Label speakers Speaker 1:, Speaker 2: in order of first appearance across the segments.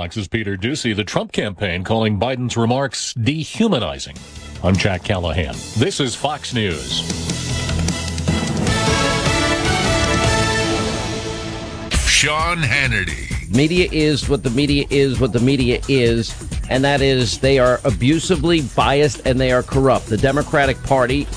Speaker 1: Fox's Peter Doocy, the Trump campaign calling Biden's remarks dehumanizing. I'm Jack Callahan. This is Fox News.
Speaker 2: Sean Hannity.
Speaker 3: Media is what the media is what the media is, and that is they are abusively biased and they are corrupt. The Democratic Party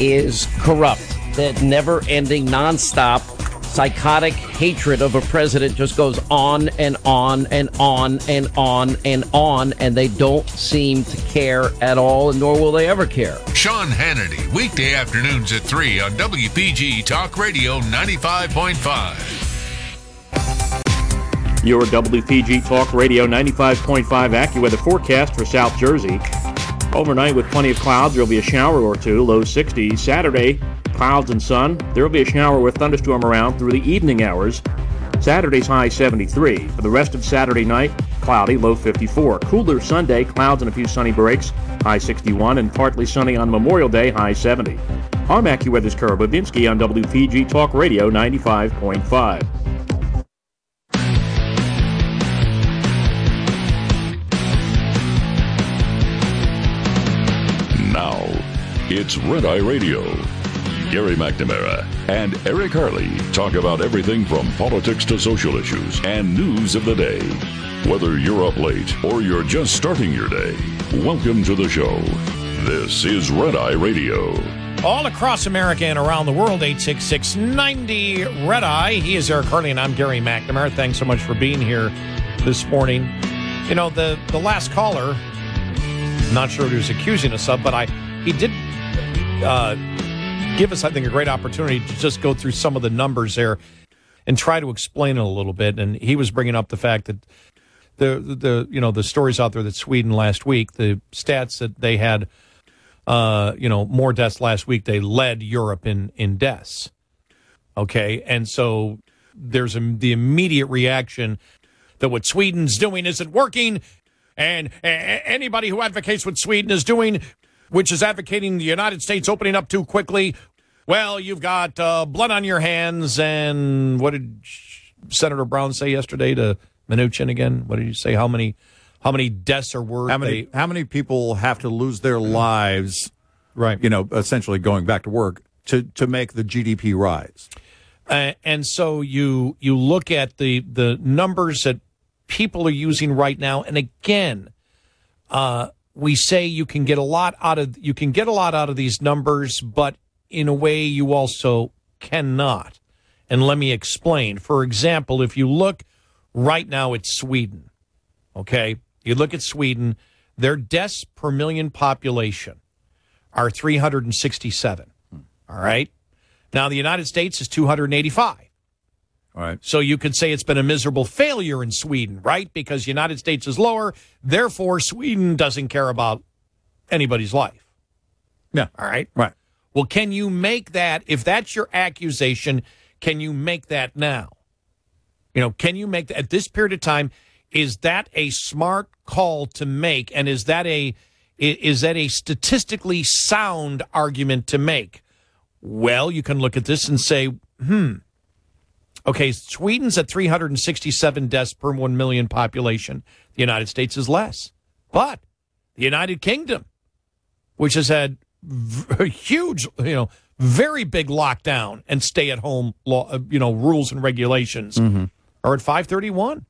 Speaker 3: is corrupt. That never ending, nonstop, psychotic hatred of a president just goes on and on and on and on and on, and they don't seem to care at all, and nor will they ever care.
Speaker 2: Sean Hannity, weekday afternoons at 3 on WPG Talk Radio 95.5.
Speaker 4: Your WPG Talk Radio 95.5 AccuWeather forecast for South Jersey. Overnight with plenty of clouds, there will be a shower or two, low 60. Saturday, clouds and sun. There will be a shower with thunderstorm around through the evening hours. Saturday's high 73. For the rest of Saturday night, cloudy, low 54. Cooler Sunday, clouds and a few sunny breaks, high 61, and partly sunny on Memorial Day, high 70. I'm AccuWeather's Kara Babinski on WPG Talk Radio 95.5.
Speaker 5: Now, it's Red Eye Radio. Gary McNamara and Eric Harley talk about everything from politics to social issues and news of the day. Whether you're up late or you're just starting your day, welcome to the show. This is Red Eye Radio.
Speaker 6: All across America and around the world, 866 90 Red Eye. He is Eric Harley, and I'm Gary McNamara. Thanks so much for being here this morning. You know, the, the last caller, not sure what he was accusing us of, but I he did uh, give us, I think, a great opportunity to just go through some of the numbers there and try to explain it a little bit. And he was bringing up the fact that the the you know the stories out there that Sweden last week, the stats that they had, uh, you know, more deaths last week. They led Europe in in deaths. Okay, and so there's a, the immediate reaction that what Sweden's doing isn't working, and a- anybody who advocates what Sweden is doing, which is advocating the United States opening up too quickly, well, you've got uh, blood on your hands. And what did Senator Brown say yesterday to Mnuchin again? What did he say? How many how many deaths are worth?
Speaker 7: How many
Speaker 6: they-
Speaker 7: how many people have to lose their lives,
Speaker 6: right?
Speaker 7: you know, essentially going back to work to to make the GDP rise?
Speaker 6: Uh, and so you you look at the the numbers that people are using right now, and again, uh, we say you can get a lot out of you can get a lot out of these numbers, but in a way you also cannot. And let me explain. For example, if you look right now at Sweden, okay, you look at Sweden, their deaths per million population are 367. All right. Now, the United States is 285.
Speaker 7: Right.
Speaker 6: So you could say it's been a miserable failure in Sweden, right? Because United States is lower. Therefore, Sweden doesn't care about anybody's life.
Speaker 7: Yeah.
Speaker 6: All right.
Speaker 7: Right.
Speaker 6: Well, can you make that, if that's your accusation, can you make that now? You know, can you make that at this period of time? Is that a smart call to make? And is that a is that a statistically sound argument to make? Well, you can look at this and say, hmm. Okay, Sweden's at 367 deaths per 1 million population. The United States is less. But the United Kingdom, which has had v- huge, you know, very big lockdown and stay at home law, uh, you know, rules and regulations are at 531.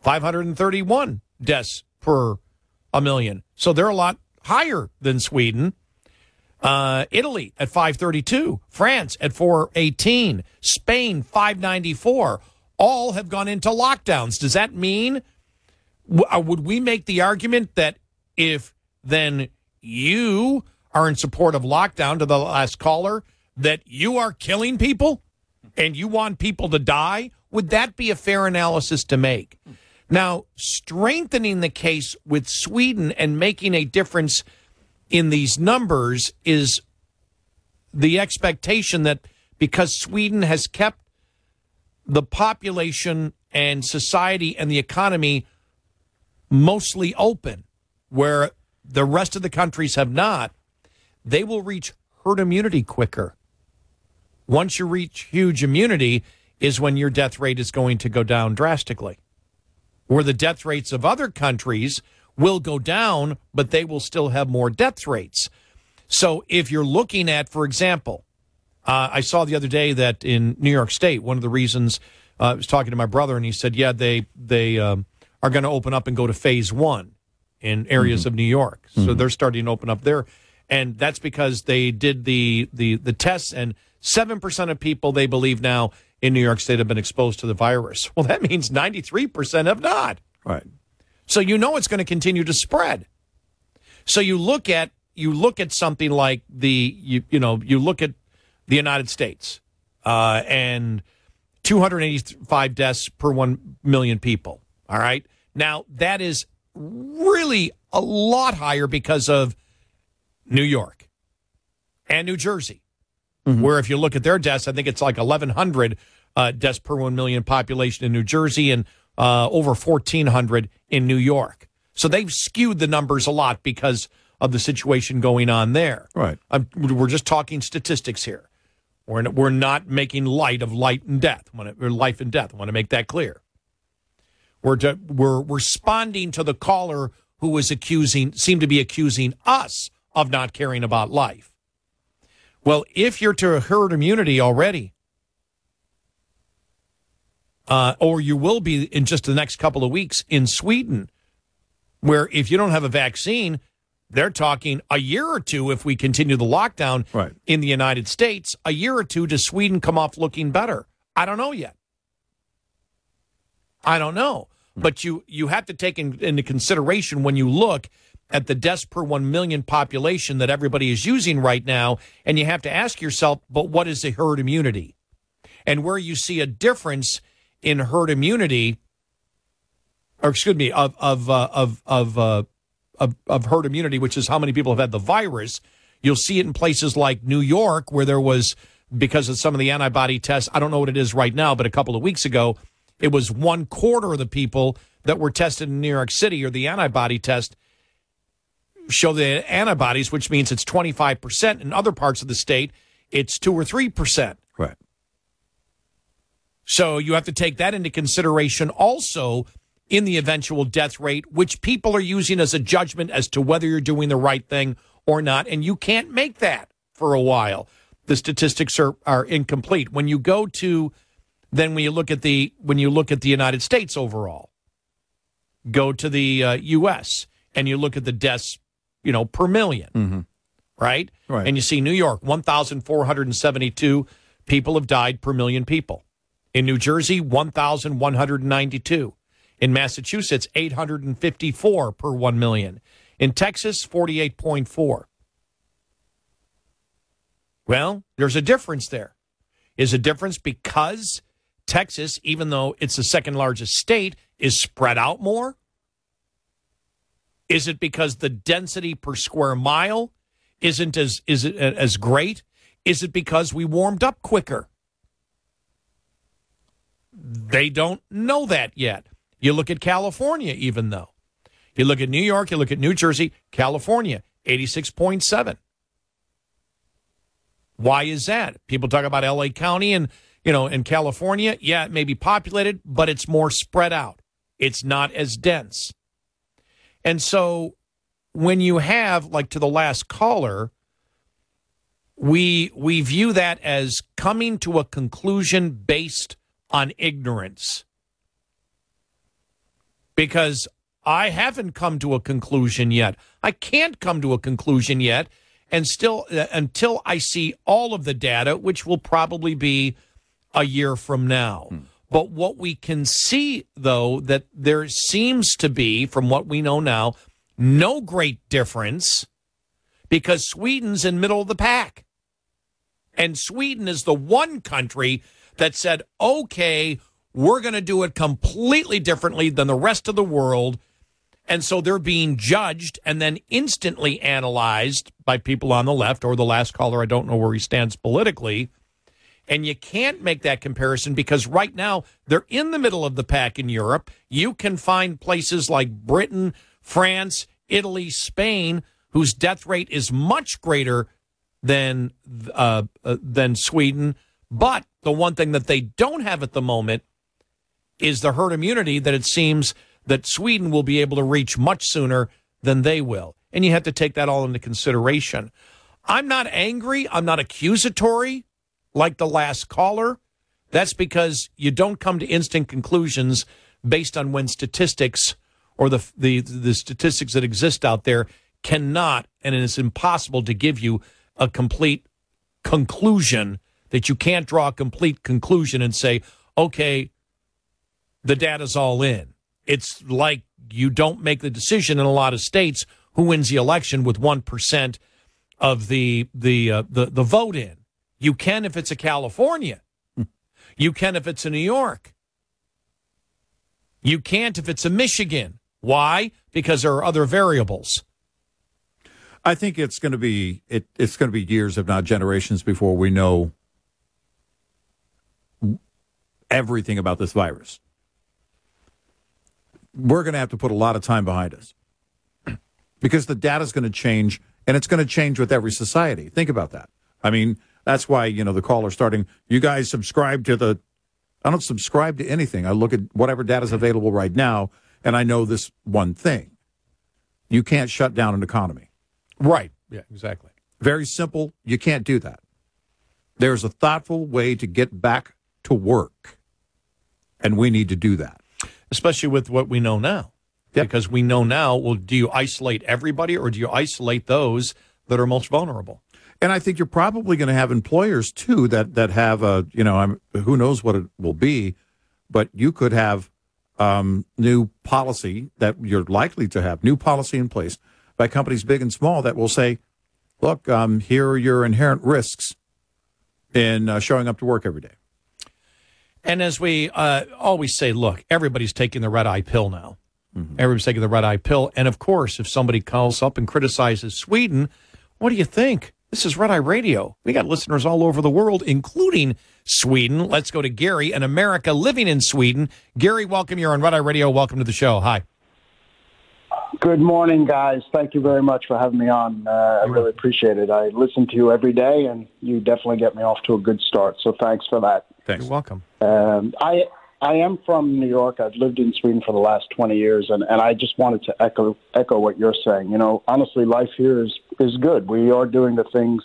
Speaker 6: 531 deaths per a million. So they're a lot higher than Sweden. Uh, Italy at 532, France at 418, Spain 594. All have gone into lockdowns. Does that mean uh, would we make the argument that if then you are in support of lockdown to the last caller that you are killing people and you want people to die? Would that be a fair analysis to make? Now, strengthening the case with Sweden and making a difference in these numbers is the expectation that because Sweden has kept the population and society and the economy mostly open, where the rest of the countries have not, they will reach herd immunity quicker. Once you reach herd immunity, is when your death rate is going to go down drastically. where the death rates of other countries will go down, but they will still have more death rates. So if you're looking at, for example, uh, I saw the other day that in New York State, one of the reasons uh, I was talking to my brother, and he said, "Yeah, they they um, are going to open up and go to phase one in areas mm-hmm. of New York. So mm-hmm. they're starting to open up there, and that's because they did the the the tests, and seven percent of people they believe now in New York State have been exposed to the virus. Well, that means ninety three percent have not.
Speaker 7: Right.
Speaker 6: So you know it's going to continue to spread. So you look at you look at something like the you you know you look at the United States uh, and 285 deaths per 1 million people. All right. Now, that is really a lot higher because of New York and New Jersey, mm-hmm. where if you look at their deaths, I think it's like 1,100 uh, deaths per 1 million population in New Jersey and uh, over 1,400 in New York. So they've skewed the numbers a lot because of the situation going on there.
Speaker 7: Right.
Speaker 6: I'm, we're just talking statistics here. We're, we're not making light of light and death, or life and death. I want to make that clear. We're, to, we're responding to the caller who was accusing, seemed to be accusing us of not caring about life. Well, if you're to herd immunity already, uh, or you will be in just the next couple of weeks in Sweden, where if you don't have a vaccine, they're talking a year or two if we continue the lockdown
Speaker 7: right.
Speaker 6: in the United States. A year or two does Sweden come off looking better? I don't know yet. I don't know. Hmm. But you you have to take in, into consideration when you look at the deaths per 1 million population that everybody is using right now and you have to ask yourself but what is the herd immunity and where you see a difference in herd immunity or excuse me of of uh, of of uh, of, of herd immunity, which is how many people have had the virus. You'll see it in places like New York, where there was, because of some of the antibody tests, I don't know what it is right now, but a couple of weeks ago, it was one quarter of the people that were tested in New York City or the antibody test show the antibodies, which means it's 25%. In other parts of the state, it's 2 or 3%. So you have to take that into consideration also in the eventual death rate, which people are using as a judgment as to whether you're doing the right thing or not. And you can't make that for a while. The statistics are, are incomplete. When you go to then when you look at the when you look at the United States overall, go to the uh, U.S. and you look at the deaths, you know, per 1000000
Speaker 7: mm-hmm.
Speaker 6: right?
Speaker 7: Right.
Speaker 6: And you see New York, one thousand four hundred and seventy-two people have died per million people. In New Jersey, one thousand one hundred ninety-two. In Massachusetts, 854 per 1 million. In Texas, 48.4. Well, there's a difference there. Is a difference because Texas, even though it's the second largest state, is spread out more? Is it because the density per square mile isn't as is as great? Is it because we warmed up quicker? They don't know that yet. You look at California, even though. You look at New York, you look at New Jersey, California, 86.7. Why is that? People talk about LA County and, you know, in California. Yeah, it may be populated, but it's more spread out. It's not as dense. And so when you have, like to the last caller, we we view that as coming to a conclusion based on ignorance because I haven't come to a conclusion yet. I can't come to a conclusion yet. And still, uh, until I see all of the data, which will probably be a year from now. Hmm. But what we can see, though, that there seems to be, from what we know now, no great difference because Sweden's in middle of the pack. And Sweden is the one country that said, okay, we're going to do it completely differently than the rest of the world. And so they're being judged and then instantly analyzed by people on the left or the last caller. I don't know where he stands politically. And you can't make that comparison because right now they're in the middle of the pack in Europe. You can find places like Britain, France, Italy, Spain, whose death rate is much greater than uh, uh, than Sweden. But the one thing that they don't have at the moment is the herd immunity that it seems that Sweden will be able to reach much sooner than they will. And you have to take that all into consideration. I'm not angry. I'm not accusatory like the last caller. That's because you don't come to instant conclusions based on when statistics or the, the, the statistics that exist out there cannot, and it is impossible to give you a complete conclusion that you can't draw a complete conclusion and say, okay, the data's all in. It's like you don't make the decision in a lot of states who wins the election with 1% of the, the, uh, the, the vote in. You can if it's a California. You can if it's a New York. You can't if it's a Michigan. Why? Because there are other variables.
Speaker 7: I think it's going to be it, it's going to be years, if not generations, before we know everything about this virus. We're going to have to put a lot of time behind us because the data is going to change, and it's going to change with every society. Think about that. I mean, that's why you know the caller starting. You guys subscribe to the. I don't subscribe to anything. I look at whatever data is available right now, and I know this one thing: you can't shut down an economy.
Speaker 6: Right. Yeah, exactly.
Speaker 7: Very simple. You can't do that. There's a thoughtful way to get back to work. And we need to do that.
Speaker 6: Especially with what we know now.
Speaker 7: Yep.
Speaker 6: Because we know now, well, do you isolate everybody or do you isolate those that are most vulnerable?
Speaker 7: And I think you're probably going to have employers too that that have a you know I'm, who knows what it will be, but you could have um, new policy that you're likely to have new policy in place by companies big and small that will say, look, um, here are your inherent risks in uh, showing up to work every day.
Speaker 6: And as we uh, always say, look, everybody's taking the red eye pill now.
Speaker 7: Mm-hmm.
Speaker 6: Everybody's taking the red eye pill. And of course, if somebody calls up and criticizes Sweden, what do you think? This is Red Eye Radio. We got listeners all over the world, including Sweden. Let's go to Gary, an America living in Sweden. Gary, welcome. You're on Red Eye Radio. Welcome to the show. Hi.
Speaker 8: Good morning, guys. Thank you very much for having me on. Uh, I really appreciate it. I listen to you every day, and you definitely get me off to a good start. So thanks for that.
Speaker 7: Thanks.
Speaker 6: You're welcome.
Speaker 8: Um, I I am from New York. I've lived in Sweden for the last 20 years, and, and I just wanted to echo echo what you're saying. You know, honestly, life here is is good. We are doing the things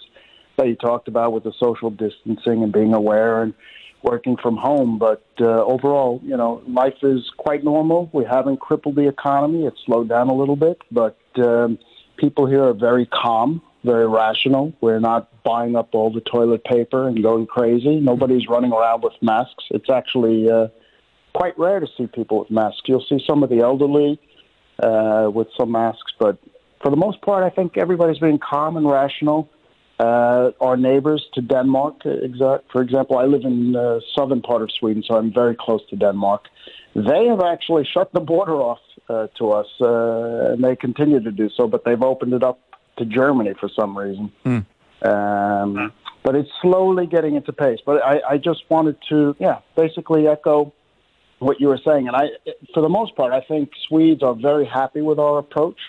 Speaker 8: that you talked about with the social distancing and being aware and working from home. But uh, overall, you know, life is quite normal. We haven't crippled the economy. It's slowed down a little bit, but um, people here are very calm, very rational. We're not buying up all the toilet paper and going crazy. Nobody's running around with masks. It's actually uh, quite rare to see people with masks. You'll see some of the elderly uh, with some masks, but for the most part, I think everybody's being calm and rational. Uh, our neighbors to Denmark, uh, exa- for example, I live in the southern part of Sweden, so I'm very close to Denmark. They have actually shut the border off uh, to us, uh, and they continue to do so, but they've opened it up to Germany for some reason. Um, but it's slowly getting into pace. But I, I just wanted to, yeah, basically echo what you were saying. And I, for the most part, I think Swedes are very happy with our approach.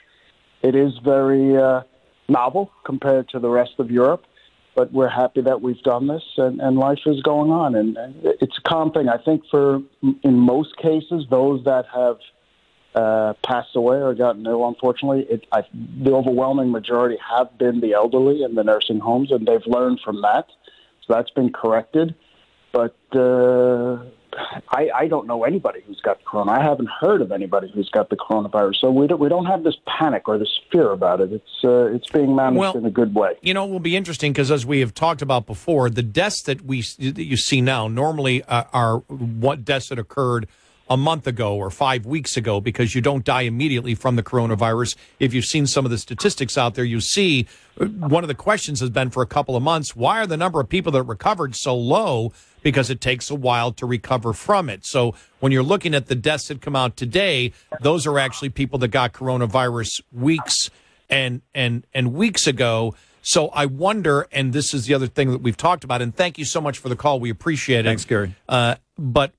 Speaker 8: It is very uh, novel compared to the rest of Europe, but we're happy that we've done this, and, and life is going on. And, and it's a calm thing. I think for in most cases, those that have uh, passed away or gotten ill, unfortunately, it, I, the overwhelming majority have been the elderly in the nursing homes, and they've learned from that. So that's been corrected. But uh, I, I don't know anybody who's got corona. I haven't heard of anybody who's got the coronavirus. So we don't, we don't have this panic or this fear about it. It's uh, it's being managed
Speaker 6: Well,
Speaker 8: in a good way.
Speaker 6: You know, it will be interesting because as we have talked about before, the deaths that we that you see now normally uh, are what deaths that occurred a month ago or five weeks ago because you don't die immediately from the coronavirus. If you've seen some of the statistics out there, you see uh, one of the questions has been for a couple of months why are the number of people that recovered so low? Because it takes a while to recover from it. So when you're looking at the deaths that come out today, those are actually people that got coronavirus weeks and and and weeks ago. So I wonder, and this is the other thing that we've talked about. And thank you so much for the call. We appreciate it.
Speaker 7: Thanks, Gary.
Speaker 6: Uh, but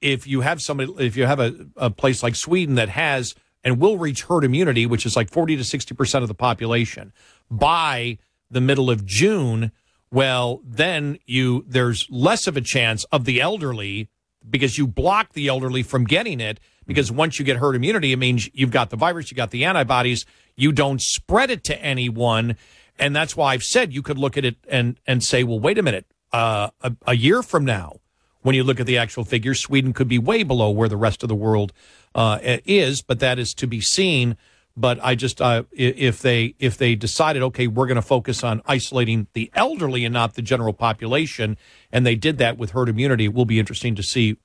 Speaker 6: if you have somebody, if you have a, a place like Sweden that has and will reach herd immunity, which is like 40 to 60 percent of the population by the middle of June, well, then you there's less of a chance of the elderly because you block the elderly from getting it because once you get herd immunity, it means you've got the virus, you got the antibodies, you don't spread it to anyone. And that's why I've said you could look at it and, and say, well, wait a minute, uh, a, a year from now, when you look at the actual figures, Sweden could be way below where the rest of the world uh, is, but that is to be seen. But I just uh, if they if they decided, okay, we're going to focus on isolating the elderly and not the general population, and they did that with herd immunity, it will be interesting to see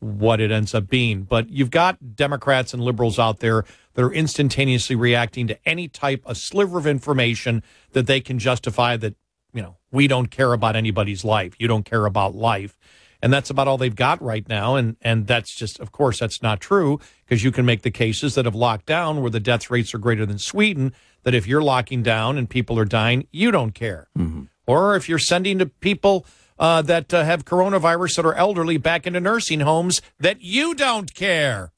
Speaker 6: what it ends up being. But you've got Democrats and liberals out there that are instantaneously reacting to any type of sliver of information that they can justify that you know we don't care about anybody's life. You don't care about life and that's about all they've got right now. And and that's just, of course, that's not true because you can make the cases that have locked down where the death rates are greater than Sweden. That if you're locking down and people are dying, you don't care. Mm-hmm. Or if you're sending to people uh, that uh, have coronavirus that are elderly back into nursing homes, that you don't care.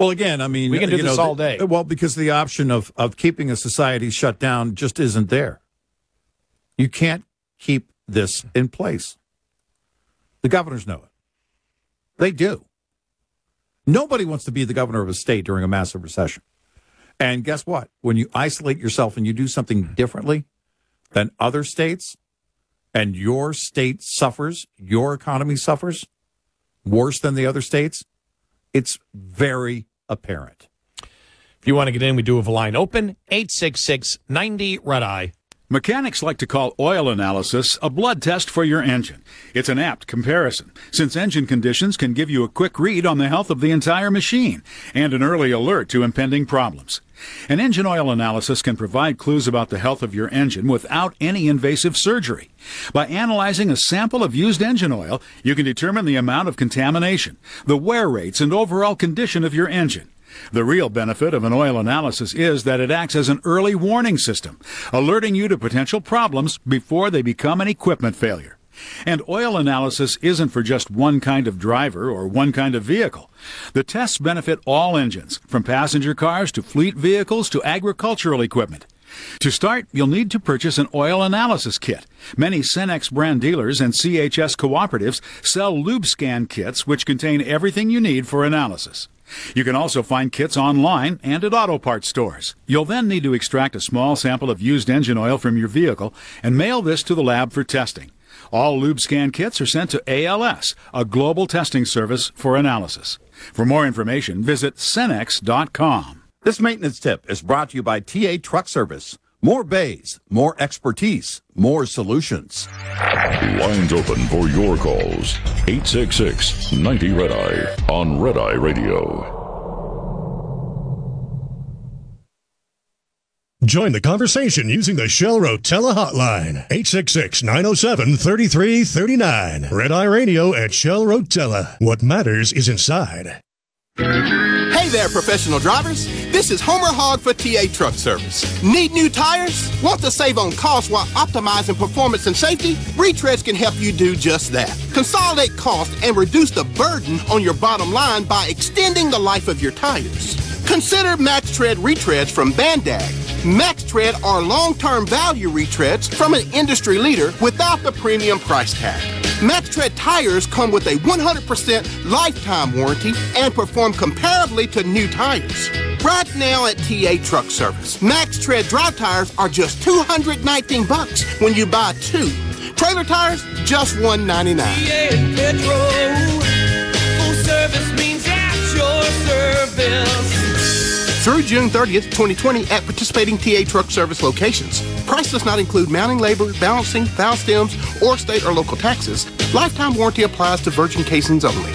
Speaker 7: Well, again, I mean,
Speaker 6: we can do this
Speaker 7: know,
Speaker 6: all day.
Speaker 7: Well, because the option of of keeping a society shut down just isn't there. You can't keep this in place. The governors know it. They do. Nobody wants to be the governor of a state during a massive recession. And guess what? When you isolate yourself and you do something differently than other states, and your state suffers, your economy suffers worse than the other states, it's very apparent.
Speaker 6: If you want to get in, we do have a line open 866 90 Red Eye.
Speaker 9: Mechanics like to call oil analysis a blood test for your engine. It's an apt comparison, since engine conditions can give you a quick read on the health of the entire machine and an early alert to impending problems. An engine oil analysis can provide clues about the health of your engine without any invasive surgery. By analyzing a sample of used engine oil, you can determine the amount of contamination, the wear rates, and overall condition of your engine. The real benefit of an oil analysis is that it acts as an early warning system, alerting you to potential problems before they become an equipment failure. And oil analysis isn't for just one kind of driver or one kind of vehicle. The tests benefit all engines, from passenger cars to fleet vehicles to agricultural equipment. To start, you'll need to purchase an oil analysis kit. Many Cenex brand dealers and CHS cooperatives sell LubeScan kits which contain everything you need for analysis. You can also find kits online and at auto parts stores. You'll then need to extract a small sample of used engine oil from your vehicle and mail this to the lab for testing. All LubeScan kits are sent to ALS, a global testing service for analysis. For more information, visit Cenex.com.
Speaker 10: This maintenance tip is brought to you by TA Truck Service. More bays, more expertise, more solutions.
Speaker 5: Lines open for your calls. 866 90 Red Eye on Red Eye Radio.
Speaker 11: Join the conversation using the Shell Rotella hotline. 866-907-3339. Red Eye Radio at Shell Rotella. What matters is inside.
Speaker 12: Hey there, professional drivers. This is Homer Hogg for TA Truck Service. Need new tires? Want to save on costs while optimizing performance and safety? Retreads can help you do just that. Consolidate cost and reduce the burden on your bottom line by extending the life of your tires. Consider Max Tread retreads from Bandag. Max Tread are long-term value retreads from an industry leader without the premium price tag. Max Tread tires come with a 100% lifetime warranty and perform comparably to new tires. Right now at TA Truck Service, Max Tread drive tires are just 219 bucks when you buy two. Trailer tires, just 199.
Speaker 13: TA Petro, full service means at your service
Speaker 12: through June 30th, 2020 at participating TA truck service locations. Price does not include mounting labor, balancing, valve stems, or state or local taxes. Lifetime warranty applies to virgin casings only.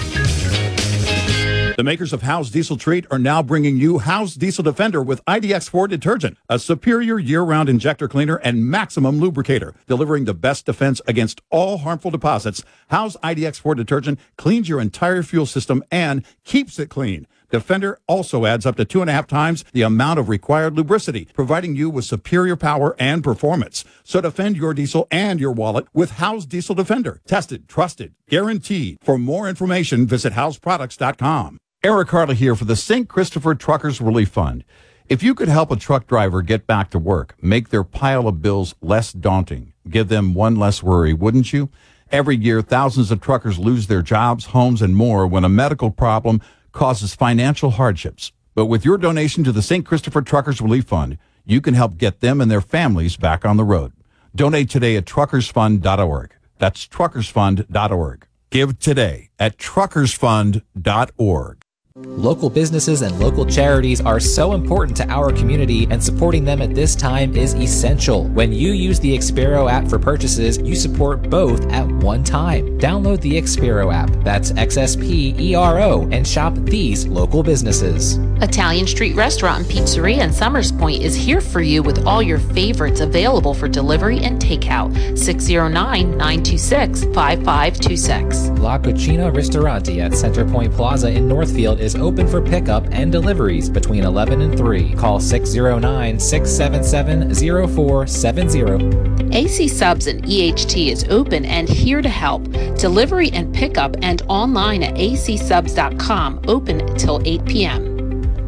Speaker 10: The makers of Howes Diesel Treat are now bringing you Howes Diesel Defender with IDX4 detergent, a superior year-round injector cleaner and maximum lubricator, delivering the best defense against all harmful deposits. Howes IDX4 detergent cleans your entire fuel system and keeps it clean. Defender also adds up to two and a half times the amount of required lubricity, providing you with superior power and performance. So defend your diesel and your wallet with Howes Diesel Defender. Tested, trusted, guaranteed. For more information, visit howesproducts.com. Eric Harley here for the St. Christopher Truckers Relief Fund. If you could help a truck driver get back to work, make their pile of bills less daunting, give them one less worry, wouldn't you? Every year, thousands of truckers lose their jobs, homes, and more when a medical problem causes financial hardships. But with your donation to the St. Christopher Truckers Relief Fund, you can help get them and their families back on the road. Donate today at truckersfund.org. That's truckersfund.org. Give today at truckersfund.org.
Speaker 14: Local businesses and local charities are so important to our community, and supporting them at this time is essential. When you use the Xspero app for purchases, you support both at one time. Download the Xspero app, that's X S P E R O, and shop these local businesses.
Speaker 15: Italian Street Restaurant and Pizzeria in Somers Point is here for you with all your favorites available for delivery and takeout. 609 926 5526.
Speaker 14: La Cucina Ristorante at Center Point Plaza in Northfield is open for pickup and deliveries between 11 and 3. Call 609 677 0470.
Speaker 15: AC Subs and EHT is open and here to help. Delivery and pickup and online at acsubs.com, open till 8 p.m.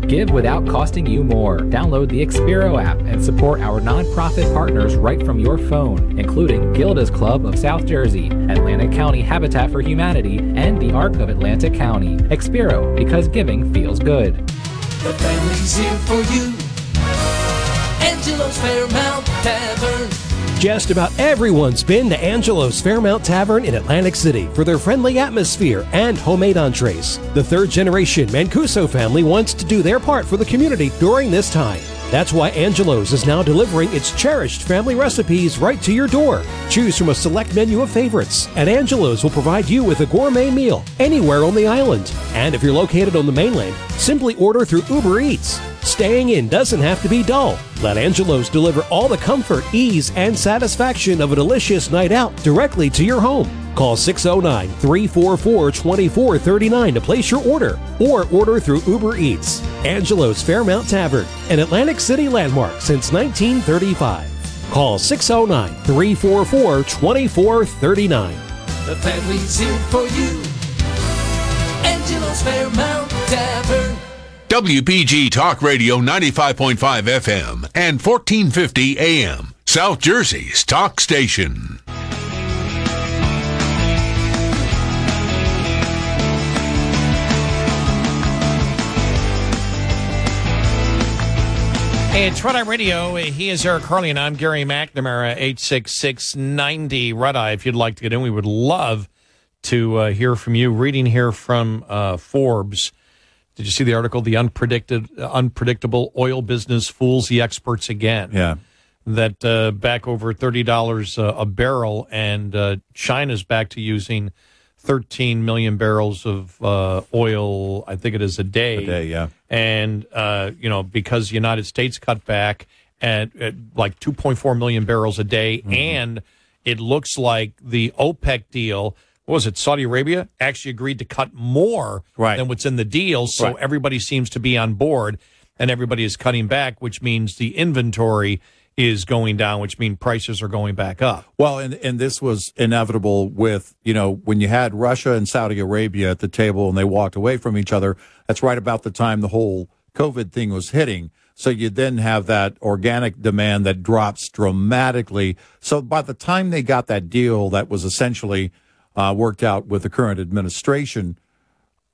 Speaker 14: Give without costing you more. Download the Xspero app and support our nonprofit partners right from your phone, including Gilda's Club of South Jersey, Atlantic County Habitat for Humanity, and the Arc of Atlantic County. Xspero, because giving feels good.
Speaker 13: The family's here for you. Angelo's Fairmount Tavern.
Speaker 16: Just about everyone's been to Angelo's Fairmount Tavern in Atlantic City for their friendly atmosphere and homemade entrees. The third generation Mancuso family wants to do their part for the community during this time. That's why Angelo's is now delivering its cherished family recipes right to your door. Choose from a select menu of favorites, and Angelo's will provide you with a gourmet meal anywhere on the island. And if you're located on the mainland, simply order through Uber Eats. Staying in doesn't have to be dull. Let Angelo's deliver all the comfort, ease, and satisfaction of a delicious night out directly to your home. Call 609 344 2439 to place your order or order through Uber Eats. Angelo's Fairmount Tavern, an Atlantic City landmark since 1935. Call 609 344 2439.
Speaker 13: The family's here for you. Angelo's Fairmount Tavern.
Speaker 2: WPG Talk Radio 95.5 FM and 1450 AM. South Jersey's talk station.
Speaker 6: Hey, it's Red Eye Radio. He is Eric Harley, and I'm Gary McNamara, 86690 Red Eye. If you'd like to get in, we would love to uh, hear from you. Reading here from uh, Forbes. Did you see the article? The unpredicted, uh, unpredictable oil business fools the experts again.
Speaker 7: Yeah.
Speaker 6: That uh, back over $30 uh, a barrel, and uh, China's back to using 13 million barrels of uh, oil, I think it is a day.
Speaker 7: A day, yeah.
Speaker 6: And, uh, you know, because the United States cut back at, at like 2.4 million barrels a day,
Speaker 7: Mm-hmm.
Speaker 6: and it looks like the OPEC deal, what was it, Saudi Arabia, actually agreed to cut more than what's in the deal. So
Speaker 7: Right.
Speaker 6: everybody seems to be on board, and everybody is cutting back, which means the inventory is going down, which means prices are going back up.
Speaker 7: Well, and and this was inevitable with you know when you had Russia and Saudi Arabia at the table and they walked away from each other. That's right about the time the whole COVID thing was hitting. So you then have that organic demand that drops dramatically. So by the time they got that deal that was essentially uh, worked out with the current administration,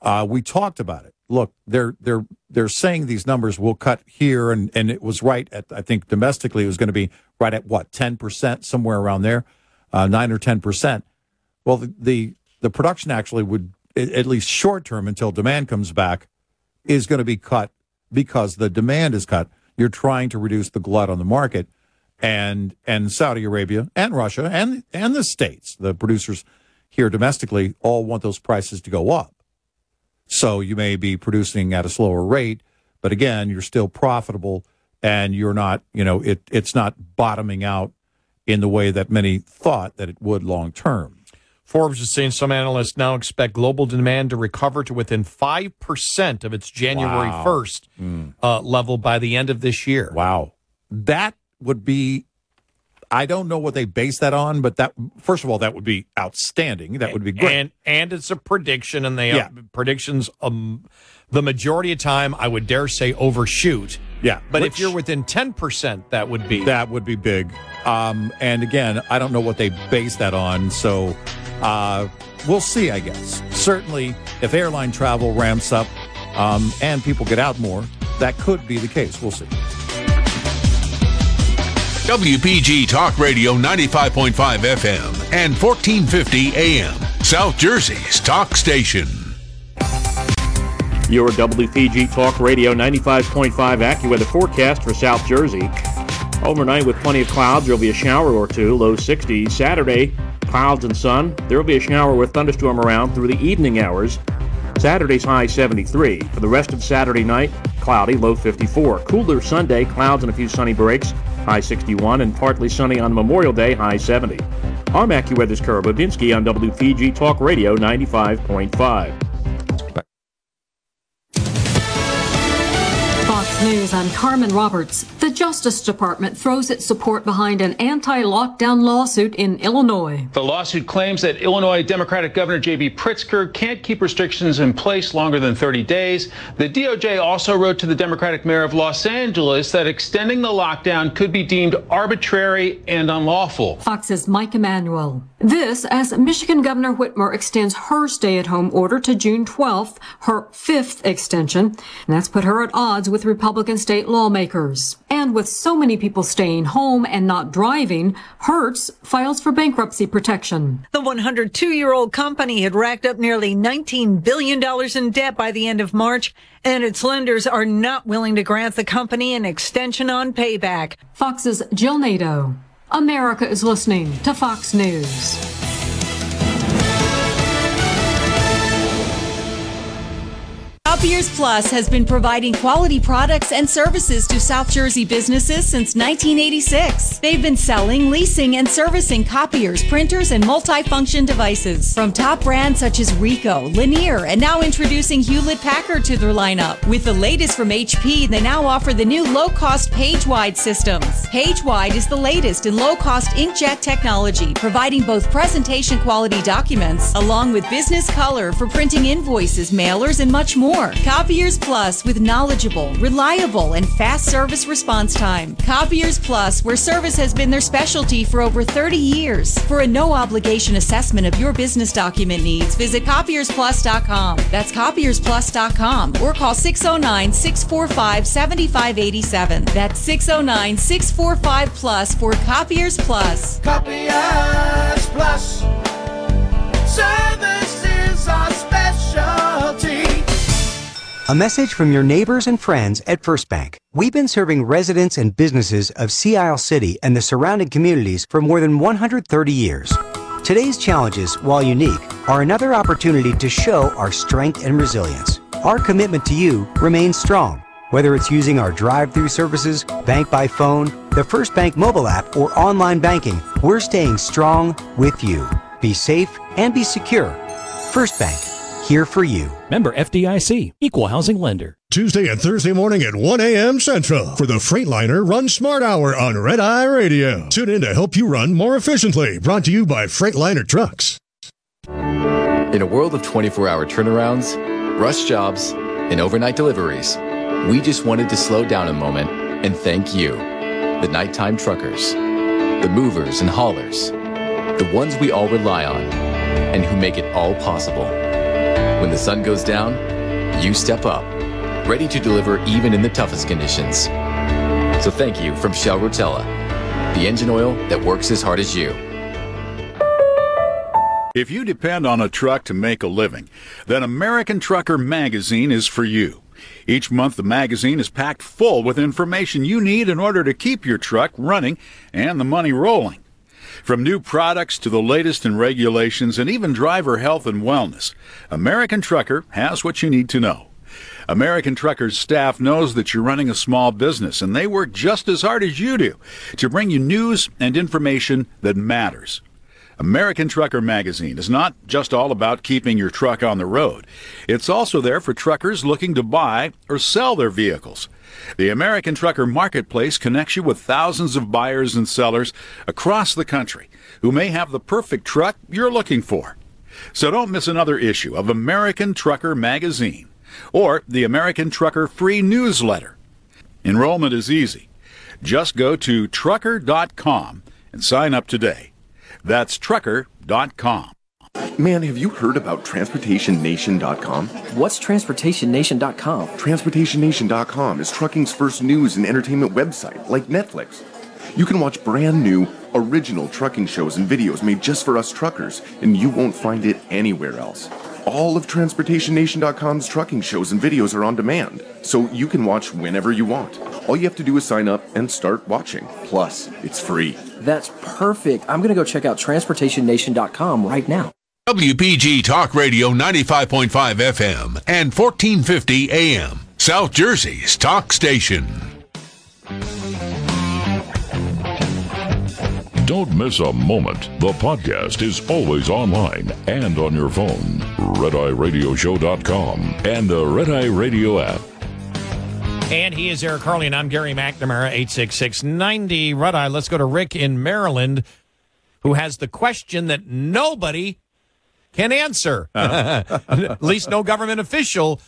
Speaker 7: uh, we talked about it. Look, they're they're they're saying these numbers will cut here, and and it was right at I think domestically it was going to be right at what ten percent somewhere around there, uh, nine or ten percent. Well, the, the the production actually would at least short term until demand comes back is going to be cut because the demand is cut. You're trying to reduce the glut on the market, and and Saudi Arabia and Russia and and the states, the producers here domestically, all want those prices to go up. So you may be producing at a slower rate, but again, you're still profitable and you're not, you know, it it's not bottoming out in the way that many thought that it would long term.
Speaker 6: Forbes is saying some analysts now expect global demand to recover to within 5% of its January
Speaker 7: Wow.
Speaker 6: 1st uh, level by the end of this year.
Speaker 7: Wow. That would be I don't know what they base that on, but that first of all, that would be outstanding. That would be great.
Speaker 6: And and it's a prediction, and they
Speaker 7: Yeah.
Speaker 6: predictions um, the majority of time I would dare say overshoot.
Speaker 7: Yeah,
Speaker 6: But
Speaker 7: which-
Speaker 6: if you're within 10%, that would be.
Speaker 7: That would be big. Um, and again, I don't know what they base that on. So uh, we'll see, I guess. Certainly, if airline travel ramps up, um, and people get out more, that could be the case. We'll see.
Speaker 2: WPG Talk Radio 95.5 FM and 1450 AM, South Jersey's talk station.
Speaker 4: Your WPG Talk Radio 95.5 AccuWeather forecast for South Jersey. Overnight with plenty of clouds, there'll be a shower or two, low 60s. Saturday, clouds and sun. There will be a shower with thunderstorm around through the evening hours. Saturday's high 73. For the rest of Saturday night, cloudy, low 54. Cooler Sunday, clouds and a few sunny breaks, high 61, and partly sunny on Memorial Day, high 70. I'm AccuWeather's Kara Babinski on WPG Talk Radio 95.5.
Speaker 17: Fox News, I'm Carmen Roberts. The Justice Department throws its support behind an anti lockdown lawsuit in Illinois.
Speaker 18: The lawsuit claims that Illinois Democratic Governor J.B. Pritzker can't keep restrictions in place longer than 30 days. The DOJ also wrote to the Democratic mayor of Los Angeles that extending the lockdown could be deemed arbitrary and unlawful.
Speaker 17: Fox's Mike Emanuel. This as Michigan Governor Whitmer extends her stay at home order to June 12th, her fifth extension. And that's put her at odds with Republican state lawmakers. And with so many people staying home and not driving, Hertz files for bankruptcy protection.
Speaker 19: The 102 year old company had racked up nearly $19 billion in debt by the end of March, and its lenders are not willing to grant the company an extension on payback.
Speaker 17: Fox's Jill Nato. America is listening to Fox News.
Speaker 20: Copiers Plus has been providing quality products and services to South Jersey businesses since 1986. They've been selling, leasing, and servicing copiers, printers, and multifunction devices from top brands such as Ricoh, Lanier, and now introducing Hewlett Packard to their lineup. With the latest from HP, they now offer the new low-cost PageWide systems. PageWide is the latest in low-cost inkjet technology, providing both presentation quality documents along with business color for printing invoices, mailers, and much more. Copiers Plus with knowledgeable, reliable, and fast service response time. Copiers Plus, where service has been their specialty for over 30 years. For a no obligation assessment of your business document needs, visit copiersplus.com. That's copiersplus.com or call 609 645 7587. That's 609 645 Plus for Copiers Plus.
Speaker 13: Copiers Plus. Service is our specialty.
Speaker 21: A message from your neighbors and friends at First Bank. We've been serving residents and businesses of Sea Isle City and the surrounding communities for more than 130 years. Today's challenges, while unique, are another opportunity to show our strength and resilience. Our commitment to you remains strong. Whether it's using our drive through services, bank by phone, the First Bank mobile app, or online banking, we're staying strong with you. Be safe and be secure. First Bank, here for you.
Speaker 16: Member FDIC, Equal Housing Lender.
Speaker 11: Tuesday and Thursday morning at 1 a.m. Central for the Freightliner Run Smart Hour on Red Eye Radio. Tune in to help you run more efficiently. Brought to you by Freightliner Trucks.
Speaker 22: In a world of 24 hour turnarounds, rush jobs, and overnight deliveries, we just wanted to slow down a moment and thank you, the nighttime truckers, the movers and haulers, the ones we all rely on, and who make it all possible. When the sun goes down, you step up, ready to deliver even in the toughest conditions. So thank you from Shell Rotella, the engine oil that works as hard as you.
Speaker 9: If you depend on a truck to make a living, then American Trucker Magazine is for you. Each month, the magazine is packed full with information you need in order to keep your truck running and the money rolling. From new products to the latest in regulations and even driver health and wellness, American Trucker has what you need to know. American Trucker's staff knows that you're running a small business and they work just as hard as you do to bring you news and information that matters. American Trucker Magazine is not just all about keeping your truck on the road. It's also there for truckers looking to buy or sell their vehicles. The American Trucker Marketplace connects you with thousands of buyers and sellers across the country who may have the perfect truck you're looking for. So don't miss another issue of American Trucker Magazine or the American Trucker Free Newsletter. Enrollment is easy. Just go to trucker.com and sign up today. That's trucker.com.
Speaker 23: Man, have you heard about TransportationNation.com?
Speaker 24: What's TransportationNation.com?
Speaker 23: TransportationNation.com is trucking's first news and entertainment website, like Netflix. You can watch brand new, original trucking shows and videos made just for us truckers, and you won't find it anywhere else. All of TransportationNation.com's trucking shows and videos are on demand, so you can watch whenever you want. All you have to do is sign up and start watching. Plus, it's free.
Speaker 24: That's perfect. I'm going to go check out TransportationNation.com right now.
Speaker 2: WPG Talk Radio 95.5 FM and 1450 AM, South Jersey's talk station.
Speaker 5: Don't miss a moment. The podcast is always online and on your phone. RedEyeRadioshow.com and the Red Eye Radio app.
Speaker 6: And he is Eric Harley, and I'm Gary McNamara, 86690 Red Eye. Let's go to Rick in Maryland, who has the question that nobody can answer. At least no government official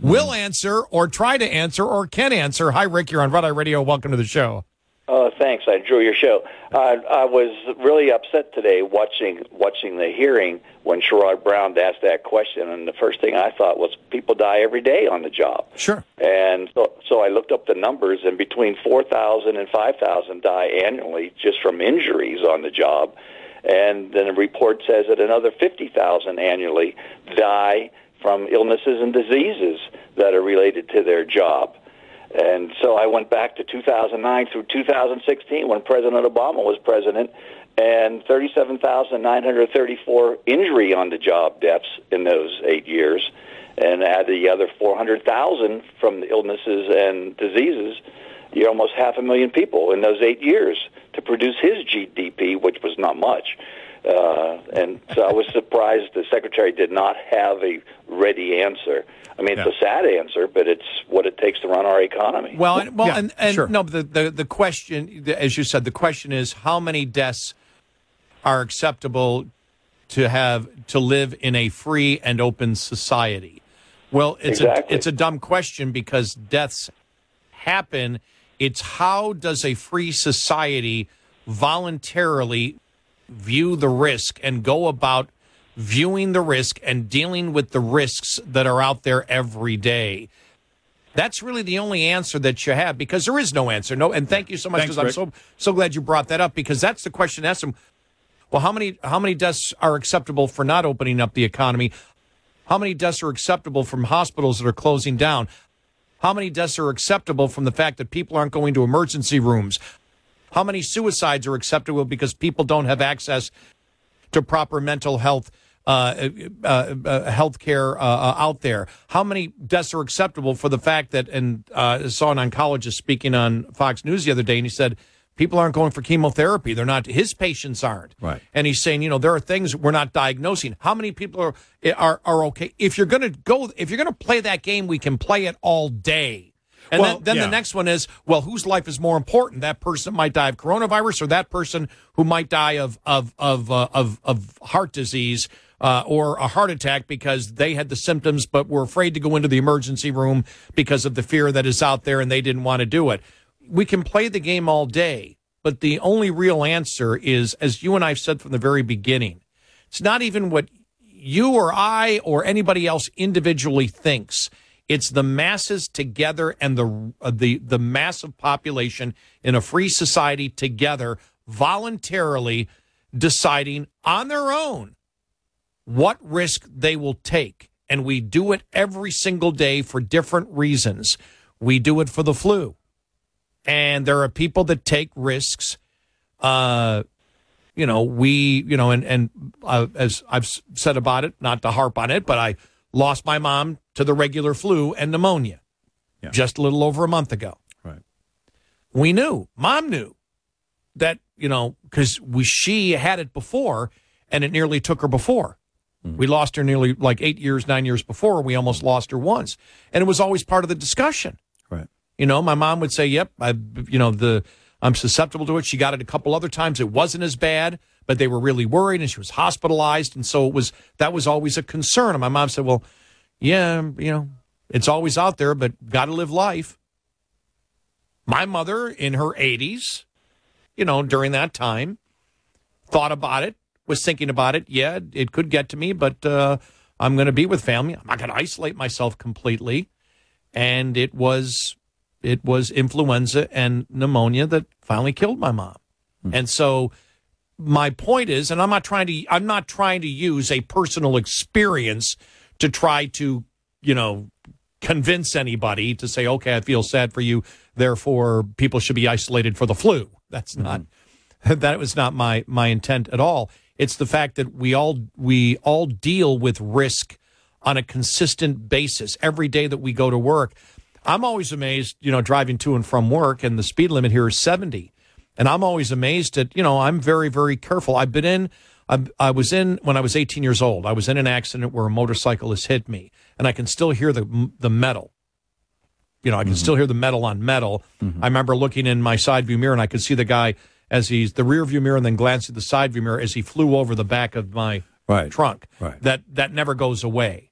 Speaker 6: will answer or try to answer or can answer. Hi, Rick. You're on Red Eye Radio. Welcome to the show.
Speaker 25: Oh, thanks. I enjoy your show. Uh, I was really upset today watching watching the hearing when Sherrod Brown asked that question, and the first thing I thought was people die every day on the job.
Speaker 6: Sure.
Speaker 25: And so, so I looked up the numbers, and between 4,000 and 5,000 die annually just from injuries on the job. And then the report says that another 50,000 annually die from illnesses and diseases that are related to their job. And so I went back to 2009 through 2016 when President Obama was president, and 37,934 injury on the job deaths in those eight years, and add the other 400,000 from the illnesses and diseases. You're almost half a million people in those eight years to produce his GDP, which was not much. Uh, and so I was surprised the secretary did not have a ready answer. I mean, it's a sad answer, but it's what it takes to run our economy.
Speaker 6: Well, and, well, and, and no, the, the the question, as you said, the question is how many deaths are acceptable to have to live in a free and open society? Well, it's
Speaker 25: Exactly.
Speaker 6: a it's a dumb question because deaths happen. It's how does a free society voluntarily view the risk and go about viewing the risk and dealing with the risks that are out there every day. That's really the only answer that you have because there is no answer. No, and thank you so much because I'm so so glad you brought that up because that's the question. Ask them. Well, how many how many deaths are acceptable for not opening up the economy? How many deaths are acceptable from hospitals that are closing down? How many deaths are acceptable from the fact that people aren't going to emergency rooms? How many suicides are acceptable because people don't have access to proper mental health uh, uh, uh, health care uh, uh, out there? How many deaths are acceptable for the fact that, and uh, I saw an oncologist speaking on Fox News the other day, and he said, people aren't going for chemotherapy. They're not, his patients aren't.
Speaker 7: Right.
Speaker 6: And he's saying, you know, there are things we're not diagnosing. How many people are, are, are okay? If you're going to go, if you're going to play that game, we can play it all day. And
Speaker 7: Well,
Speaker 6: then, then
Speaker 7: yeah.
Speaker 6: the next one is, well, whose life is more important? That person might die of coronavirus, or that person who might die of of of uh, of, of heart disease uh, or a heart attack because they had the symptoms but were afraid to go into the emergency room because of the fear that is out there and they didn't want to do it. We can play the game all day, but the only real answer is, as you and I've said from the very beginning, it's not even what you or I or anybody else individually thinks. It's the masses together and the uh, the the massive population in a free society together voluntarily deciding on their own what risk they will take. And we do it every single day for different reasons. We do it for the flu. And there are people that take risks. Uh, you know, we, you know, and, and uh, as I've said about it, not to harp on it, but I lost my mom to the regular flu and pneumonia just a little over a month ago.
Speaker 7: Right.
Speaker 6: We knew, mom knew that, you know, because we she had it before and it nearly took her before. We lost her nearly like eight years, nine years before. We almost lost her once. And it was always part of the discussion. You know, my mom would say, "Yep, I, you know, the I'm susceptible to it." She got it a couple other times. It wasn't as bad, but they were really worried, and she was hospitalized, and so it was that was always a concern. And my mom said, "Well, yeah, you know, it's always out there, but got to live life." My mother, in her 80s, you know, during that time, thought about it, was thinking about it. Yeah, it could get to me, but uh, I'm going to be with family. I'm not going to isolate myself completely. And it was it was influenza and pneumonia that finally killed my mom. Hmm. And so my point is, and I'm not trying to I'm not trying to use a personal experience to try to, you know, convince anybody to say, okay, I feel sad for you, therefore people should be isolated for the flu. That's mm-hmm. not that was not my my intent at all. It's the fact that we all we all deal with risk on a consistent basis every day that we go to work. I'm always amazed, you know, driving to and from work, and the speed limit here is 70. And I'm always amazed at, you know, I'm very, very careful. I've been in, I, I was in when I was 18 years old. I was in an accident where a motorcyclist hit me, and I can still hear the the metal. You know, I can mm-hmm. still hear the metal on metal. Mm-hmm. I remember looking in my side view mirror, and I could see the guy as he's the rear view mirror, and then glanced at the side view mirror as he flew over the back of my
Speaker 7: Right.
Speaker 6: trunk.
Speaker 7: Right.
Speaker 6: That that never goes away.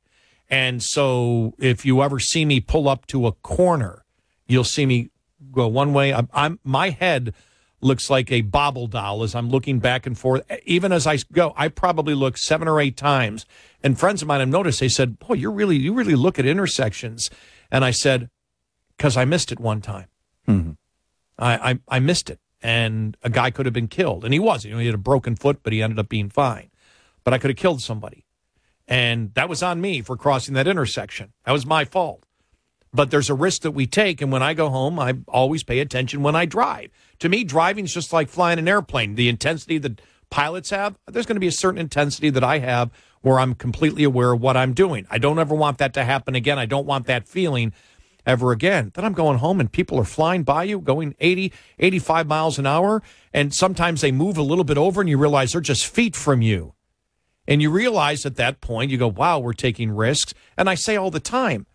Speaker 6: And so, if you ever see me pull up to a corner, you'll see me go one way. I'm, I'm my head looks like a bobble doll as I'm looking back and forth. Even as I go, I probably look seven or eight times. And friends of mine have noticed. They said, "Boy, you're really you really look at intersections." And I said, "Because I missed it one time. Mm-hmm. I, I I missed it, and a guy could have been killed, and he was. You know, he had a broken foot, but he ended up being fine. But I could have killed somebody." And that was on me for crossing that intersection. That was my fault. But there's a risk that we take. And when I go home, I always pay attention when I drive. To me, driving is just like flying an airplane. The intensity that pilots have, there's going to be a certain intensity that I have where I'm completely aware of what I'm doing. I don't ever want that to happen again. I don't want that feeling ever again. Then I'm going home and people are flying by you, going 80, 85 miles an hour. And sometimes they move a little bit over and you realize they're just feet from you. And you realize at that point, you go, wow, we're taking risks. And I say all the time,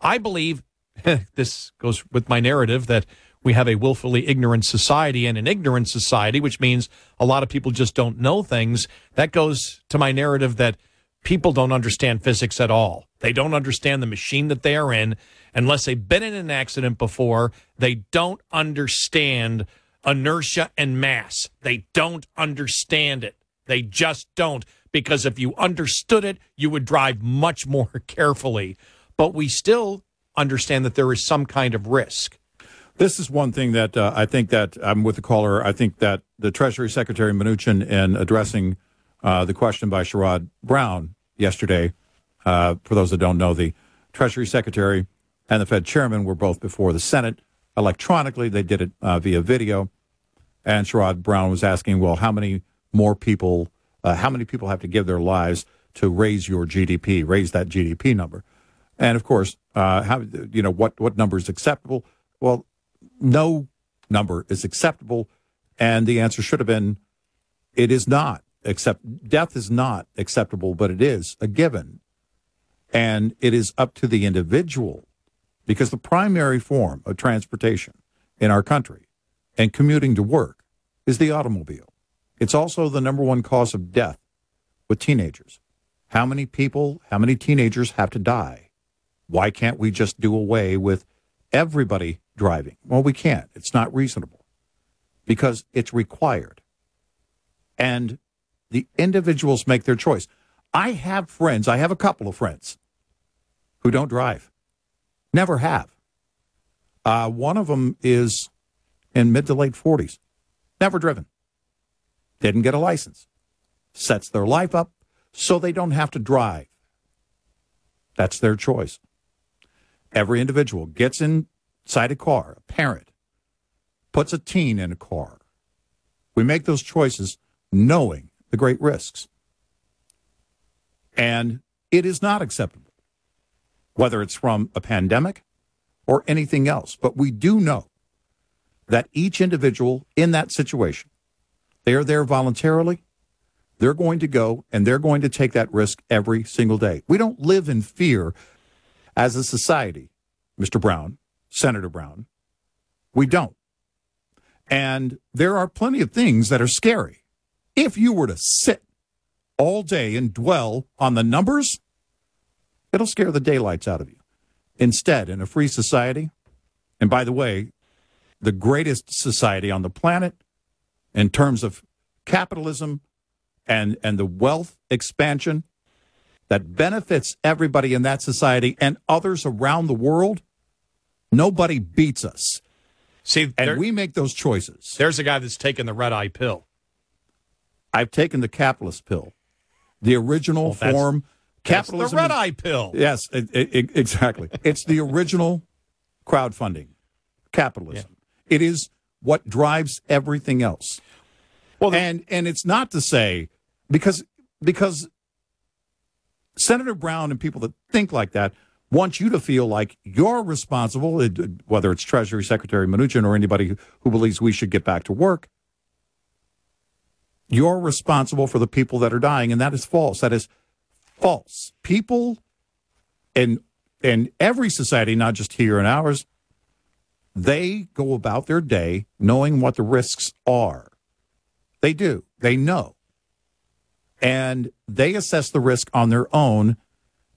Speaker 6: I believe this goes with my narrative that we have a willfully ignorant society and an ignorant society, which means a lot of people just don't know things. That goes to my narrative that people don't understand physics at all. They don't understand the machine that they are in. Unless they've been in an accident before, they don't understand inertia and mass. They don't understand it. They just don't. Because if you understood it, you would drive much more carefully. But we still understand that there is some kind of risk.
Speaker 7: This is one thing that uh, I think that I'm with the caller. I think that the Treasury Secretary Mnuchin, in addressing uh, the question by Sherrod Brown yesterday, uh, for those that don't know, the Treasury Secretary and the Fed Chairman were both before the Senate electronically. They did it uh, via video, and Sherrod Brown was asking, "Well, how many more people? Uh, how many people have to give their lives to raise your GDP, raise that GDP number?" And of course, uh, how you know what what number is acceptable? Well, no number is acceptable, and the answer should have been, it is not. Except death is not acceptable, but it is a given, and it is up to the individual, because the primary form of transportation in our country and commuting to work is the automobile. It's also the number one cause of death with teenagers. How many people, how many teenagers have to die? Why can't we just do away with everybody driving? Well, we can't. It's not reasonable because it's required. And the individuals make their choice. I have friends, I have a couple of friends who don't drive, never have. Uh, one of them is in mid to late 40s, never driven, didn't get a license, sets their life up so they don't have to drive. That's their choice. Every individual gets inside a car, a parent, puts a teen in a car. We make those choices knowing the great risks. And it is not acceptable, whether it's from a pandemic or anything else. But we do know that each individual in that situation, they are there voluntarily. They're going to go and they're going to take that risk every single day. We don't live in fear as a society, Mr. Brown, Senator Brown. We don't. And there are plenty of things that are scary. If you were to sit all day and dwell on the numbers, it'll scare the daylights out of you. Instead, in a free society, and by the way, the greatest society on the planet in terms of capitalism and and the wealth expansion that benefits everybody in that society and others around the world, nobody beats us.
Speaker 6: See,
Speaker 7: and
Speaker 6: there-
Speaker 7: we make those choices.
Speaker 6: There's a guy that's taken the red eye pill.
Speaker 7: I've taken the capitalist pill, the original
Speaker 6: that's-
Speaker 7: form.
Speaker 6: That's the
Speaker 7: Capitalism.
Speaker 6: red eye pill.
Speaker 7: Yes, it, it- exactly. it's the original crowdfunding, capitalism. It is what drives everything else. Well, and and it's not to say because because Senator Brown and people that think like that want you to feel like you're responsible, whether it's Treasury Secretary Mnuchin or anybody who believes we should get back to work. You're responsible for the people that are dying, and that is false. That is false. People in in every society, not just here in ours, they go about their day knowing what the risks are. They do. They know. And they assess the risk on their own,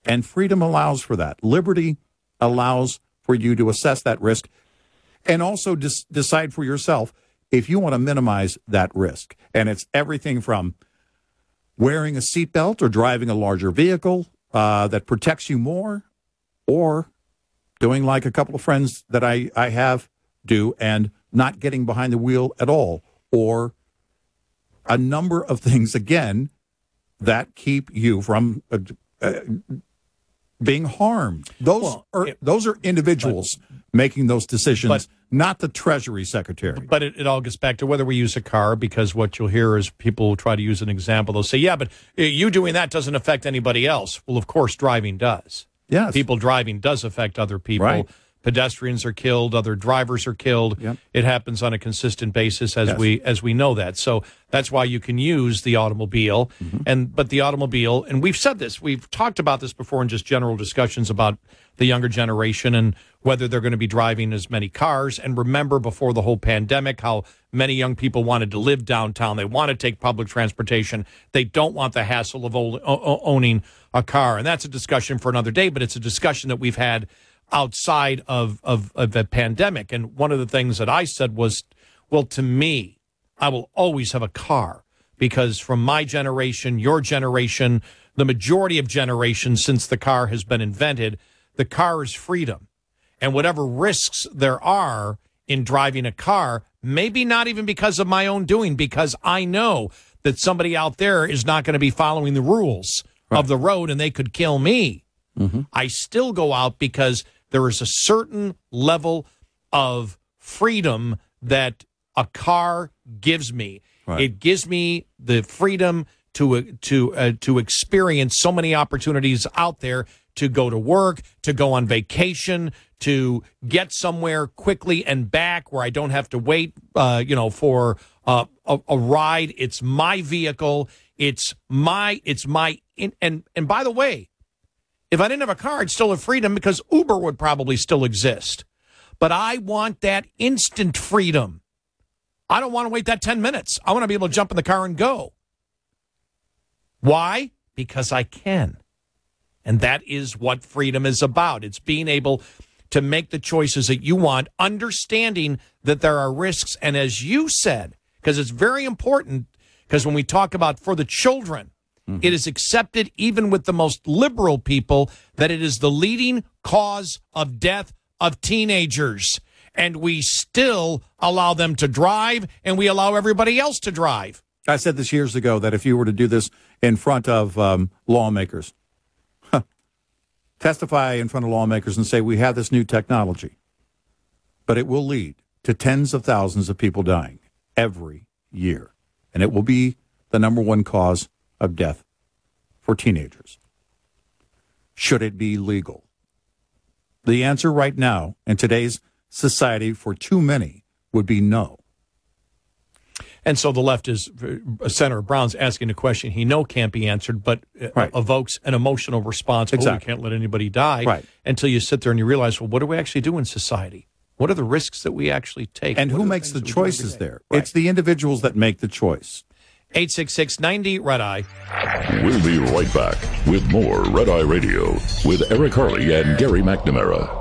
Speaker 7: and freedom allows for that. Liberty allows for you to assess that risk and also dis- decide for yourself if you want to minimize that risk. And it's everything from wearing a seatbelt or driving a larger vehicle uh, that protects you more, or doing like a couple of friends that I, I have do and not getting behind the wheel at all, or a number of things, again, that keep you from uh, uh, being harmed. Those are those are individuals making those decisions,
Speaker 6: but-
Speaker 7: not the Treasury Secretary.
Speaker 6: But it, it all gets back to whether we use a car because what you'll hear is people try to use an example. They'll say, yeah, but uh, you doing that doesn't affect anybody else. Well, of course, driving does.
Speaker 7: Yes.
Speaker 6: People driving does affect other people.
Speaker 7: Right.
Speaker 6: Pedestrians are killed, other drivers are killed. It happens on a consistent basis as
Speaker 7: Yes.
Speaker 6: we as we know that. So that's why you can use the automobile
Speaker 7: Mm-hmm.
Speaker 6: and but the automobile and we've said this, we've talked about this before in just general discussions about the younger generation and whether they're going to be driving as many cars and remember before the whole pandemic how many young people wanted to live downtown. They want to take public transportation. They don't want the hassle of owning a car. And that's a discussion for another day, but it's a discussion that we've had outside of, of, of the pandemic. And one of the things that I said was, well, to me, I will always have a car because from my generation, your generation, the majority of generations since the car has been invented, the car is freedom. And whatever risks there are in driving a car, maybe not even because of my own doing, because I know that somebody out there is not going to be following the rules of the road and they could kill me. I still go out because there is a certain level of freedom that a car gives me. It gives me the freedom to to uh, to experience so many opportunities out there to go to work, to go on vacation, to get somewhere quickly and back where I don't have to wait, uh, you know, for uh, a, a ride. It's my vehicle. It's my it's my in, and and by the way, if I didn't have a car, I'd still have freedom because Uber would probably still exist. But I want that instant freedom. I don't want to wait that 10 minutes. I want to be able to jump in the car and go. Why? Because I can. And that is what freedom is about. It's being able to make the choices that you want, understanding that there are risks. And as you said, because it's very important, because when we talk about for the children, it is accepted even with the most liberal people that it is the leading cause of death of teenagers. And we still allow them to drive and we allow everybody else to drive.
Speaker 7: I said this years ago that if you were to do this in front of um, lawmakers, testify in front of lawmakers and say, we have this new technology, but it will lead to tens of thousands of people dying every year. And it will be the number one cause of death for teenagers. Should it be legal? The answer right now in today's society for too many would be no.
Speaker 6: And so the left is uh, Senator Brown's asking a question he know can't be answered, but uh,
Speaker 7: Right.
Speaker 6: evokes an emotional response. Oh,
Speaker 7: Exactly.
Speaker 6: we can't let anybody die.
Speaker 7: Right.
Speaker 6: Until you sit there and you realize, well, what do we actually do in society? What are the risks that we actually take?
Speaker 7: And
Speaker 6: What
Speaker 7: who
Speaker 6: are
Speaker 7: makes the
Speaker 6: things that we do every
Speaker 7: choices
Speaker 6: day?
Speaker 7: there? It's the individuals that make the choice.
Speaker 6: 866 90 Red Eye.
Speaker 5: We'll be right back with more Red Eye Radio with Eric Harley and Gary McNamara.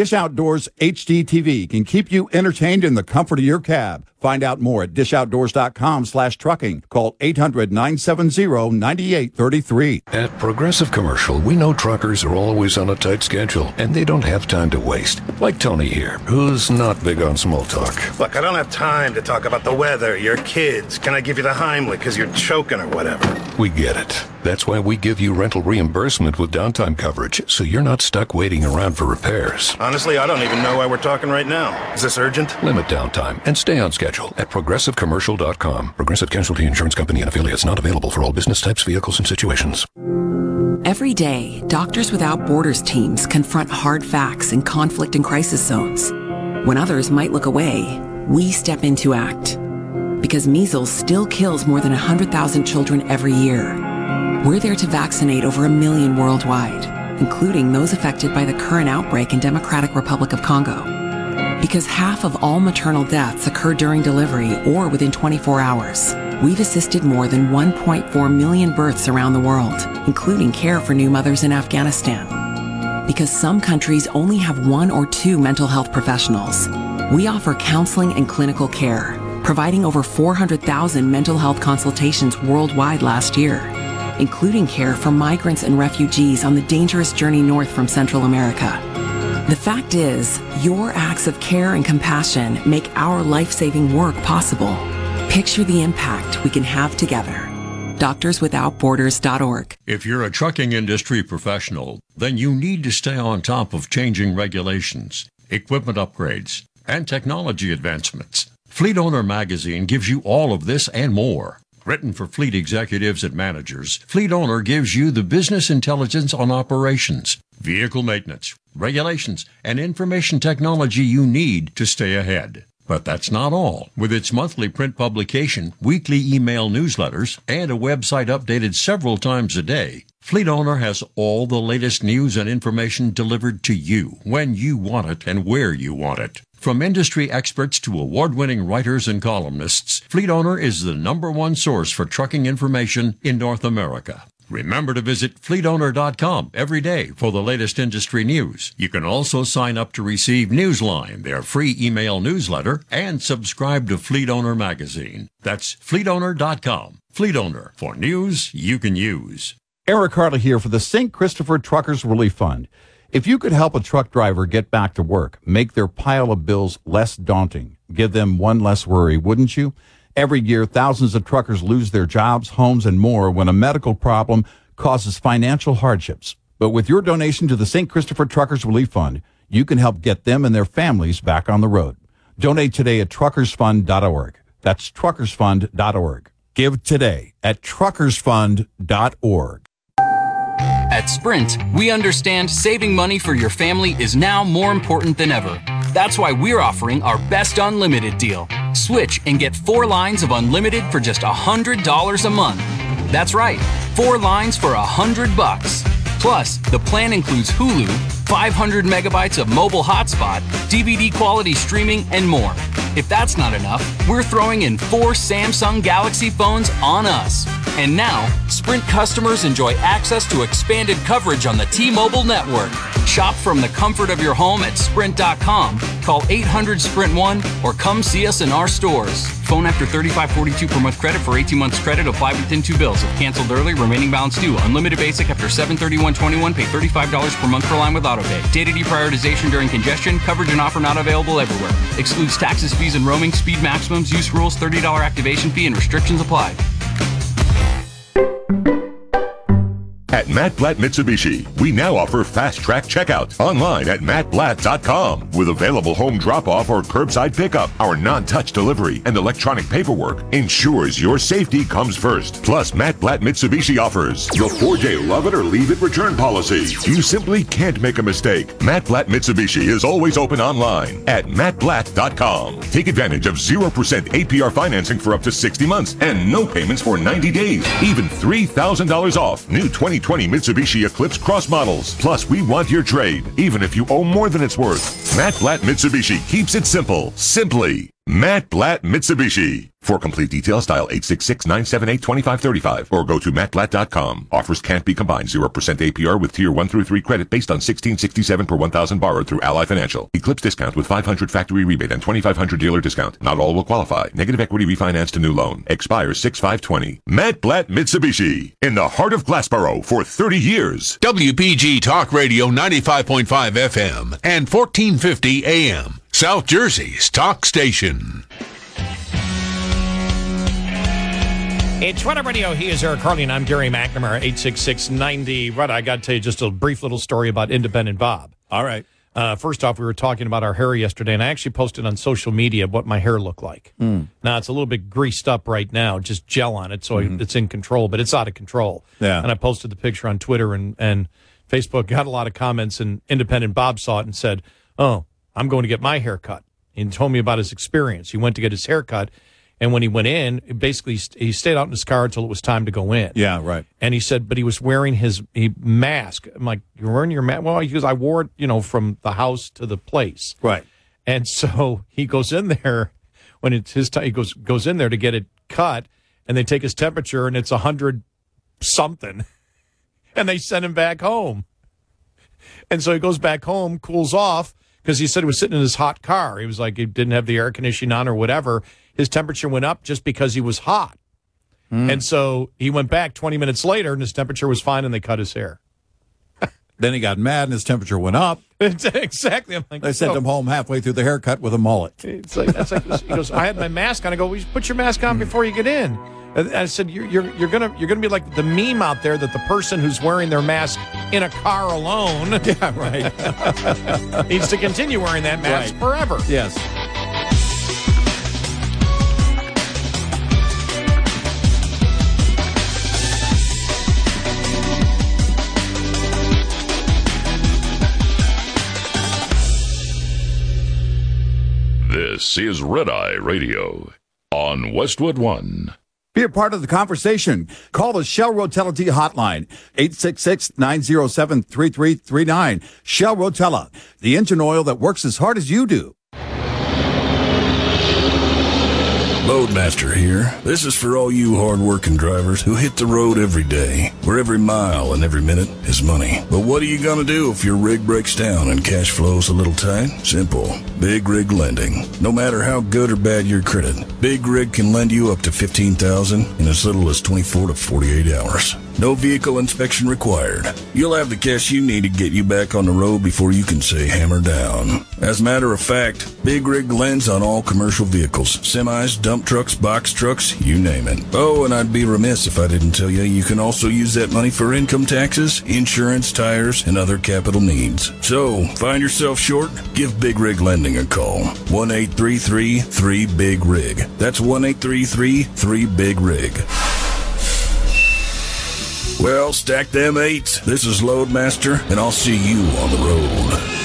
Speaker 7: Dish Outdoors HD TV can keep you entertained in the comfort of your cab. Find out more at dishoutdoors.com slash trucking. Call 800-970-9833.
Speaker 26: At Progressive Commercial, we know truckers are always on a tight schedule, and they don't have time to waste. Like Tony here, who's not big on small talk.
Speaker 27: Look, I don't have time to talk about the weather, your kids. Can I give you the Heimlich because you're choking or whatever?
Speaker 26: We get it. That's why we give you rental reimbursement with downtime coverage, so you're not stuck waiting around for repairs.
Speaker 27: Honestly, I don't even know why we're talking right now. Is this urgent?
Speaker 26: Limit downtime and stay on schedule at progressivecommercial.com. Progressive Casualty Insurance Company and affiliates not available for all business types, vehicles, and situations.
Speaker 28: Every day, Doctors Without Borders teams confront hard facts in conflict and crisis zones. When others might look away, we step in to act. Because measles still kills more than 100,000 children every year. We're there to vaccinate over a million worldwide, including those affected by the current outbreak in Democratic Republic of Congo. Because half of all maternal deaths occur during delivery or within 24 hours. We've assisted more than 1.4 million births around the world, including care for new mothers in Afghanistan. Because some countries only have one or two mental health professionals, we offer counseling and clinical care, providing over 400,000 mental health consultations worldwide last year, including care for migrants and refugees on the dangerous journey north from Central America. The fact is, your acts of care and compassion make our life saving work possible. Picture the impact we can have together. DoctorsWithoutBorders.org.
Speaker 29: If you're a trucking industry professional, then you need to stay on top of changing regulations, equipment upgrades, and technology advancements. Fleet Owner Magazine gives you all of this and more. Written for fleet executives and managers, Fleet Owner gives you the business intelligence on operations, vehicle maintenance, regulations, and information technology you need to stay ahead. But that's not all. With its monthly print publication, weekly email newsletters, and a website updated several times a day, Fleet Owner has all the latest news and information delivered to you when you want it and where you want it. From industry experts to award-winning writers and columnists, Fleet Owner is the number one source for trucking information in North America. Remember to visit fleetowner.com every day for the latest industry news. You can also sign up to receive Newsline, their free email newsletter, and subscribe to Fleet Owner magazine. That's fleetowner.com. Fleet Owner for news you can use.
Speaker 7: Eric Harley here for the St. Christopher Truckers Relief Fund. If you could help a truck driver get back to work, make their pile of bills less daunting, give them one less worry, wouldn't you? Every year, thousands of truckers lose their jobs, homes, and more when a medical problem causes financial hardships. But with your donation to the St. Christopher Truckers Relief Fund, you can help get them and their families back on the road. Donate today at truckersfund.org. That's truckersfund.org. Give today at truckersfund.org.
Speaker 30: At Sprint, we understand saving money for your family is now more important than ever. That's why we're offering our best unlimited deal. Switch and get four lines of unlimited for just $100 a month. That's right, four lines for a hundred bucks. Plus, the plan includes Hulu, 500 megabytes of mobile hotspot, DVD quality streaming, and more. If that's not enough, we're throwing in four Samsung Galaxy phones on us. And now, Sprint customers enjoy access to expanded coverage on the T Mobile network. Shop from the comfort of your home at Sprint.com, call 800 Sprint 1, or come see us in our stores. Phone after 3542 per month credit for 18 months credit applied within two bills. If canceled early, remaining balance due. Unlimited basic after 73121, pay $35 per month per line with autopay. Data deprioritization during congestion, coverage and offer not available everywhere. Excludes taxes, fees, and roaming, speed maximums, use rules, $30 activation fee, and restrictions apply.
Speaker 31: At Matt Blatt Mitsubishi, we now offer fast track checkout online at mattblatt.com. With available home drop off or curbside pickup, our non touch delivery and electronic paperwork ensures your safety comes first. Plus, Matt Blatt Mitsubishi offers the four day love it or leave it return policy. You simply can't make a mistake. Matt Blatt Mitsubishi is always open online at mattblatt.com. Take advantage of 0% APR financing for up to 60 months and no payments for 90 days. Even $3,000 off new 2020 Mitsubishi Eclipse Cross models. Plus, we want your trade, even if you owe more than it's worth. Matt Blatt Mitsubishi keeps it simple, simply Matt Blatt Mitsubishi. For complete details, dial 866-978-2535 or go to mattblatt.com. Offers can't be combined. 0% APR with tier 1 through 3 credit based on 1667 per 1000 borrowed through Ally Financial. Eclipse discount with 500 factory rebate and 2500 dealer discount. Not all will qualify. Negative equity refinance to new loan. Expires 6520. Matt Blatt Mitsubishi. In the heart of Glassboro for 30 years.
Speaker 2: WPG Talk Radio 95.5 FM and 1450 AM. South Jersey's talk station.
Speaker 6: It's Red Eye Radio. He is Eric Harley, and I'm Gary McNamara, 86690. Red Eye, I got to tell you just a brief little story about Independent Bob.
Speaker 7: All right.
Speaker 6: Uh, first off, we were talking about our hair yesterday, and I actually posted on social media what my hair looked like.
Speaker 7: Mm.
Speaker 6: Now, it's a little bit greased up right now, just gel on it, so
Speaker 7: Mhm.
Speaker 6: it's in control, but it's out of control.
Speaker 7: Yeah.
Speaker 6: And I posted the picture on Twitter and, and Facebook, got a lot of comments, and Independent Bob saw it and said, Oh, I'm going to get my hair cut. And told me about his experience. He went to get his hair cut, and when he went in, basically he stayed out in his car until it was time to go in.
Speaker 7: Yeah, right.
Speaker 6: And he said, but he was wearing his he, mask. I'm like, you're wearing your mask? Well, he goes, I wore it, you know, from the house to the place.
Speaker 7: Right.
Speaker 6: And so he goes in there when it's his time. He goes goes in there to get it cut, and they take his temperature, and it's a hundred something, and they send him back home. And so he goes back home, cools off because he said he was sitting in his hot car. He was like he didn't have the air conditioning on or whatever. His temperature went up just because he was hot. Hmm. And so he went back 20 minutes later and his temperature was fine and they cut his hair.
Speaker 7: Then he got mad and his temperature went up.
Speaker 6: exactly. I'm like,
Speaker 7: They sent
Speaker 6: "Oh."
Speaker 7: him home halfway through the haircut with a mullet.
Speaker 6: It's like, that's like he goes. I had my mask on. I go. Well, you put your mask on hmm. before you get in. And I said, you're, you're you're gonna you're gonna be like the meme out there that the person who's wearing their mask in a car alone,
Speaker 7: yeah, right,
Speaker 6: needs to continue wearing that mask
Speaker 7: Right.
Speaker 6: forever.
Speaker 7: Yes.
Speaker 5: This is Red Eye Radio on Westwood One.
Speaker 7: Be a part of the conversation. Call the Shell Rotelity hotline, 866-907-3339. Shell Rotella, the engine oil that works as hard as you do.
Speaker 32: Loadmaster here. This is for all you hard-working drivers who hit the road every day, where every mile and every minute is money. But what are you gonna do if your rig breaks down and cash flow's a little tight? Simple. Big Rig Lending. No matter how good or bad your credit, Big Rig can lend you up to 15000 in as little as 24 to 48 hours. No vehicle inspection required. You'll have the cash you need to get you back on the road before you can say hammer down. As a matter of fact, Big Rig lends on all commercial vehicles semis, dump trucks, box trucks, you name it. Oh, and I'd be remiss if I didn't tell you you can also use that money for income taxes, insurance, tires, and other capital needs. So, find yourself short? Give Big Rig Lending a call. 1 833 3 Big Rig. That's 1 833 3 Big Rig. Well, stack them eights. This is Loadmaster, and I'll see you on the road.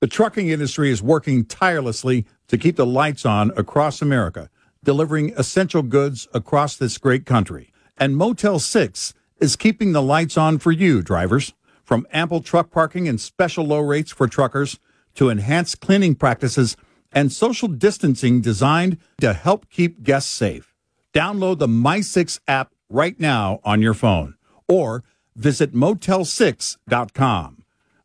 Speaker 7: The trucking industry is working tirelessly to keep the lights on across America, delivering essential goods across this great country. And Motel 6 is keeping the lights on for you, drivers. From ample truck parking and special low rates for truckers to enhanced cleaning practices and social distancing designed to help keep guests safe. Download the My6 app right now on your phone or visit motel6.com.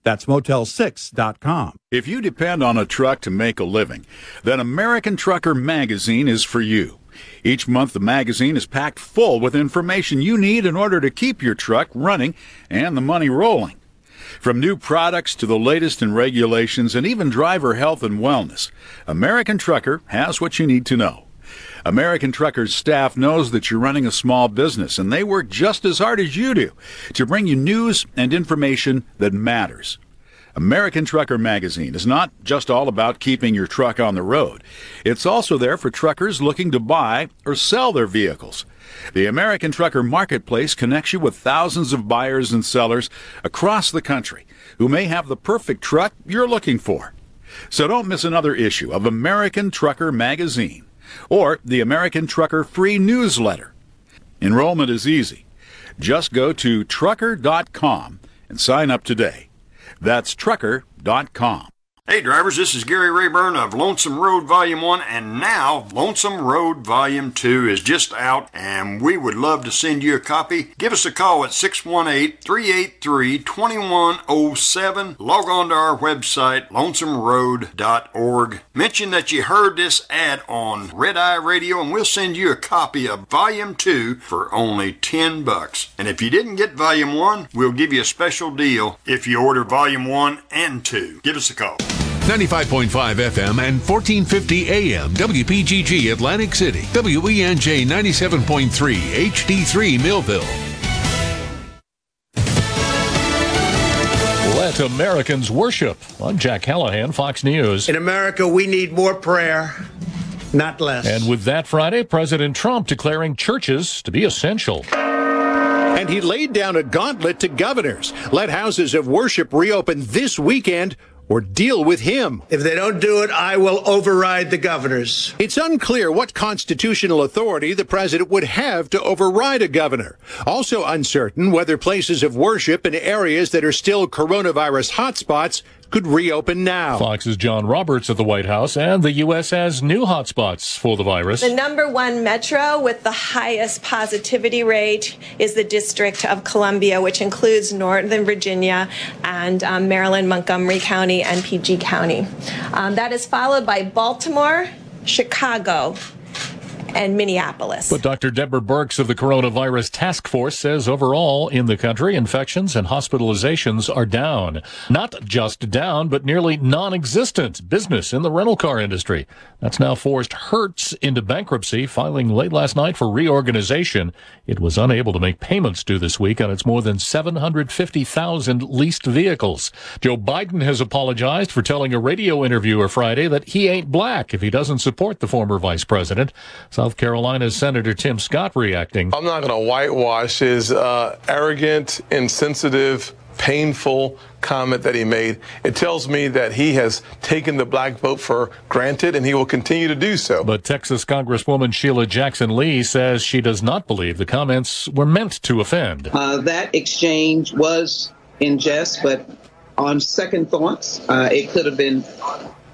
Speaker 7: That's motel6.com.
Speaker 9: If you depend on a truck to make a living, then American Trucker Magazine is for you. Each month, the magazine is packed full with information you need in order to keep your truck running and the money rolling. From new products to the latest in regulations and even driver health and wellness, American Trucker has what you need to know. American Trucker's staff knows that you're running a small business and they work just as hard as you do to bring you news and information that matters. American Trucker Magazine is not just all about keeping your truck on the road. It's also there for truckers looking to buy or sell their vehicles. The American Trucker Marketplace connects you with thousands of buyers and sellers across the country who may have the perfect truck you're looking for. So don't miss another issue of American Trucker Magazine or the American Trucker Free Newsletter. Enrollment is easy. Just go to trucker.com and sign up today. That's trucker.com.
Speaker 32: Hey drivers, this is Gary Rayburn of Lonesome Road Volume 1 and now Lonesome Road Volume 2 is just out and we would love to send you a copy. Give us a call at 618-383-2107. Log on to our website lonesomeroad.org. Mention that you heard this ad on Red Eye Radio and we'll send you a copy of Volume 2 for only 10 bucks. And if you didn't get Volume 1, we'll give you a special deal if you order Volume 1 and 2. Give us a call.
Speaker 2: 95.5 FM and 1450 AM WPGG Atlantic City. WENJ 97.3 HD3 Millville.
Speaker 33: Let Americans worship. I'm Jack Callahan, Fox News.
Speaker 34: In America, we need more prayer, not less.
Speaker 33: And with that Friday, President Trump declaring churches to be essential.
Speaker 35: And he laid down a gauntlet to governors. Let houses of worship reopen this weekend or deal with him.
Speaker 34: If they don't do it, I will override the governors.
Speaker 35: It's unclear what constitutional authority the president would have to override a governor. Also uncertain whether places of worship in areas that are still coronavirus hotspots could reopen now.
Speaker 33: Fox's John Roberts at the White House, and the U.S. has new hotspots for the virus.
Speaker 36: The number one metro with the highest positivity rate is the District of Columbia, which includes Northern Virginia and um, Maryland, Montgomery County, and PG County. Um, that is followed by Baltimore, Chicago, and Minneapolis.
Speaker 33: But Dr. Deborah Birx of the Coronavirus Task Force says overall in the country, infections and hospitalizations are down. Not just down, but nearly non-existent. Business in the rental car industry. That's now forced Hertz into bankruptcy, filing late last night for reorganization. It was unable to make payments due this week on its more than 750,000 leased vehicles. Joe Biden has apologized for telling a radio interviewer Friday that he ain't black if he doesn't support the former vice president. South Carolina's Senator Tim Scott reacting.
Speaker 37: I'm not going to whitewash his uh, arrogant, insensitive, painful comment that he made. It tells me that he has taken the black vote for granted and he will continue to do so.
Speaker 33: But Texas Congresswoman Sheila Jackson Lee says she does not believe the comments were meant to offend.
Speaker 38: Uh, that exchange was in jest, but on second thoughts, uh, it could have been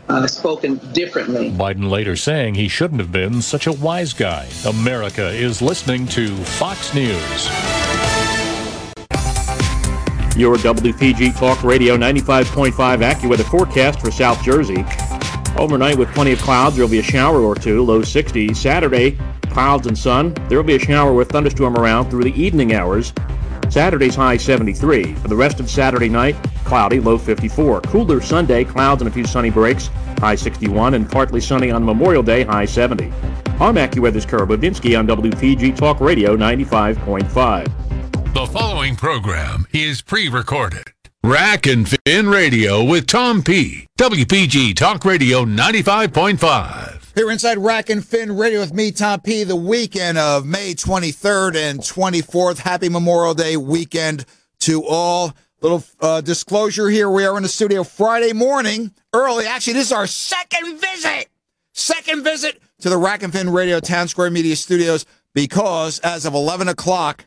Speaker 38: uh, spoken differently.
Speaker 33: Biden later saying he shouldn't have been such a wise guy. America is listening to Fox News.
Speaker 4: Your WPG Talk Radio 95.5 AccuWeather forecast for South Jersey. Overnight with plenty of clouds, there will be a shower or two, low 60. Saturday, clouds and sun. There will be a shower with thunderstorm around through the evening hours. Saturday's high 73. For the rest of Saturday night, cloudy, low 54. Cooler Sunday, clouds and a few sunny breaks, high 61, and partly sunny on Memorial Day, high 70. I'm AccuWeather's Kara Budinski on WPG Talk Radio 95.5.
Speaker 2: The following program is pre-recorded. Rack and Fin Radio with Tom P. WPG Talk Radio 95.5.
Speaker 39: Here inside Rack and Fin Radio with me, Tom P. The weekend of May 23rd and 24th. Happy Memorial Day weekend to all. Little uh, disclosure here. We are in the studio Friday morning early. Actually, this is our second visit. Second visit to the Rack and Fin Radio Town Square Media Studios because as of 11 o'clock,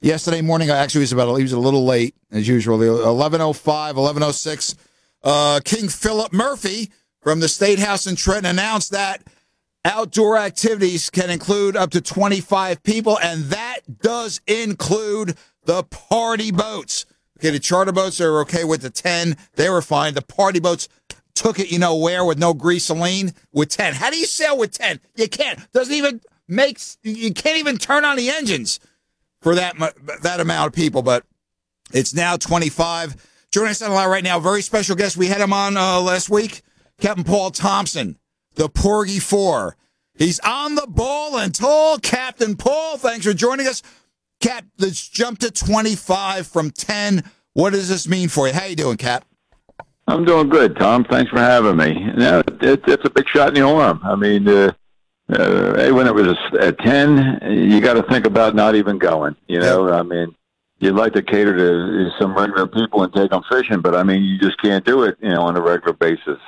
Speaker 39: yesterday morning. I actually, he was about he was a little late as usual. Eleven oh five, eleven oh six. Uh, King Philip Murphy from the State House in Trenton announced that outdoor activities can include up to 25 people, and that does include the party boats. Okay, the charter boats are okay with the 10. They were fine. The party boats took it, you know where, with no greasoline with 10. How do you sail with 10? You can't. Doesn't even make, you can't even turn on the engines for that that amount of people, but it's now 25. Joining us on the line right now, very special guest. We had him on uh, last week, Captain Paul Thompson, the Porgy Four. He's on the ball and tall, Captain Paul. Thanks for joining us. Cap, let's jump to 25 from 10. What does this mean for you? How you doing, Cap?
Speaker 40: I'm doing good, Tom. Thanks for having me. Now, it, it's a big shot in the arm. I mean, uh, uh, when it was at 10, you got to think about not even going. You know, I mean, you'd like to cater to some regular people and take them fishing, but I mean, you just can't do it, you know, on a regular basis.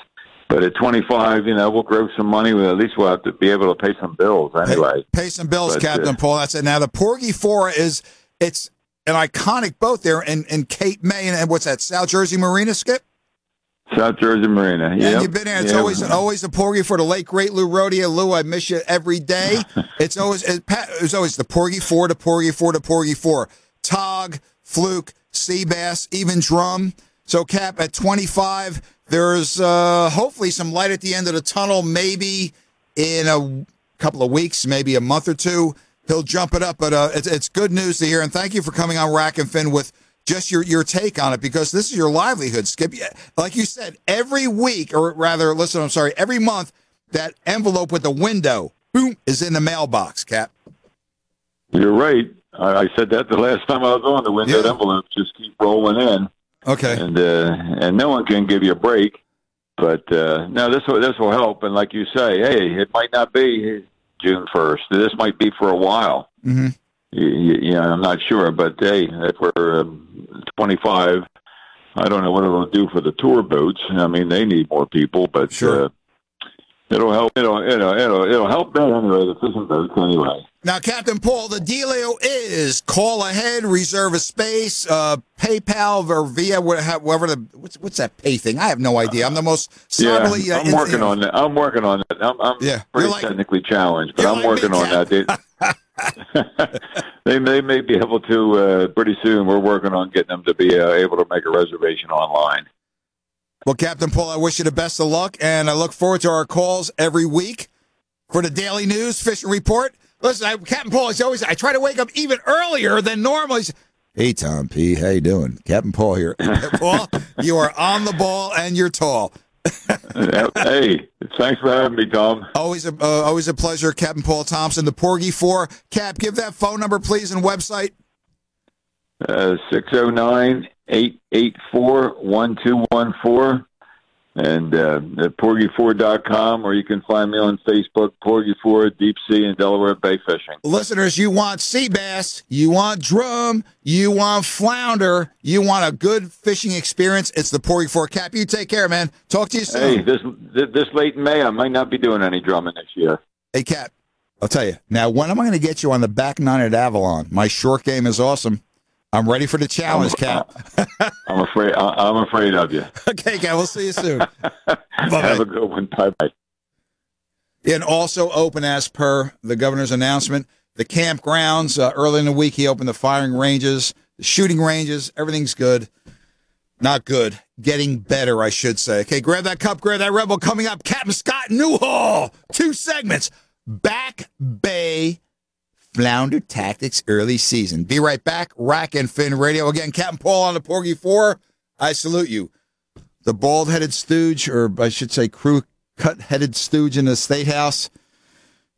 Speaker 40: But at 25, you know, we'll grow some money. Well, at least we'll have to be able to pay some bills anyway.
Speaker 39: Pay, pay some bills,
Speaker 40: But,
Speaker 39: Captain
Speaker 40: uh,
Speaker 39: Paul. That's it. Now, the Porgy Four is, it's an iconic boat there in, in Cape May and, and what's that, South Jersey Marina, Skip?
Speaker 40: South Jersey Marina. Yeah,
Speaker 39: you've been there. It's
Speaker 40: Yeah.
Speaker 39: always always a porgy for the late great Lou Rodia. Lou, I miss you every day. it's always it, Pat, it's always the porgy four, the porgy four, the porgy four. Tog, fluke, sea bass, even drum. So Cap at twenty five. There's uh, hopefully some light at the end of the tunnel. Maybe in a couple of weeks, maybe a month or two, he'll jump it up. But uh, it's, it's good news to hear. And thank you for coming on Rack and Fin with just your, your take on it because this is your livelihood, Skip. Like you said, every week, or rather, listen, I'm sorry, every month, that envelope with the window, boom, is in the mailbox, Cap.
Speaker 40: You're right. I, I said that the last time I was on. The windowed envelopes just keep rolling in.
Speaker 39: Okay.
Speaker 40: And uh, and no one can give you a break. But uh, no, this will this will help. And like you say, hey, it might not be June first. This might be for a while.
Speaker 39: Mm-hmm.
Speaker 40: Yeah, I'm not sure, but hey, if we're um, 25, I don't know what it'll do for the tour boats. I mean, they need more people, but
Speaker 39: Sure.
Speaker 40: uh, it'll help. It'll it'll it'll it'll help them anyway. The fishing boats anyway.
Speaker 39: Now, Captain Paul, the dealio is call ahead, reserve a space, uh, PayPal or via whatever the what's what's that pay thing? I have no idea. I'm the most
Speaker 40: Yeah,
Speaker 39: uh,
Speaker 40: I'm
Speaker 39: in-
Speaker 40: working on that. I'm working on that. I'm, I'm
Speaker 39: Yeah,
Speaker 40: pretty
Speaker 39: like-
Speaker 40: technically challenged, but I'm working on that. They, they may may be able to uh, pretty soon. We're working on getting them to be uh, able to make a reservation online.
Speaker 39: Well, Captain Paul, I wish you the best of luck, and I look forward to our calls every week for the daily news fishing report. Listen, I, Captain Paul is always. I try to wake up even earlier than normal. He's, hey, Tom P, how you doing? Captain Paul here. Paul, you are on the ball and you're tall.
Speaker 40: Uh, hey, thanks for having me, Tom.
Speaker 39: Always a uh, always a pleasure, Captain Paul Thompson, the Porgy Four. Cap, give that phone number, please, and website.
Speaker 40: Uh, 609-884-1214 and uh, at porgy4.com or you can find me on Facebook, Porgy4 Deep Sea and Delaware Bay Fishing.
Speaker 39: Listeners, you want sea bass, you want drum, you want flounder, you want a good fishing experience. It's the Porgy Four. Cap, you take care, man. Talk to you soon.
Speaker 40: Hey, this this late in May, I might not be doing any drumming this year.
Speaker 39: Hey, Cap, I'll tell you. Now, when am I going to get you on the back nine at Avalon? My short game is awesome. I'm ready for the challenge, Cap.
Speaker 40: I'm afraid. I'm afraid of you.
Speaker 39: okay, Cap, we'll see you soon.
Speaker 40: Have a good one. Bye bye.
Speaker 39: And also open as per the governor's announcement. The campgrounds, uh, early in the week, he opened the firing ranges, the shooting ranges. Everything's good. Not good. Getting better, I should say. Okay, grab that cup, grab that rebel. Coming up, Captain Scott Newhall. Two segments. Back Bay Flounder Tactics early season. Be right back. Rack and Fin Radio. Again, Captain Paul on the Porgy 4. I salute you. The bald headed stooge, or I should say, crew cut headed stooge in the State House.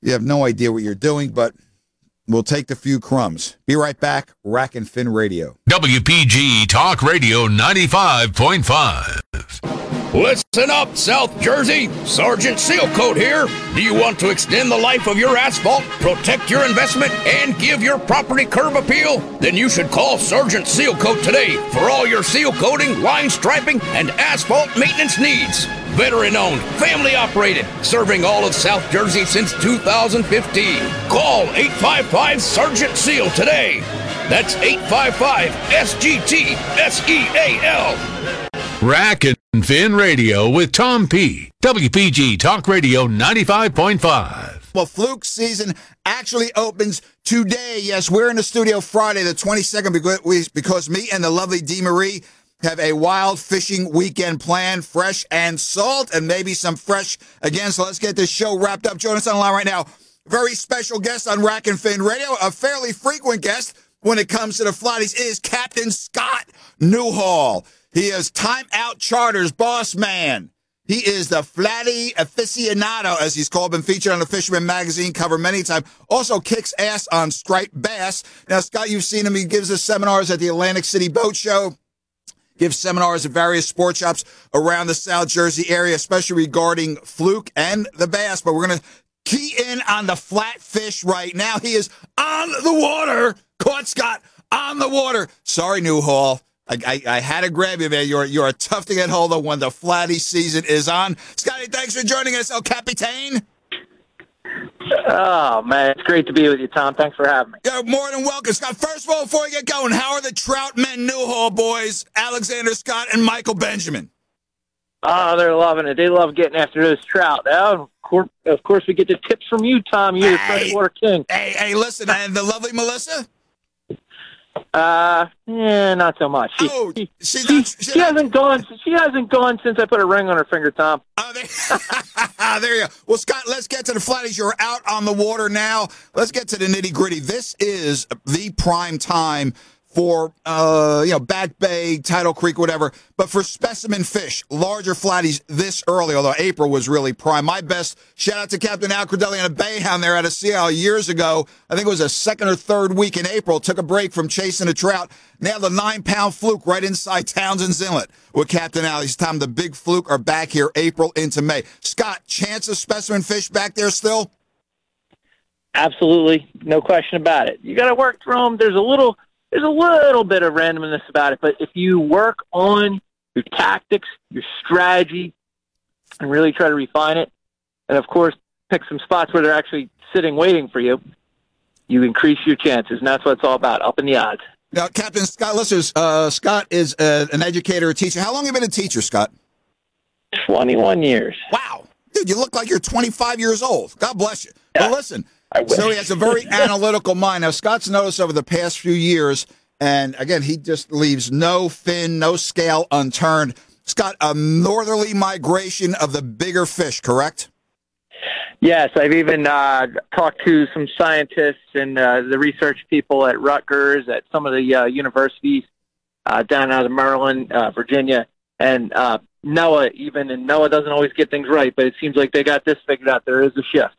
Speaker 39: You have no idea what you're doing, but we'll take the few crumbs. Be right back. Rack and Fin Radio.
Speaker 2: WPG Talk Radio 95.5.
Speaker 41: Listen up, South Jersey. Sergeant Sealcoat here. Do you want to extend the life of your asphalt, protect your investment, and give your property curb appeal? Then you should call Sergeant Sealcoat today for all your seal coating, line striping, and asphalt maintenance needs. Veteran owned, family operated, serving all of South Jersey since 2015. Call 855 Sergeant Seal today. That's 855 SGT SEAL.
Speaker 2: Rack and Fin Radio with Tom P. WPG Talk Radio 95.5.
Speaker 39: Well, Fluke season actually opens today. Yes, we're in the studio Friday, the 22nd, because, me and the lovely Dee Marie have a wild fishing weekend planned, fresh and salt, and maybe some fresh again. So let's get this show wrapped up. Join us online right now. Very special guest on Rack and Fin Radio, a fairly frequent guest when it comes to the Flatties is Captain Scott Newhall. He is Time Out Charters boss man. He is the flatty aficionado, as he's called, been featured on the Fisherman magazine cover many times. Also kicks ass on striped bass. Now, Scott, you've seen him. He gives us seminars at the Atlantic City Boat Show, gives seminars at various sport shops around the South Jersey area, especially regarding fluke and the bass. But we're going to key in on the flatfish right now. He is on the water. Caught Scott on the water. Sorry, Newhall. I, I, I had to grab you, man. You're you're a tough to get hold of when the flatty season is on. Scotty, thanks for joining us, El Capitan.
Speaker 42: Oh man, it's great to be with you, Tom. Thanks for having me.
Speaker 39: You're more than welcome, Scott. First of all, before we get going, how are the Troutmen Newhall boys, Alexander Scott and Michael Benjamin?
Speaker 42: Oh, they're loving it. They love getting after those trout. Now, of course, of course, we get the tips from you, Tom. You're the freshwater king.
Speaker 39: Hey, hey, listen, and the lovely Melissa.
Speaker 42: Uh, yeah, not so much. She,
Speaker 39: oh,
Speaker 42: she, she, she hasn't gone. She hasn't gone since I put a ring on her finger, Tom.
Speaker 39: Oh, there, there you go. Well, Scott, let's get to the flatties. You're out on the water now. Let's get to the nitty gritty. This is the prime time for uh, you know Back Bay, Tidal Creek, whatever. But for specimen fish, larger flatties this early, although April was really prime. My best shout out to Captain Al Credelli and a bayhound there out of Sea Isle years ago. I think it was a second or third week in April. Took a break from chasing a trout. Nailed a nine pound fluke right inside Townsend's Inlet with Captain Al. This time the big fluke are back here April into May. Scott, chance of specimen fish back there still?
Speaker 42: Absolutely, no question about it. You got to work through them. There's a little there's a little bit of randomness about it, but if you work on your tactics, your strategy, and really try to refine it, and of course, pick some spots where they're actually sitting waiting for you, you increase your chances, and that's what it's all about, up in the odds.
Speaker 39: Now, Captain Scott listeners, uh, Scott is uh, an educator, a teacher. How long have you been a teacher, Scott?
Speaker 42: 21 years.
Speaker 39: Wow. Dude, you look like you're 25 years old. God bless you. Yeah. Well, listen, so he has a very analytical mind. Now, Scott's noticed over the past few years, and again, he just leaves no fin, no scale unturned. Scott, a northerly migration of the bigger fish, correct?
Speaker 42: Yes, I've even uh, talked to some scientists and uh, the research people at Rutgers, at some of the uh, universities uh, down out of Maryland, uh, Virginia, and uh, NOAA even. And NOAA doesn't always get things right, but it seems like they got this figured out. There is a shift.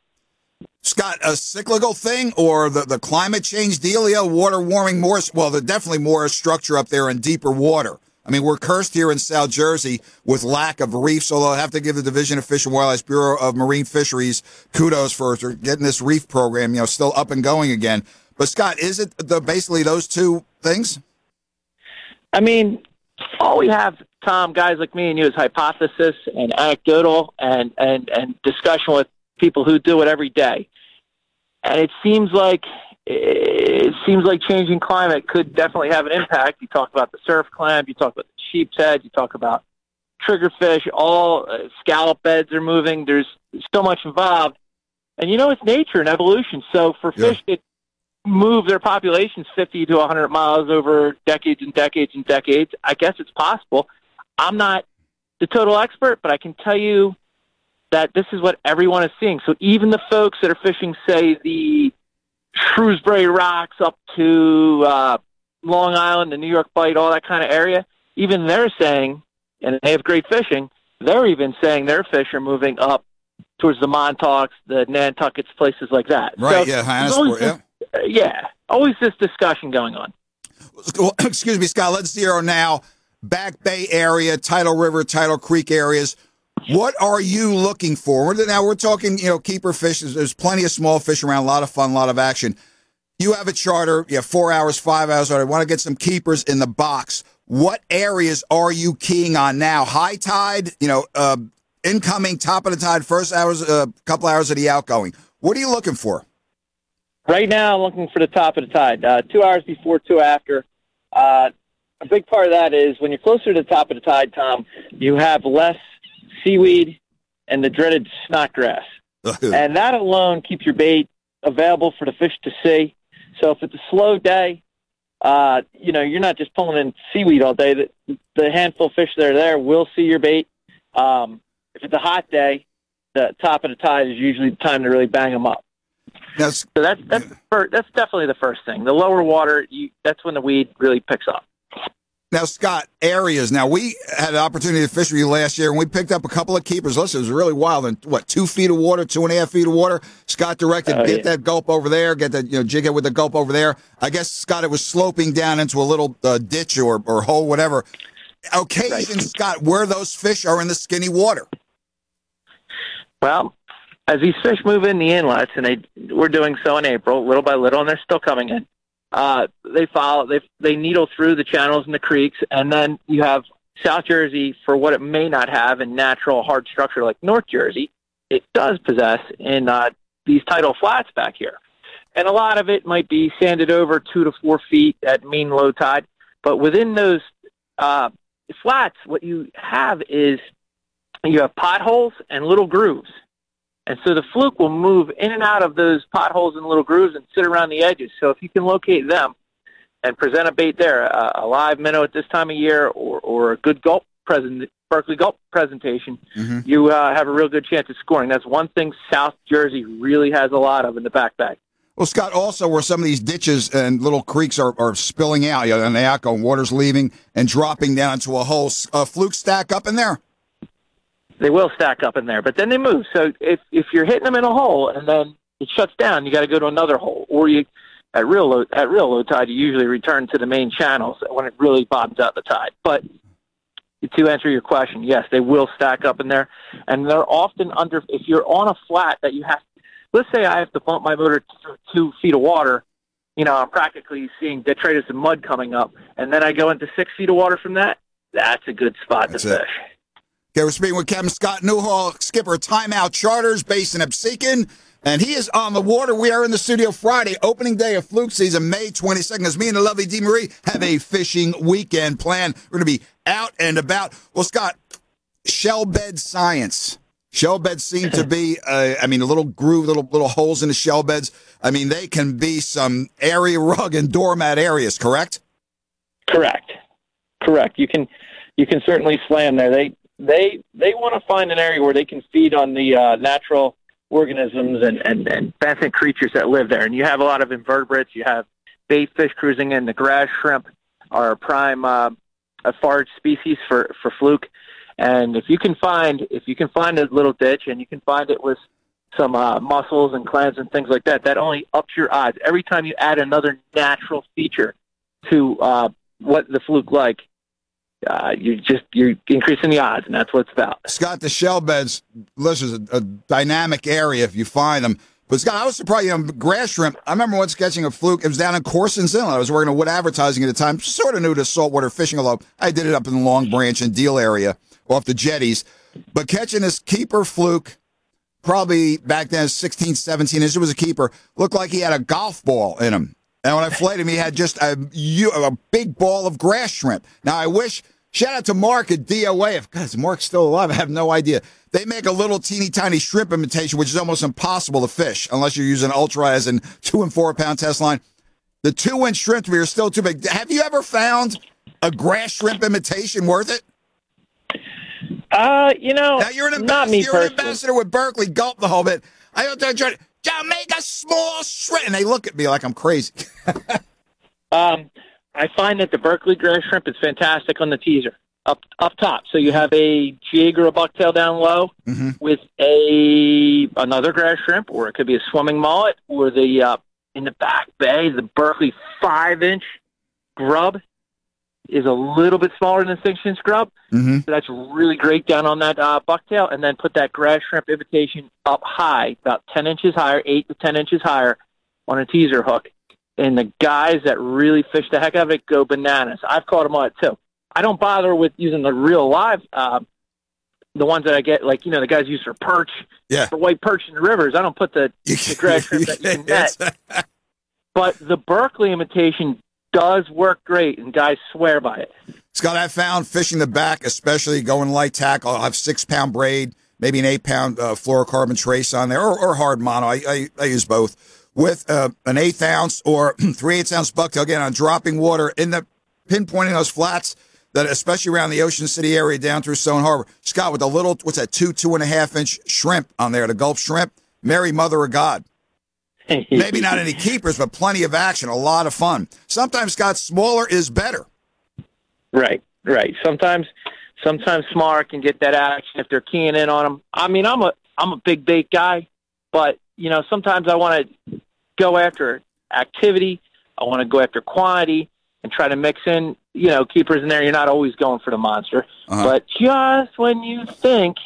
Speaker 39: Scott, a cyclical thing or the, the climate change dealio, water warming more? Well, there's definitely more structure up there in deeper water. I mean, we're cursed here in South Jersey with lack of reefs, although I have to give the Division of Fish and Wildlife Bureau of Marine Fisheries kudos for getting this reef program, you know, still up and going again. But Scott, is it the basically those two things?
Speaker 42: I mean, all we have, Tom, guys like me and you, is hypothesis and anecdotal and, and, and discussion with people who do it every day. And it seems like it seems like changing climate could definitely have an impact. You talk about the surf clam, you talk about the sheep's head, you talk about triggerfish, all uh, scallop beds are moving. There's so much involved. And you know, it's nature and evolution. So for yeah. fish that move their populations 50 to 100 miles over decades and decades and decades, I guess it's possible. I'm not the total expert, but I can tell you that this is what everyone is seeing. So even the folks that are fishing, say, the Shrewsbury Rocks up to uh, Long Island, the New York Bight, all that kind of area, even they're saying, and they have great fishing, they're even saying their fish are moving up towards the Montauks, the Nantuckets, places like that.
Speaker 39: Right,
Speaker 42: so
Speaker 39: yeah, Hyannisport,
Speaker 42: yeah. Yeah, always this discussion going on.
Speaker 39: Well, excuse me, Scott, let's zero now. Back Bay area, Tidal River, Tidal Creek areas what are you looking for? Now we're talking, you know, keeper fish. There's plenty of small fish around, a lot of fun, a lot of action. You have a charter, you have four hours, five hours. I want to get some keepers in the box. What areas are you keying on now? High tide, you know, uh, incoming, top of the tide, first hours, a uh, couple hours of the outgoing. What are you looking for?
Speaker 42: Right now, I'm looking for the top of the tide. Uh, two hours before, two after. Uh, a big part of that is when you're closer to the top of the tide, Tom, you have less seaweed, and the dreaded snodgrass. and that alone keeps your bait available for the fish to see. So if it's a slow day, uh, you know, you're not just pulling in seaweed all day. The, the handful of fish that are there will see your bait. Um, if it's a hot day, the top of the tide is usually the time to really bang them up.
Speaker 39: That's,
Speaker 42: so that's that's that's definitely the first thing. The lower water, you, that's when the weed really picks up.
Speaker 39: Now, Scott, areas. Now, we had an opportunity to fish with you last year, and we picked up a couple of keepers. Listen, it was really wild. And what, two feet of water, two and a half feet of water? Scott directed, oh, get yeah. that gulp over there, get that, you know, jig it with the gulp over there. I guess, Scott, it was sloping down into a little uh, ditch or, or hole, whatever. Occasion, right. Scott, where those fish are in the skinny water.
Speaker 42: Well, as these fish move in the inlets, and they we're doing so in April, little by little, and they're still coming in uh, they follow they they needle through the channels and the creeks, and then you have South Jersey for what it may not have in natural hard structure like North Jersey. It does possess in uh, these tidal flats back here, and a lot of it might be sanded over two to four feet at mean low tide. But within those uh, flats, what you have is you have potholes and little grooves. And so the fluke will move in and out of those potholes and little grooves and sit around the edges. So if you can locate them and present a bait there, a, a live minnow at this time of year or, or a good gulp present, Berkley gulp presentation,
Speaker 39: Mm-hmm.
Speaker 42: you uh, have a real good chance of scoring. That's one thing South Jersey really has a lot of in the back bag.
Speaker 39: Well, Scott, also where some of these ditches and little creeks are, are spilling out, you know, and the outgo water's leaving and dropping down into a hole, uh, fluke stack up in there.
Speaker 42: They will stack up in there, but then they move. So if if you're hitting them in a hole and then it shuts down, you got to go to another hole, or you at real low at real low tide, you usually return to the main channels when it really bottoms out the tide. But to answer your question, yes, they will stack up in there, and they're often under. If you're on a flat that you have, let's say I have to pump my motor through two feet of water, you know, I'm practically seeing detritus and mud coming up, and then I go into six feet of water from that. That's a good spot
Speaker 39: That's
Speaker 42: to
Speaker 39: it.
Speaker 42: fish.
Speaker 39: Okay, we're speaking with Captain Scott Newhall, skipper of Timeout Charters, based in Absecon. And he is on the water. We are in the studio Friday, opening day of fluke season, May 22nd. As me and the lovely Dee Marie have a fishing weekend plan. We're going to be out and about. Well, Scott, shell bed science. Shell beds seem to be, uh, I mean, a little groove, little little holes in the shell beds. I mean, they can be some area rug and doormat areas, correct?
Speaker 42: Correct. Correct. You can you can certainly slam there. They they they want to find an area where they can feed on the uh, natural organisms and, and, and benthic creatures that live there. And you have a lot of invertebrates. You have bait fish cruising in. The grass shrimp are a prime uh, a forage species for, for fluke. And if you can find if you can find a little ditch and you can find it with some uh, mussels and clams and things like that, that only ups your odds. Every time you add another natural feature to uh, what the fluke like, uh, you just you're increasing the odds, and that's what it's about.
Speaker 39: Scott, the shell beds, listen, is a, a dynamic area if you find them. But Scott, I was surprised. You know, grass shrimp. I remember once catching a fluke. It was down in Corson's Inlet. I was working at Wood Advertising at the time. Sort of new to saltwater fishing, although I did it up in the Long Branch and Deal area off the jetties. But catching this keeper fluke, probably back then 16, 17 inches, it was a keeper. Looked like he had a golf ball in him. And when I filleted him, he had just a, a big ball of grass shrimp. Now, I wish, shout out to Mark at DOA. If God, is Mark still alive? I have no idea. They make a little teeny tiny shrimp imitation, which is almost impossible to fish unless you're using ultra as in two and four pound test line. The two inch shrimp to me are still too big. Have you ever found a grass shrimp imitation worth it?
Speaker 42: Uh, you know,
Speaker 39: now you're an,
Speaker 42: not me
Speaker 39: you're an ambassador with Berkley. Gulp the whole bit. I don't try to "John, make a small shrimp, and they look at me like I'm crazy.
Speaker 42: Um, I find that the Berkley grass shrimp is fantastic on the teaser up up top. So you have a jig or a bucktail down low
Speaker 39: Mm-hmm.
Speaker 42: with a another grass shrimp, or it could be a swimming mullet, or the uh, in the back bay the Berkley five inch grub is a little bit smaller than the inch grub.
Speaker 39: Mm-hmm.
Speaker 42: So that's really great down on that uh, bucktail, and then put that grass shrimp invitation up high, about ten inches higher, eight to ten inches higher, on a teaser hook. And the guys that really fish the heck out of it go bananas. I've caught them on it too. I don't bother with using the real live, uh, the ones that I get, like you know, the guys use for perch,
Speaker 39: Yeah.
Speaker 42: for white perch in the rivers. I don't put the, the grass shrimp that you can net. But the Berkley imitation does work great, and guys swear by it.
Speaker 39: Scott, I found fishing the back, especially going light tackle. I'll have six pound braid, maybe an eight pound uh, fluorocarbon trace on there, or, or hard mono. I, I, I use both with uh, an eighth ounce or three eighths ounce bucktail. Again, on dropping water in the pinpointing those flats that, especially around the Ocean City area down through Stone Harbor. Scott, with a little, what's that, two, two and a half inch shrimp on there, the Gulp shrimp. Mary, Mother of God. Maybe not any keepers, but plenty of action, a lot of fun. Sometimes, Scott, smaller is better.
Speaker 42: Right, right. Sometimes, sometimes smaller can get that action if they're keying in on them. I mean, I'm a I'm a big bait guy, but you know, sometimes I want to go after activity. I want to go after quantity and try to mix in, you know, keepers in there. You're not always going for the monster,
Speaker 39: Uh-huh.
Speaker 42: but just when you think,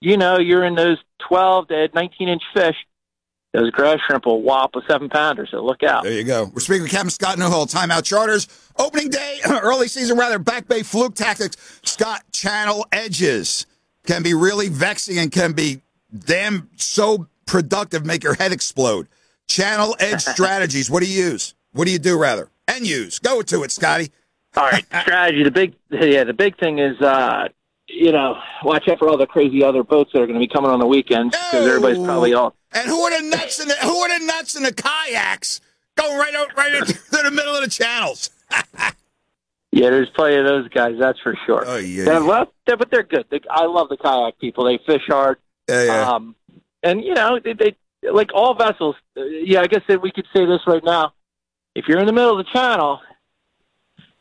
Speaker 42: you know, you're in those 12 to 19 inch fish, those grass shrimp will whop a seven pounder. So look out.
Speaker 39: There you go. We're speaking with Captain Scott Newhall, Timeout Charters. Opening day, early season rather, Back Bay Fluke Tactics. Scott Channel Edges can be really vexing and can be damn so productive, make your head explode. Channel Edge strategies. What do you use? What do you do rather? And use. Go to it, Scotty.
Speaker 42: All right, strategy. The big, yeah, the big thing is uh, you know, watch out for all the crazy other boats that are going to be coming on the weekends because everybody's probably all.
Speaker 39: And who are the nuts in the who are the nuts in the kayaks going right out right into the middle of the channels?
Speaker 42: Yeah, there's plenty of those guys. That's for sure.
Speaker 39: Oh yeah,
Speaker 42: Yeah, well, yeah, but they're good. They, I love the kayak people. They fish hard.
Speaker 39: Yeah, yeah.
Speaker 42: Um, and you know, they, they like all vessels. uh, Yeah, I guess that we could say this right now. If you're in the middle of the channel,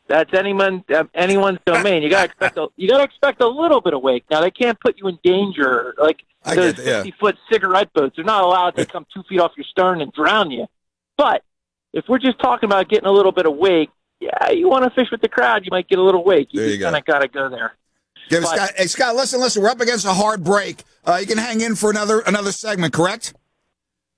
Speaker 42: that's anyone uh, anyone's domain. You got to expect a, you got to expect a little bit of wake. Now they can't put you in danger. Like
Speaker 39: I
Speaker 42: those
Speaker 39: that, yeah.
Speaker 42: fifty foot cigarette boats, they're not allowed to come two feet off your stern and drown you. But if we're just talking about getting a little bit of wake, yeah, you want to fish with the crowd, you might get a little wake. You
Speaker 39: There you
Speaker 42: kind of got to go there.
Speaker 39: Give
Speaker 42: But-
Speaker 39: Scott, hey Scott, listen, listen. We're up against a hard break. Uh, you can hang in for another another segment, correct?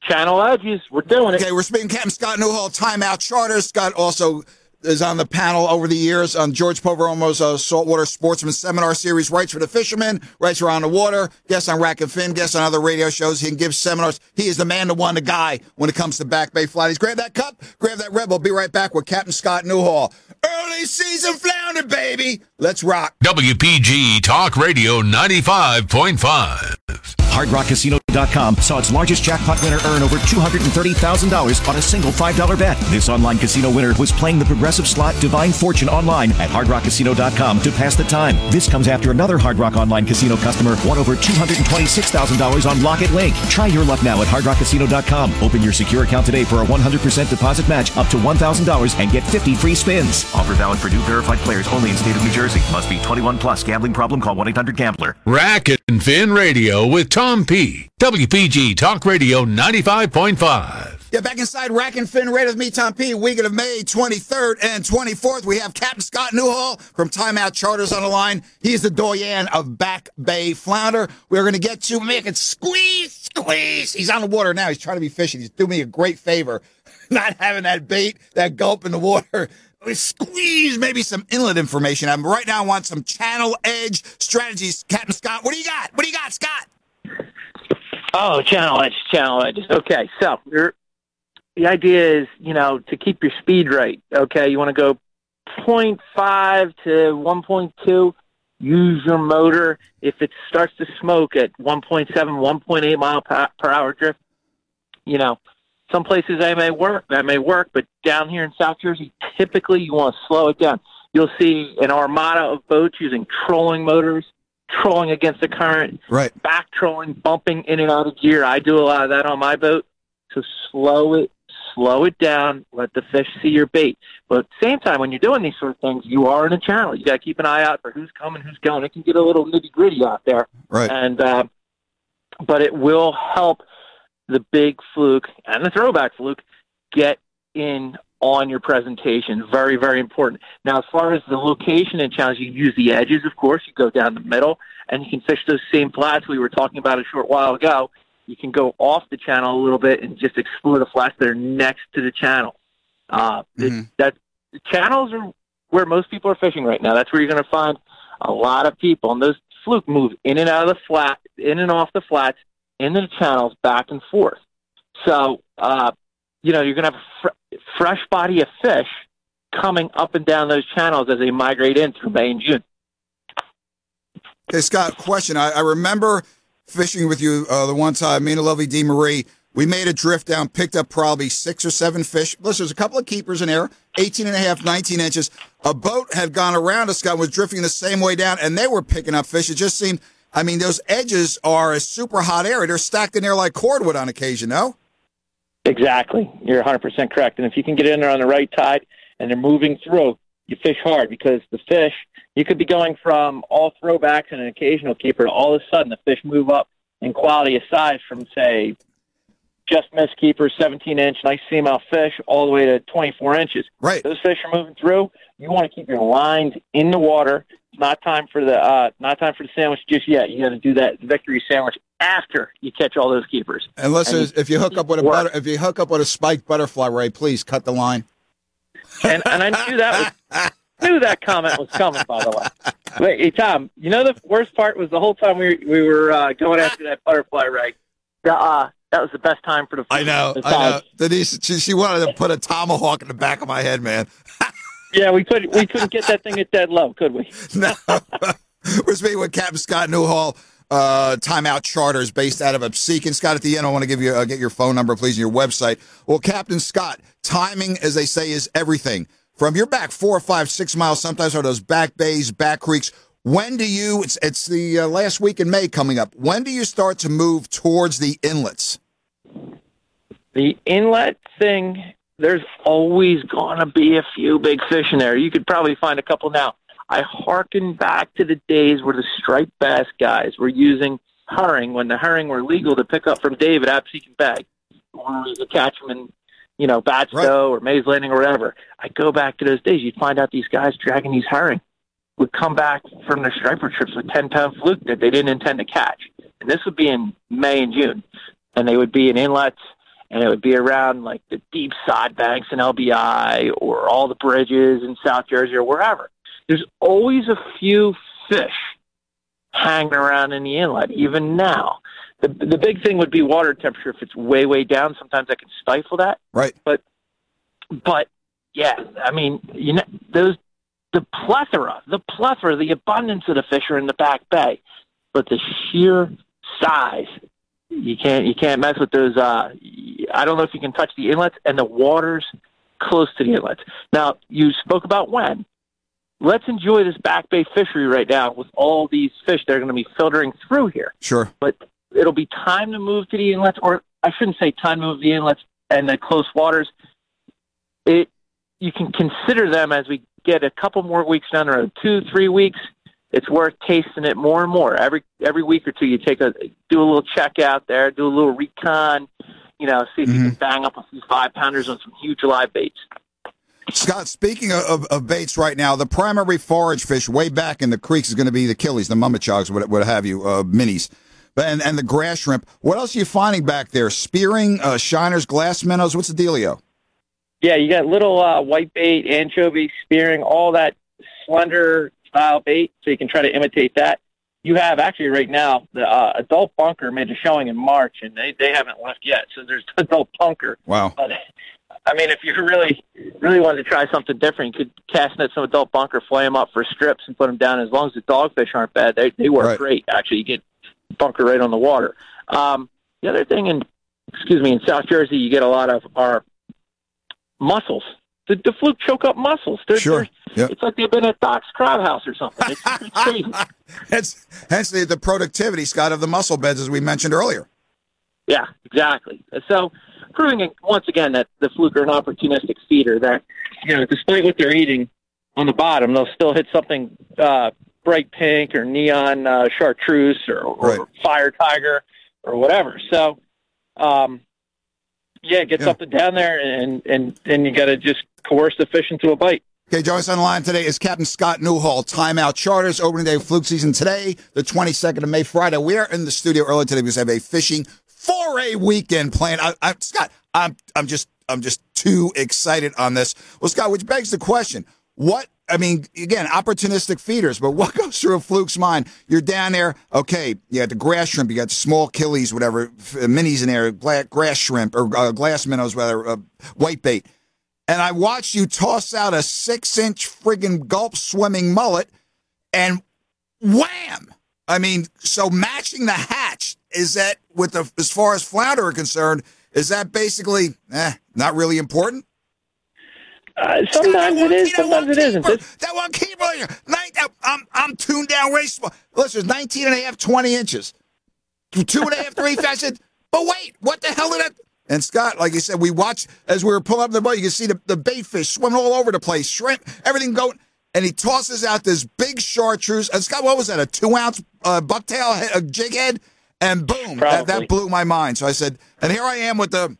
Speaker 42: Channel edges, we're doing it.
Speaker 39: Okay, we're speaking Captain Scott Newhall, Timeout charter. Scott also is on the panel over the years on George Poveromo's uh, Saltwater Sportsman Seminar Series. Writes for the fishermen, writes around the water, guests on Rack and Fin, guests on other radio shows. He can give seminars. He is the man, the one, the guy when it comes to Back Bay Flatties. Grab that cup, grab that red. We'll be right back with Captain Scott Newhall. Early season flounder, baby. Let's rock.
Speaker 2: WPG Talk Radio 95.5.
Speaker 43: HardRockCasino.com saw its largest jackpot winner earn over $230,000 on a single $5 bet. This online casino winner was playing the progressive slot Divine Fortune online at HardRockCasino.com to pass the time. This comes after another Hard Rock Online Casino customer won over $226,000 on Lock It Link. Try your luck now at HardRockCasino.com. Open your secure account today for a 100% deposit match up to $1,000 and get 50 free spins. Offer valid for new verified players only in state of New Jersey. Must be 21 plus. Gambling problem? Call 1-800-GAMBLER.
Speaker 2: Rack and Fin Radio with Tom P. WPG Talk Radio 95.5.
Speaker 39: Yeah, back inside Rack and Fin Radio with me, Tom P. Weekend of May 23rd and 24th. We have Captain Scott Newhall from Timeout Charters on the line. He's the doyen of Back Bay Flounder. We're going to get to make it squeeze, squeeze. He's on the water now. He's trying to be fishing. He's doing me a great favor, not having that bait, that gulp in the water. We Squeeze maybe some inlet information. I'm right now. I want some channel edge strategies. Captain Scott, what do you got? What do you got, Scott?
Speaker 42: Oh, channel edges. Okay, so the idea is, you know, to keep your speed right. Okay, you want to go 0.5 to 1.2. Use your motor. If it starts to smoke at 1.7, 1.8 mile per per hour drift, you know, some places that may work, that may work, but down here in South Jersey, typically you want to slow it down. You'll see an armada of boats using trolling motors, trolling against the current,
Speaker 39: right?
Speaker 42: Back trolling, bumping in and out of gear. I do a lot of that on my boat. So slow it, slow it down. Let the fish see your bait. But at the same time, when you're doing these sort of things, you are in a channel. You got to keep an eye out for who's coming, who's going. It can get a little nitty gritty out there,
Speaker 39: Right.
Speaker 42: and uh, but it will help the big fluke and the throwback fluke get in on your presentation. Very, very important. Now, as far as the location and challenge, you can use the edges, of course. You go down the middle, and you can fish those same flats we were talking about a short while ago. You can go off the channel a little bit and just explore the flats that are next to the channel. Uh, it- that the channels are where most people are fishing right now. That's where you're going to find a lot of people, and those fluke move in and out of the flat, in and off the flats, into the channels, back and forth. So, uh, you know, you're going to have fresh body of fish coming up and down those channels as they migrate in through May and June.
Speaker 39: Okay, Scott, question. I, I remember fishing with you uh, the one time, me and Lovely D. Marie. We made a drift down, picked up probably six or seven fish. Listen, there's a couple of keepers in there, 18 and a half, 19 inches. A boat had gone around us, Scott, was drifting the same way down, and they were picking up fish. It just seemed, I mean, those edges are a super hot area. They're stacked in there like cordwood on occasion, no?
Speaker 42: Exactly. You're 100% correct. And if you can get in there on the right tide and they're moving through, you fish hard because the fish, you could be going from all throwbacks and an occasional keeper to all of a sudden the fish move up in quality of size from, say, just missed keeper, 17 inch, nice seamouth fish, all the way to 24 inches.
Speaker 39: Right.
Speaker 42: Those fish are moving through. You want to keep your lines in the water. It's not time for the uh, not time for the sandwich just yet. You got to do that victory sandwich after you catch all those keepers.
Speaker 39: Unless
Speaker 42: And
Speaker 39: there's- if you hook up with a butter, if you hook up with a spiked butterfly ray, please cut the line.
Speaker 42: and and I knew that was knew that comment was coming. By the way, wait, hey Tom, you know the worst part was the whole time we were, we were uh, going after that butterfly ray. The, uh, that was the best time for the.
Speaker 39: I know, I know. Denise, she, she wanted to put a tomahawk in the back of my head, man.
Speaker 42: Yeah, we couldn't we couldn't get that thing at dead low, could we?
Speaker 39: No. We're speaking with Captain Scott Newhall, uh, Timeout Charters, based out of Absecon. Scott, at the end, I want to give you uh, get your phone number, please, and your website. Well, Captain Scott, timing, as they say, is everything. From your back four, five, six miles, sometimes are those back bays, back creeks. When do you? It's, it's the uh, last week in May coming up. When do you start to move towards the inlets?
Speaker 42: The inlet thing, there's always to be a few big fish in there. You could probably find a couple now. I hearken back to the days where the striped bass guys were using herring when the herring were legal to pick up from David Absecon Bay. Or you could catch them in, you know, Batsto right. or Mays Landing or whatever. I go back to those days. You'd find out these guys dragging these herring would come back from their striper trips with 10 pound fluke that they didn't intend to catch. And this would be in May and June. And they would be in inlets and it would be around like the deep side banks in LBI or all the bridges in South Jersey or wherever. There's always a few fish hanging around in the inlet, even now. The, the big thing would be water temperature. If it's way, way down, sometimes I can stifle that.
Speaker 39: Right.
Speaker 42: But, but yeah, I mean, you know, those the plethora, the plethora, the abundance of the fish are in the back bay, but the sheer size, you can't you can't mess with those. Uh, I don't know if you can touch the inlets and the waters close to the inlets. Now you spoke about when. Let's enjoy this back bay fishery right now with all these fish that are going to be filtering through here.
Speaker 39: Sure.
Speaker 42: But it'll be time to move to the inlets, or I shouldn't say time to move to the inlets and the close waters. It you can consider them as we get a couple more weeks down the road, two, three weeks, it's worth tasting it more and more. Every every week or two, you take a do a little check out there, do a little recon, you know, see if mm-hmm. you can bang up a few five pounders on some huge live baits.
Speaker 39: Scott, speaking of, of, baits right now, the primary forage fish way back in the creeks is going to be the killies, the mummichogs, what, what have you, uh, minis, and, and the grass shrimp. What else are you finding back there? Spearing, uh, shiners, glass minnows? What's the dealio?
Speaker 42: Yeah, you got little uh, white bait, anchovy, spearing, all that slender style bait, so you can try to imitate that. You have actually right now the uh, adult bunker made a showing in March, and they they haven't left yet. So there's adult bunker.
Speaker 39: Wow.
Speaker 42: But, I mean, if you really really wanted to try something different, you could cast net some adult bunker, flay them up for strips, and put them down. As long as the dogfish aren't bad, they they work right. great. Actually, you get bunker right on the water. Um, the other thing in excuse me in South Jersey, you get a lot of our mussels. The, the fluke choke up mussels. They're,
Speaker 39: sure.
Speaker 42: They're, yep. It's like they've been at Doc's Crab House or something. It's, it's crazy.
Speaker 39: hence, hence the, the productivity, Scott, of the mussel beds, as we mentioned earlier.
Speaker 42: Yeah, exactly. So, proving once again that the fluke are an opportunistic feeder. That you know, despite what they're eating on the bottom, they'll still hit something uh, bright pink or neon uh, chartreuse or, or right. fire tiger or whatever. So, um, yeah, get yeah. something down there, and and then you got to just coerce the fish into a bite.
Speaker 39: Okay, joining us on the line today is Captain Scott Newhall. Timeout Charters opening day of fluke season today, the 22nd of May, Friday. We are in the studio early today because we have a fishing foray weekend plan. I, I, Scott, I'm I'm just I'm just too excited on this. Well, Scott, which begs the question: What I mean, again, opportunistic feeders, but what goes through a fluke's mind? You're down there, okay, you got the grass shrimp, you got small killies, whatever, minis in there, grass shrimp, or uh, glass minnows, whether uh, white bait. And I watched you toss out a six inch friggin' gulp swimming mullet, and wham! I mean, so matching the hatch, is that, with the, as far as flounder are concerned, is that basically, eh, not really important?
Speaker 42: Uh, sometimes it is, sometimes it isn't.
Speaker 39: That one keeper, I'm, I'm tuned down race. Listen, it's 19 and a half, 20 inches. Two and a half, three. Said, but wait, what the hell did that? And Scott, like you said, we watched as we were pulling up the boat. You can see the, the bait fish swimming all over the place, shrimp, everything going. And he tosses out this big chartreuse. And Scott, what was that? A two ounce uh, bucktail, a jig head? And boom, that, that blew my mind. So I said, and here I am with the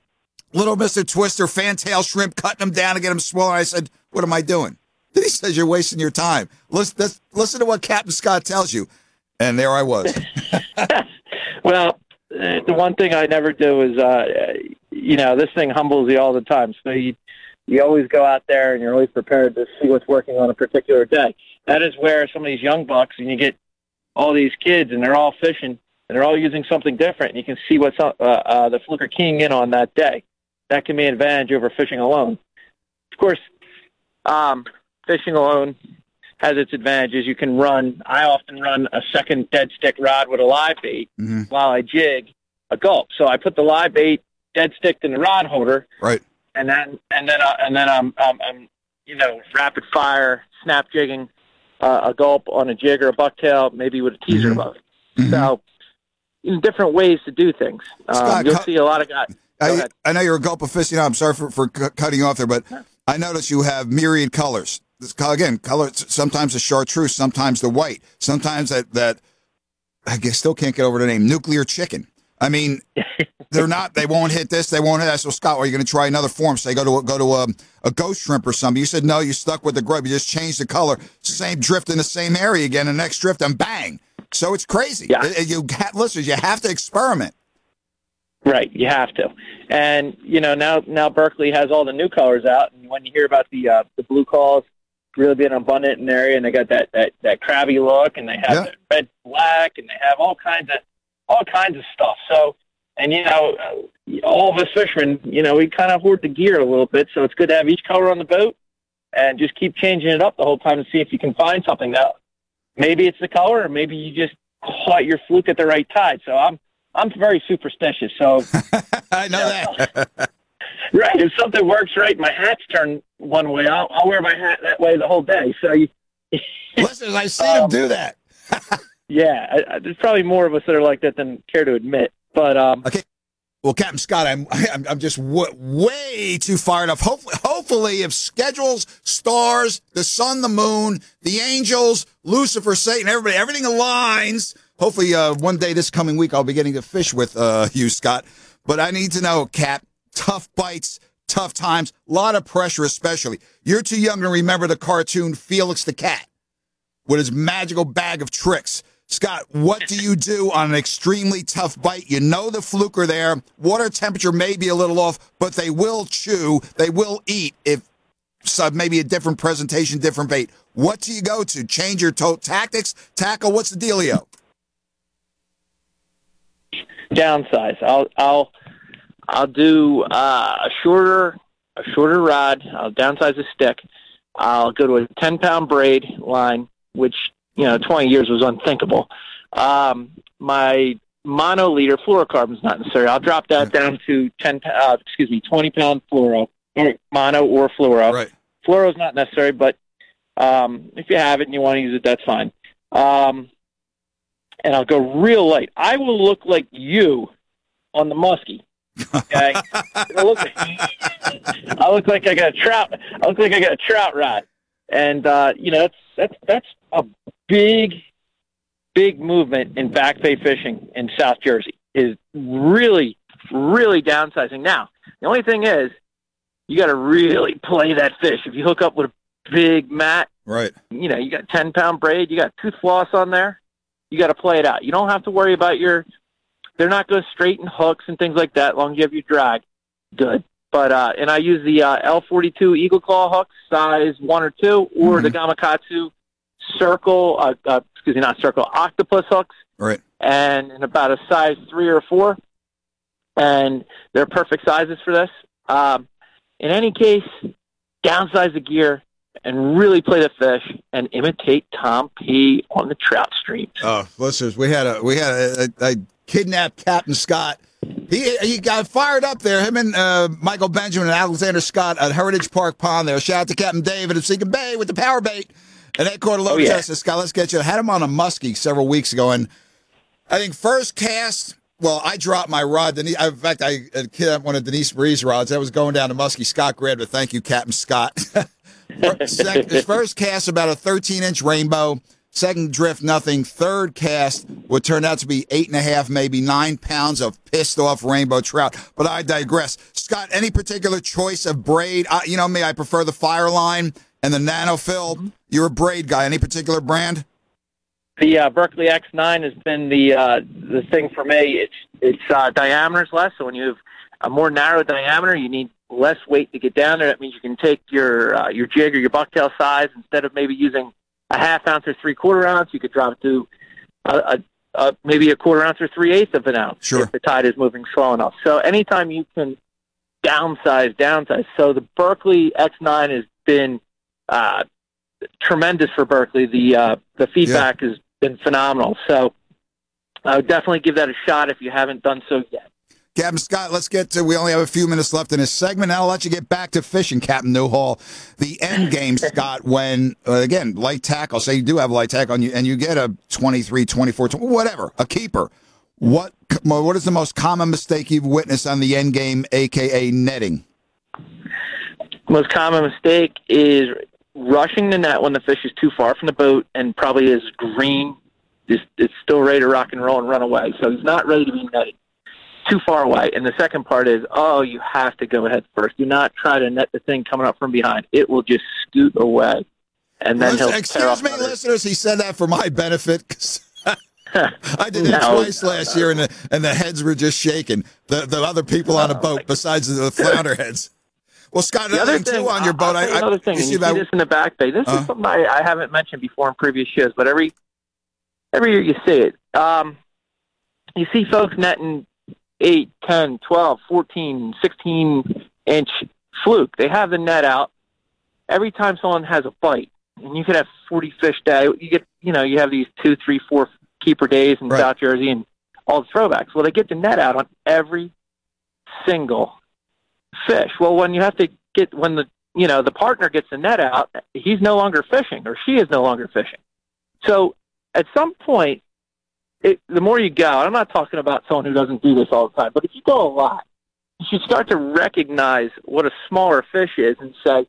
Speaker 39: little Mr. Twister, fantail shrimp, cutting them down to get them smaller. I said, What am I doing? Then he says, You're wasting your time. Listen, listen to what Captain Scott tells you. And there I was.
Speaker 42: well, uh, the one thing I never do is, uh, you know, this thing humbles you all the time. So you, you always go out there and you're always prepared to see what's working on a particular day. That is where some of these young bucks, and you get all these kids, and they're all fishing, and they're all using something different, and you can see what's uh, uh, the fluker keying in on that day that can be an advantage over fishing alone. Of course, um, fishing alone has its advantages. You can run. I often run a second dead stick rod with a live bait
Speaker 39: Mm-hmm.
Speaker 42: while I jig a gulp. So I put the live bait dead stick in the rod holder,
Speaker 39: Right.
Speaker 42: And then and then uh, and then I'm, I'm I'm you know rapid fire snap jigging uh, a gulp on a jig or a bucktail, maybe with a teaser
Speaker 39: Mm-hmm.
Speaker 42: above it. So you know, different ways to do things. Um,
Speaker 39: Scott,
Speaker 42: you'll see a lot of guys.
Speaker 39: I. I know you're a gulp aficionado. I'm sorry for, for cu- cutting you off there, but I notice you have myriad colors. This, again, color. Sometimes the chartreuse, sometimes the white, sometimes that that I guess still can't get over the name nuclear chicken. I mean, they're not. They won't hit this. They won't hit that. So Scott, are you going to try another form? Say go to a, go to a, a ghost shrimp or something. You said no. You stuck with the grub. You just changed the color. Same drift in the same area again. The next drift and bang. So it's crazy.
Speaker 42: Yeah.
Speaker 39: Uh, You ha- listen. You have to experiment.
Speaker 42: Right, you have to. And you know now now Berkley has all the new colors out, and when you hear about the uh, the blue claws really being abundant in the area, and they got that that that crabby look, and they have
Speaker 39: Yeah.
Speaker 42: the red black, and they have all kinds of all kinds of stuff. So, and you know, uh, all of us fishermen, you know, we kind of hoard the gear a little bit, so it's good to have each color on the boat, and just keep changing it up the whole time to see if you can find something that maybe it's the color, or maybe you just caught your fluke at the right tide. So I'm I'm very superstitious, so.
Speaker 39: I know that.
Speaker 42: Right. If something works right, my hat's turned one way. I'll, I'll wear my hat that way the whole day. So, you,
Speaker 39: Listen, I see them do that.
Speaker 42: yeah, I, I, there's probably more of us that are like that than care to admit. But um,
Speaker 39: okay. Well, Captain Scott, I'm I'm, I'm just w- way too fired up. Hopefully, hopefully, if schedules, stars, the sun, the moon, the angels, Lucifer, Satan, everybody, everything aligns. Hopefully, uh, one day this coming week, I'll be getting to fish with uh, you, Scott. But I need to know, Cap, tough bites, tough times, a lot of pressure, especially. You're too young to remember the cartoon Felix the Cat with his magical bag of tricks. Scott, what do you do on an extremely tough bite? You know the fluke are there. Water temperature may be a little off, but they will chew. They will eat if so maybe a different presentation, different bait. What do you go to? Change your to- tactics, tackle. What's the dealio?
Speaker 42: downsize. I'll I'll I'll do uh, a shorter a shorter rod. I'll downsize the stick. I'll go to a ten pound braid line, which you know twenty years was unthinkable. Um, my mono leader fluorocarbon is not necessary. I'll drop that down to ten. Uh, excuse me, twenty pound fluoro, or mono or fluoro.
Speaker 39: Right.
Speaker 42: Fluoro is not necessary, but um, if you have it and you want to use it, that's fine. Um, and I'll go real light. I will look like you on the muskie. Okay, I look, I look like I got a trout. I look like I got a trout rod, and uh, you know that's that's that's a big, big movement in back bay fishing in South Jersey. Is really, really downsizing. Now, the only thing is, you got to really play that fish. If you hook up with a big mat,
Speaker 39: Right.
Speaker 42: you know, you got ten pound braid, you got tooth floss on there. You got to play it out. You don't have to worry about your. They're not going to straighten hooks and things like that. Long as you have your drag, good. But uh, and I use the uh, L42 Eagle Claw hooks, size one or two, or the Gamakatsu Circle. Uh, uh, excuse me, not Circle, Octopus hooks,
Speaker 39: Right.
Speaker 42: and in about a size three or four, and they're perfect sizes for this. Um, in any case, downsize the gear and really play the fish and imitate Tom P on the trout streams.
Speaker 39: Oh, listeners, we had a we had a, a, a kidnapped Captain Scott. He he got fired up there. Him and uh, Michael Benjamin and Alexander Scott at Heritage Park Pond. There. Shout out to Captain David of Seeking Bay with the power bait. And that caught a low
Speaker 42: Oh, yeah.
Speaker 39: test. Scott, let's get you. I had him on a muskie several weeks ago, and I think first cast. Well, I dropped my rod. Denise, in fact, I uh, one of Denise Marie's rods. I was going down to muskie. Scott grabbed it. Thank you, Captain Scott. Sec- his first cast about a 13 inch rainbow. Second drift, nothing. Third cast would turn out to be eight and a half, maybe nine pounds of pissed off rainbow trout. But I digress. Scott, any particular choice of braid? Uh, you know me, I prefer the fire line and the NanoFil. You're a braid guy. Any particular brand?
Speaker 42: The uh, Berkley X9 has been the uh, the thing for me. It's it's uh, diameter's less, so when you have a more narrow diameter, you need less weight to get down there. That means you can take your uh, your jig or your bucktail size instead of maybe using a half ounce or three quarter ounce. You could drop it to a, a, a maybe a quarter ounce or three eighths of an ounce
Speaker 39: Sure.
Speaker 42: if the tide is moving slow enough. So anytime you can downsize, downsize. So the Berkley X9 has been uh, tremendous for Berkley. The uh, the feedback has been phenomenal. So I would definitely give that a shot if you haven't done so yet.
Speaker 39: Captain Scott, let's get to. We only have a few minutes left in this segment. I'll let you get back to fishing, Captain Newhall. The end game, Scott, when, uh, again, light tackle, say you do have light tackle on you, and you get a 23, 24, 20, whatever, a keeper. What What is the most common mistake you've witnessed on the end game, aka netting?
Speaker 42: Most common mistake is rushing the net when the fish is too far from the boat and probably is green. It's, it's still ready to rock and roll and run away. So he's not ready to be netted too far away. And the second part is, oh, you have to go ahead first. Do not try to net the thing coming up from behind. It will just scoot away. And then
Speaker 39: Listen,
Speaker 42: he'll
Speaker 39: excuse me, listeners. He said that for my benefit. 'cause I did it
Speaker 42: No.
Speaker 39: twice last year, and the, and the heads were just shaking. The the other people on the oh, boat, besides the flounder heads. Well, Scott,
Speaker 42: The
Speaker 39: another
Speaker 42: other
Speaker 39: thing
Speaker 42: thing,
Speaker 39: too on your boat.
Speaker 42: I'll tell you
Speaker 39: I,
Speaker 42: another thing.
Speaker 39: you see
Speaker 42: you see
Speaker 39: that-
Speaker 42: this in the back bay. This
Speaker 39: Uh.
Speaker 42: is something I, I haven't mentioned before in previous shows, but every every year you see it. Um, you see folks netting 8, 10, 12, 14, 16 inch fluke. They have the net out. Every time someone has a bite, and you could have 40 fish day, you get, you know, you have these two, three, four keeper days in South Jersey and all the throwbacks. Well, they get the net out on every single fish. Well, when you have to get when the you know the partner gets the net out, he's no longer fishing or she is no longer fishing. So at some point, it, the more you go, and I'm not talking about someone who doesn't do this all the time, but if you go a lot, you should start to recognize what a smaller fish is and say,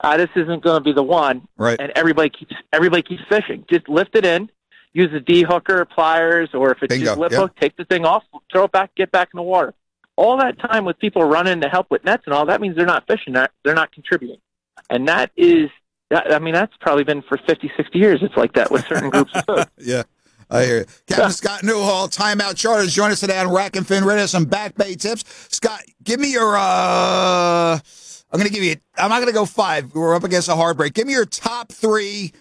Speaker 42: ah, "This isn't going to be the one."
Speaker 39: Right.
Speaker 42: And everybody keeps everybody keeps fishing. Just lift it in, use a dehooker, pliers, or if it's
Speaker 39: Bingo,
Speaker 42: just lip
Speaker 39: yep.
Speaker 42: hook, take the thing off, throw it back, get back in the water. All that time with people running to help with nets and all that means they're not fishing. They're they're not contributing, and that is. That, I mean, that's probably been for 50, 60 years. It's like that with certain groups of folks.
Speaker 39: Yeah. I hear you. Captain Scott Newhall, Timeout Charters, join us today on Rack and Fin Radio. Some back bay tips. Scott, give me your. uh I'm going to give you. I'm not going to go five. We're up against a hard break. Give me your top three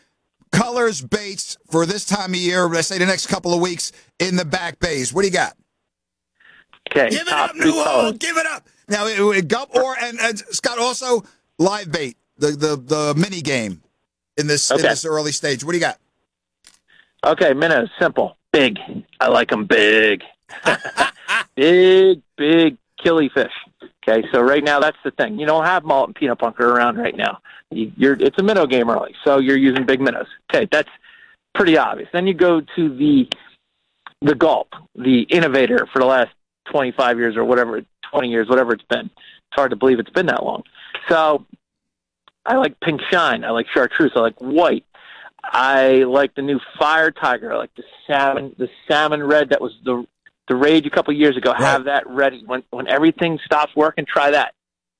Speaker 39: colors baits for this time of year. Let's say the next couple of weeks in the back bays. What do you got?
Speaker 42: Okay,
Speaker 39: give it up,
Speaker 42: three
Speaker 39: Newhall. Give it up. Now, Gulp or and, and Scott also live bait the the the mini game in this in this early stage. What do you got?
Speaker 42: Okay, minnows, simple, big. I like them big, big, big killy fish. Okay, so right now that's the thing. You don't have malt and peanut bunker around right now. You, you're it's a minnow game early, so you're using big minnows. Okay, that's pretty obvious. Then you go to the the gulp, the innovator for the last 25 years or whatever, 20 years, whatever it's been. It's hard to believe it's been that long. So I like pink shine. I like chartreuse. I like white. I like the new fire tiger. I like the salmon, the salmon red that was the the rage a couple of years ago. Have that ready when when everything stops working. Try that.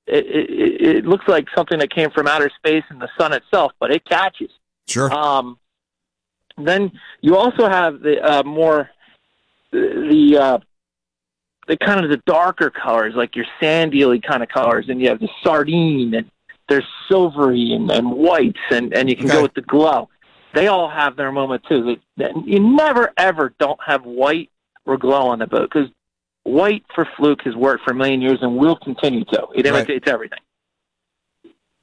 Speaker 42: It, it, it it looks like something that came from outer space and the sun itself, but it catches.
Speaker 39: Sure.
Speaker 42: Um, then you also have the uh, more the uh, the kind of the darker colors, like your sand eely kind of colors, and you have the sardine and there's silvery and, and whites, and and you can go with the glow. They all have their moment too. They- You never ever don't have white or glow on the boat because white for fluke has worked for a million years and will continue to. It
Speaker 39: Right.
Speaker 42: everything.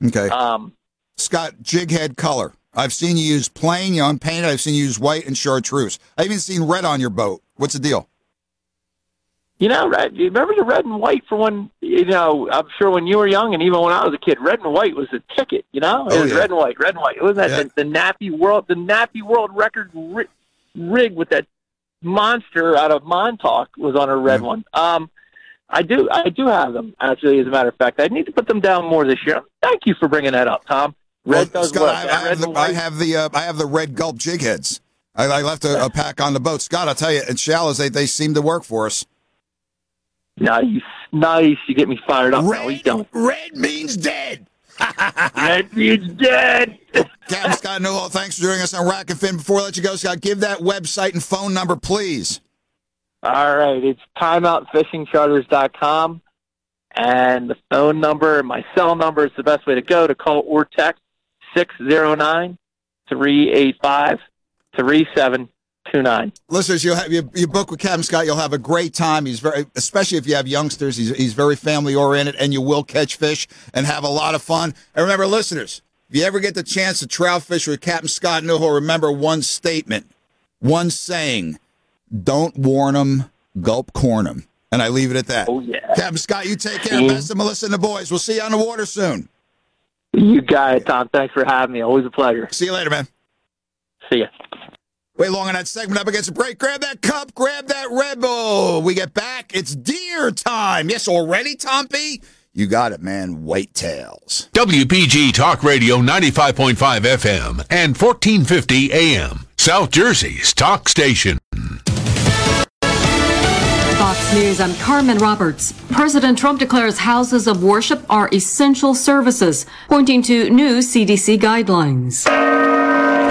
Speaker 39: Okay.
Speaker 42: Um,
Speaker 39: Scott, jig head color. I've seen you use plain, you unpainted. I've seen you use white and chartreuse. I've even seen red on your boat. What's the deal?
Speaker 42: You know, red. You remember the red and white for when you know? I'm sure when you were young, and even when I was a kid, red and white was a ticket. You know, it
Speaker 39: Oh,
Speaker 42: was
Speaker 39: yeah.
Speaker 42: red and white, red and white. It was that
Speaker 39: Yeah.
Speaker 42: the, the nappy world, the nappy world record ri- rig with that monster out of Montauk was on a red one. Um, I do, I do have them actually. As a matter of fact, I need to put them down more this year. Thank you for bringing that up, Tom. Red does
Speaker 39: Scott,
Speaker 42: work.
Speaker 39: I, I have
Speaker 42: red
Speaker 39: the, I have the uh, I have the red gulp jig heads. I, I left a, a pack on the boat. Scott, I'll tell you, in shallows they, they seem to work for us.
Speaker 42: Nice, nice. You get me fired up. He's done.
Speaker 39: Red means dead.
Speaker 42: red means dead.
Speaker 39: Captain Scott Newhall, thanks for joining us on Rack and Fin. Before I let you go, Scott, give that website and phone number, please.
Speaker 42: All right, it's timeoutfishingcharters.com. And the phone number, and my cell number is the best way to go to call or text 609 385 3729.
Speaker 39: Listeners, you'll have you, you book with Captain Scott. You'll have a great time. He's very, especially if you have youngsters. He's he's very family oriented, and you will catch fish and have a lot of fun. And remember, listeners, If you ever get the chance to trout fish with Captain Scott Newhall, remember one statement, one saying: "Don't warn 'em, gulp corn 'em." And I leave it at that.
Speaker 44: Oh yeah.
Speaker 39: Captain Scott, you take care.
Speaker 44: Mhm.
Speaker 39: Best of Melissa and the boys. We'll see you on the water soon.
Speaker 44: You got it, Tom. Thanks for having me. Always a pleasure.
Speaker 39: See you later, man.
Speaker 44: See ya.
Speaker 39: Way long on that segment. Up against the break. Grab that cup. Grab that Red Bull. We get back. It's deer time. Yes, already, Tom P. You got it, man. Whitetails.
Speaker 2: WPG Talk Radio 95.5 FM and 1450 AM. South Jersey's talk station.
Speaker 17: Fox News, I'm Carmen Roberts. President Trump declares houses of worship are essential services, pointing to new CDC guidelines.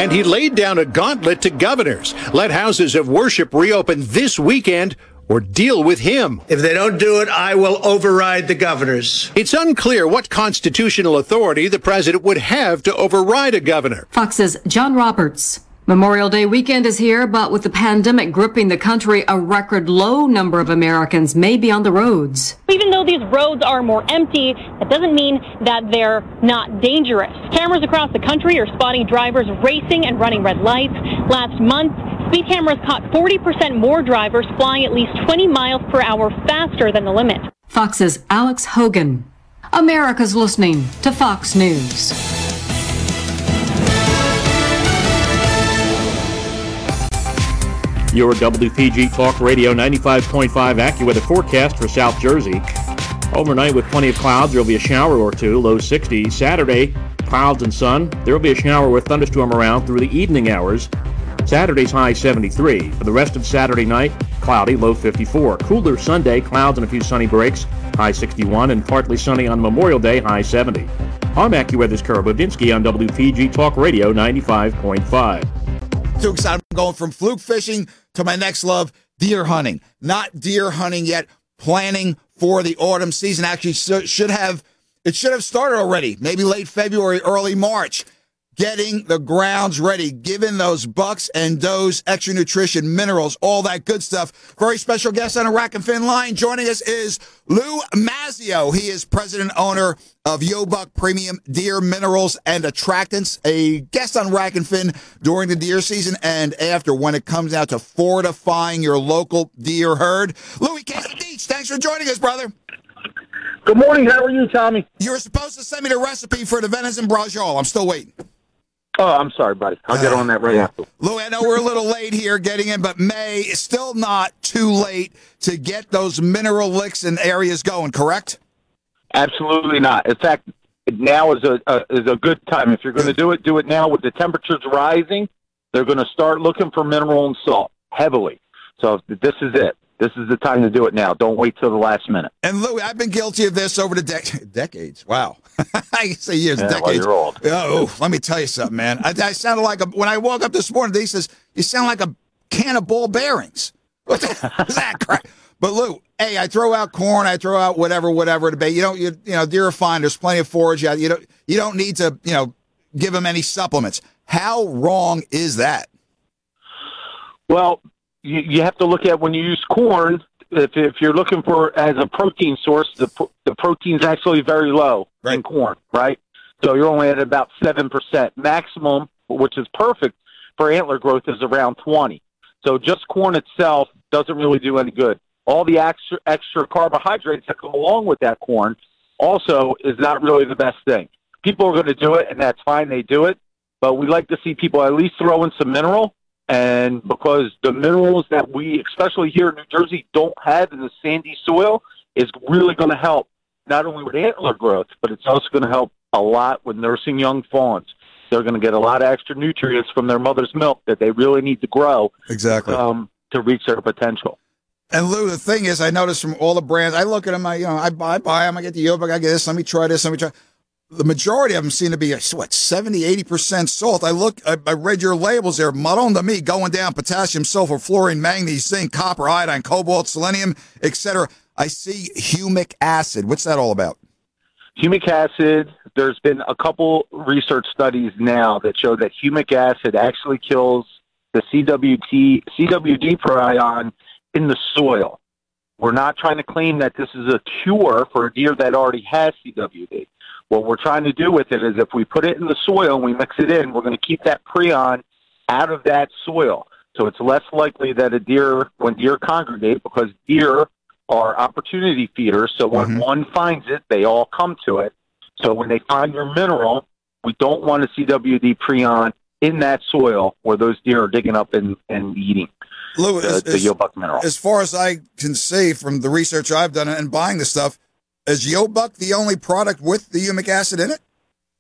Speaker 35: And he laid down a gauntlet to governors. Let houses of worship reopen this weekend or deal with him.
Speaker 45: If they don't do it, I will override the governors.
Speaker 35: It's unclear what constitutional authority the president would have to override a governor.
Speaker 17: Fox's John Roberts. Memorial Day weekend is here, but with the pandemic gripping the country, a record low number of Americans may be on the roads.
Speaker 46: Even though these roads are more empty, that doesn't mean that they're not dangerous. Cameras across the country are spotting drivers racing and running red lights. Last month, speed cameras caught 40% more drivers flying at least 20 miles per hour faster than the limit.
Speaker 17: Fox's Alex Hogan. America's listening to Fox News.
Speaker 4: Your WPG Talk Radio 95.5 AccuWeather forecast for South Jersey. Overnight with plenty of clouds, there will be a shower or two, low 60. Saturday, clouds and sun. There will be a shower with thunderstorm around through the evening hours. Saturday's high 73. For the rest of Saturday night, cloudy, low 54. Cooler Sunday, clouds and a few sunny breaks, high 61, and partly sunny on Memorial Day, high 70. I'm AccuWeather's Kara Budinski on WPG Talk Radio 95.5.
Speaker 39: Too excited. I'm going from fluke fishing to my next love, deer hunting. Not deer hunting yet, planning for the autumn season. Actually, should have it should have started already. Maybe late February, early March. Getting the grounds ready, giving those bucks and does extra nutrition, minerals, all that good stuff. Very special guest on a Rack and Fin line. Joining us is Lou Mazio. He is president owner of Yo Buck Premium Deer Minerals and Attractants. A guest on Rack and Fin during the deer season and after when it comes out to fortifying your local deer herd. Louis Casey Deach, thanks for joining us, brother.
Speaker 44: Good morning. How are you, Tommy?
Speaker 39: You were supposed to send me the recipe for the venison brajol. I'm still waiting.
Speaker 44: Oh, I'm sorry, buddy. I'll get on that right after.
Speaker 39: Louis, I know we're a little late here getting in, but May is still not too late to get those mineral licks and areas going, correct?
Speaker 44: Absolutely not. In fact, now is a, a is a good time. If you're going to do it, do it now. With the temperatures rising, they're going to start looking for mineral and salt heavily. So this is it. This is the time to do it now. Don't wait till the last minute.
Speaker 39: And Louis, I've been guilty of this over the dec- decades. Wow, I can say years,
Speaker 44: Yeah, well,
Speaker 39: decades.
Speaker 44: you're old.
Speaker 39: Oh, let me tell you something, man. I, I sounded like a when I woke up this morning. He says you sound like a can of ball bearings. What the, is that crap? But Lou, hey, I throw out corn, I throw out whatever, whatever to be. You don't, you, you know, deer are fine. There's plenty of forage out. You don't, you don't need to, you know, give them any supplements. How wrong is that?
Speaker 44: Well, you, you have to look at when you use corn. If, if you're looking for as a protein source, the the protein's actually very low in corn, right? So you're only at about seven percent maximum, which is perfect for antler growth, is around twenty. So just corn itself doesn't really do any good. All the extra extra carbohydrates that go along with that corn also is not really the best thing. People are going to do it, and that's fine. They do it, but we like to see people at least throw in some mineral and because the minerals that we, especially here in New Jersey, don't have in the sandy soil, is really going to help not only with antler growth, but it's also going to help a lot with nursing young fawns. They're going to get a lot of extra nutrients from their mother's milk that they really need to grow
Speaker 39: Exactly.
Speaker 44: um, to reach their potential.
Speaker 39: And Lou, the thing is, I noticed from all the brands, I look at them, I you know, I buy, I buy them, I get the Yobuck, I get this, let me try this, let me try. The majority of them seem to be what 70, 80 percent salt. I look, I, I read your labels there, muddled to me, going down potassium, sulfur, fluorine, manganese, zinc, copper, iodine, cobalt, selenium, etc. I see humic acid. What's that all about?
Speaker 44: Humic acid, there's been a couple research studies now that show that humic acid actually kills the CWT, CWD prion in the soil. We're not trying to claim that this is a cure for a deer that already has CWD. What we're trying to do with it is if we put it in the soil and we mix it in, we're going to keep that prion out of that soil. So it's less likely that a deer, when deer congregate, because deer are opportunity feeders. So when mm-hmm. one finds it, they all come to it. So when they find your mineral, we don't want a CWD prion in that soil where those deer are digging up and, and eating
Speaker 39: Lou,
Speaker 44: the,
Speaker 39: as,
Speaker 44: the
Speaker 39: as-
Speaker 44: Yobuck mineral.
Speaker 39: as far as I can see from the research I've done and buying the stuff, is Yobuck the only product with the humic acid in it?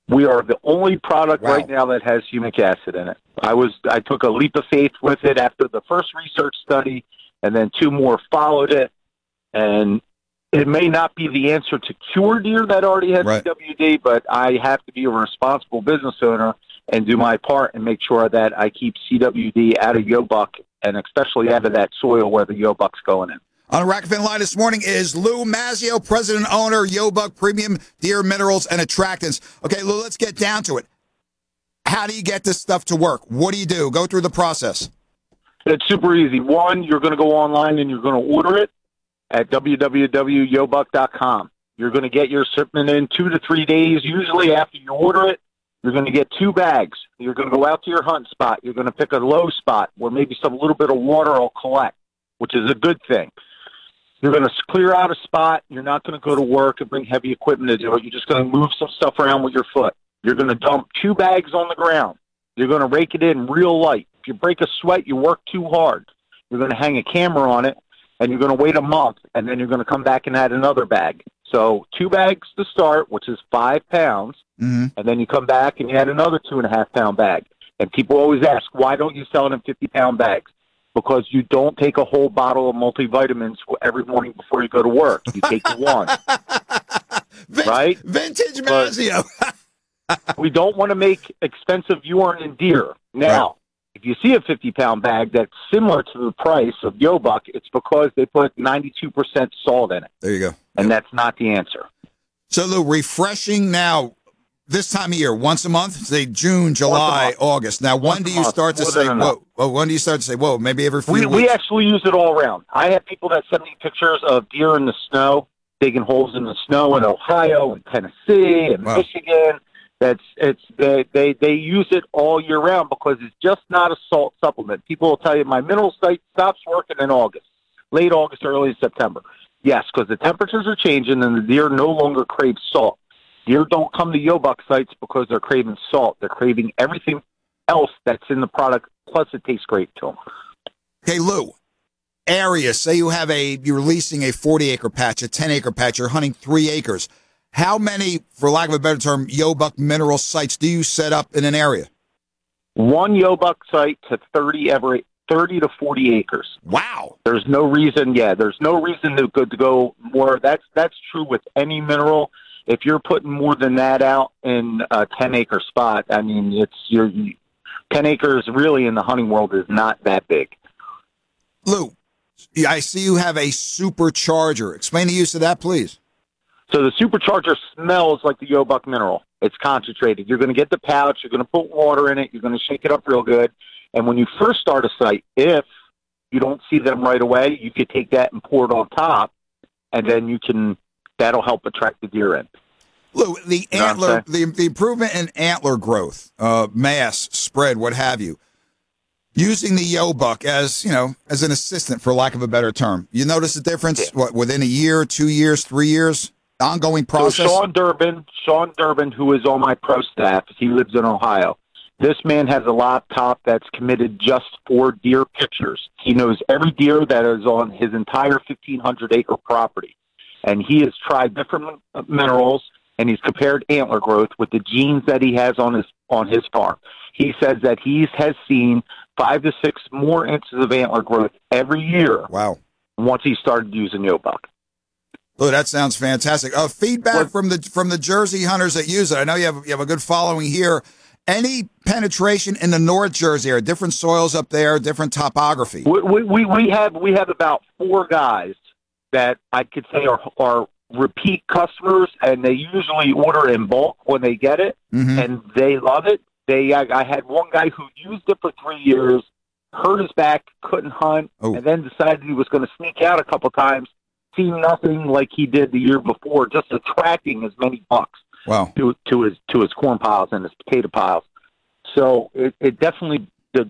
Speaker 44: We are the only product right now that has humic acid in it. I was I took a leap of faith with it after the first research study, and then two more followed it. And it may not be the answer to cure deer that already has CWD, but I have to be a responsible business owner and do my part and make sure that I keep CWD out of Yobuck and especially out of that soil where the Yobuck's going in.
Speaker 39: On a Rack Fin line this morning is Lou Mazio, president owner, Yobuck Premium Deer Minerals and Attractants. Okay, Lou, let's get down to it. How do you get this stuff to work? What do you do? Go through the process.
Speaker 44: It's super easy. One, you're going to go online and you're going to order it at www.yobuck.com. You're going to get your shipment in two to three days. Usually, after you order it, you're going to get two bags. You're going to go out to your hunt spot. You're going to pick a low spot where maybe some little bit of water will collect, which is a good thing. You're going to clear out a spot. You're not going to go to work and bring heavy equipment to do it. You're just going to move some stuff around with your foot. You're going to dump two bags on the ground. You're going to rake it in real light. If you break a sweat, you work too hard. You're going to hang a camera on it, and you're going to wait a month, and then you're going to come back and add another bag. So two bags to start, which is five pounds,
Speaker 39: Mm-hmm.
Speaker 44: and then you come back and you add another two and a half pound bag. And people always ask, why don't you sell it in 50 pound bags? Because you don't take a whole bottle of multivitamins every morning before you go to work. You take one. right?
Speaker 39: Vintage Mazio.
Speaker 44: we don't want to make expensive urine and deer. Now, if you see a 50 pound bag that's similar to the price of Yobuck, it's because they put 92% salt in it.
Speaker 39: There you go.
Speaker 44: And that's not the answer.
Speaker 39: So, Lou, refreshing now this time of year, once a month, say June, July, August. Now, when do you start to say, whoa, whoa, when do you start to say, whoa, maybe every few
Speaker 44: We,
Speaker 39: weeks?
Speaker 44: we actually use it all around. I have people that send me pictures of deer in the snow, digging holes in the snow in Ohio and Tennessee and
Speaker 39: Wow.
Speaker 44: Michigan. That's it's they, they they use it all year round because it's just not a salt supplement. People will tell you my mineral site stops working in August, late August, early September. Yes, because the temperatures are changing and the deer no longer crave salt. Deer don't come to Yobuck sites because they're craving salt. They're craving everything else that's in the product. Plus, it tastes great to them.
Speaker 39: Okay, Lou, area. Say you have a, you're leasing a 40 acre patch, a 10 acre patch, you're hunting three acres. How many, for lack of a better term, Yobuck mineral sites do you set up in an area?
Speaker 44: one Yobuck site to 30 every 30 to 40 acres.
Speaker 39: Wow.
Speaker 44: There's no reason, yeah, there's no reason to go, to go more. That's that's true with any mineral. If you're putting more than that out in a 10 acre spot, I mean, it's your 10 acres really in the hunting world is not that big.
Speaker 39: Lou, I see you have a supercharger. Explain the use of that, please.
Speaker 44: So the supercharger smells like the Yobuck mineral. It's concentrated. You're going to get the pouch. You're going to put water in it. You're going to shake it up real good. And when you first start a site, if you don't see them right away, you could take that and pour it on top, and then you can. That'll help attract the deer in.
Speaker 39: Lou, the
Speaker 44: You know
Speaker 39: antler, the, the improvement in antler growth, uh, mass, spread, what have you, using the Yobuck as, you know, as an assistant, for lack of a better term. You notice the difference, what, within a year, two years, three years? Ongoing process?
Speaker 44: So Sean Durbin, Sean Durbin, who is on my pro staff, he lives in Ohio. This man has a laptop that's committed just for deer pictures. He knows every deer that is on his entire 1,500 acre property. And he has tried different minerals and he's compared antler growth with the genes that he has on his on his farm. He says that he has seen five to six more inches of antler growth every year.
Speaker 39: Wow.
Speaker 44: Once he started using Yobuck.
Speaker 39: Oh, that sounds fantastic. Uh, feedback from the from the Jersey hunters that use it. I know you have you have a good following here. Any penetration in the North Jersey area? Different soils up there, different topography.
Speaker 44: We, we, we have we have about four guys that I could say are are repeat customers, and they usually order in bulk when they get it,
Speaker 39: Mhm.
Speaker 44: and they love it. They I, I had one guy who used it for three years, hurt his back, couldn't hunt,
Speaker 39: Oh.
Speaker 44: and then decided he was going to sneak out a couple times. see nothing like he did the year before, just attracting as many bucks.
Speaker 39: Wow.
Speaker 44: to to his to his corn piles and his potato piles. So it, it definitely it,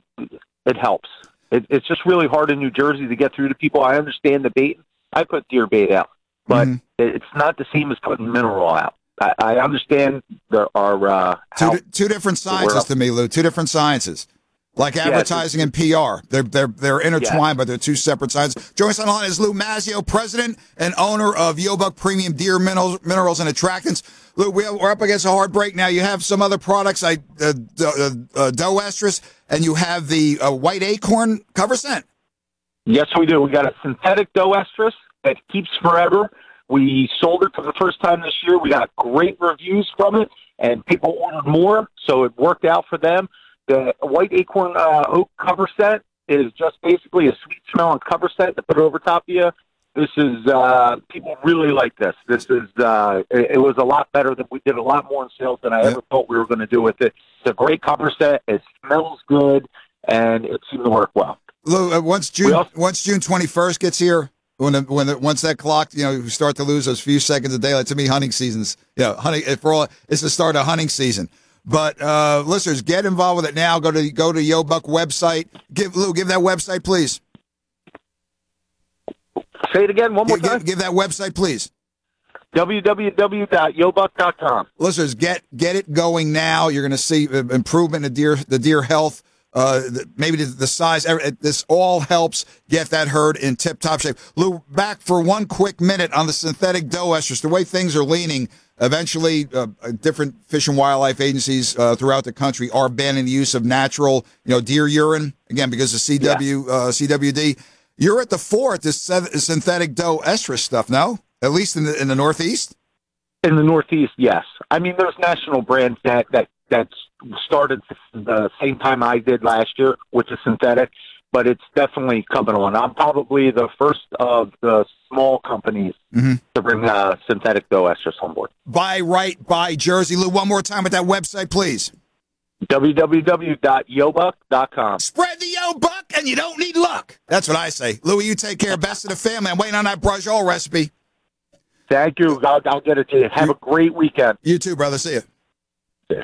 Speaker 44: it helps. It, it's just really hard in New Jersey to get through to people. I understand the bait. I put deer bait out, but
Speaker 39: Mm-hmm.
Speaker 44: it's not the same as putting mineral out. I, I understand there are uh,
Speaker 39: Two, two different sciences to me, Lou. Two different sciences. Like advertising and PR. They're they're they're intertwined, but they're two separate sciences. Joining us on the line is Lou Mazio, president and owner of Yobuck Premium Deer Minerals, Minerals and Attractants. Lou, we- we're up against a hard break now. You have some other products like uh, uh, uh, doe estrus, and you have the uh, white acorn cover scent.
Speaker 44: Yes, we do. We got a synthetic doe estrus that keeps forever. We sold it for the first time this year. We got great reviews from it, and people ordered more, so it worked out for them. The white acorn uh, oak cover set is just basically a sweet smelling cover set to put over top of you. This is uh, people really like this. This is uh, it, it was a lot better than we did a lot more in sales than I ever thought we were going to do with it. It's a great cover set. It smells good, and it seemed to work well.
Speaker 39: Lou, uh, once June once June twenty first gets here, when the, when the, once that clock, you know, you start to lose those few seconds of daylight. To me, hunting seasons, you know, hunting for all it's the start of hunting season. But uh, listeners, get involved with it now. Go to go to Yobuck website. Give Lou, give that website, please.
Speaker 44: Say it again one more
Speaker 39: give,
Speaker 44: time.
Speaker 39: Give, give that website, please.
Speaker 44: www.yobuck.com.
Speaker 39: Listeners, get get it going now. You're going to see uh, improvement in deer the deer health. Uh, maybe the, the size. This all helps get that herd in tip top shape. Lou, back for one quick minute on the synthetic doe estrus. The way things are leaning, eventually, uh, uh, different fish and wildlife agencies uh, throughout the country are banning the use of natural, you know, deer urine again because of CW uh, CWD. You're at the fore at this synthetic doe estrus stuff, no? At least in the in the Northeast.
Speaker 44: In the Northeast, yes. I mean, there's national brands that that that started the same time I did last year with the synthetic, but it's definitely coming on. I'm probably the first of the small companies
Speaker 39: Mhm.
Speaker 44: to bring uh, synthetic doe estrus on board.
Speaker 39: Buy right, buy Jersey. Lou, one more time with that website, please.
Speaker 44: www.yobuck.com.
Speaker 39: Spread the yo buck, and you don't need luck. That's what I say. Louis, you take care. Best of the family. I'm waiting on that brush all recipe.
Speaker 44: Thank you. I'll, I'll get it to you. Have a great weekend.
Speaker 39: You too, brother. See you.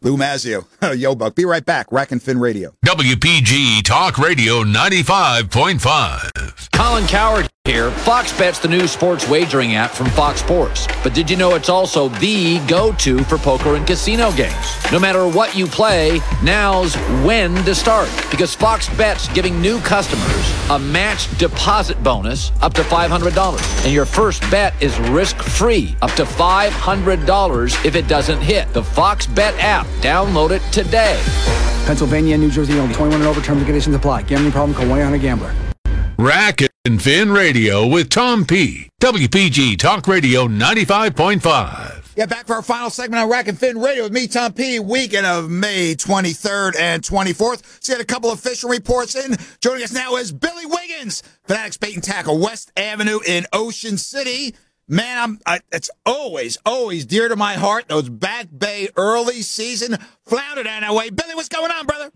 Speaker 39: Lou Mazio, yo buck. Be right back. Rack and Fin Radio.
Speaker 2: WPG Talk Radio 95.5.
Speaker 47: Colin Cowherd here. Fox Bet's the new sports wagering app from Fox Sports. But did you know it's also the go-to for poker and casino games? No matter what you play, now's when to start. Because Fox Bet's giving new customers a match deposit bonus up to $500. And your first bet is risk-free up to $500 if it doesn't hit. The Fox Bet app. Download it today.
Speaker 48: Pennsylvania and New Jersey only. 21 and over terms and conditions apply. Gambling problem? Call 1-800-GAMBLER.
Speaker 2: Rack and Fin Radio with Tom P. WPG Talk Radio 95.5.
Speaker 39: Yeah, back for our final segment on Rack and Fin Radio with me, Tom P. Weekend of May 23rd and 24th. So, we had a couple of fishing reports in. Joining us now is Billy Wiggins, Fanatics Bait and Tackle, West Avenue in Ocean City. Man, I'm. I, it's always, always dear to my heart. Those Back Bay early season flounder down that way. Billy, what's going on, brother?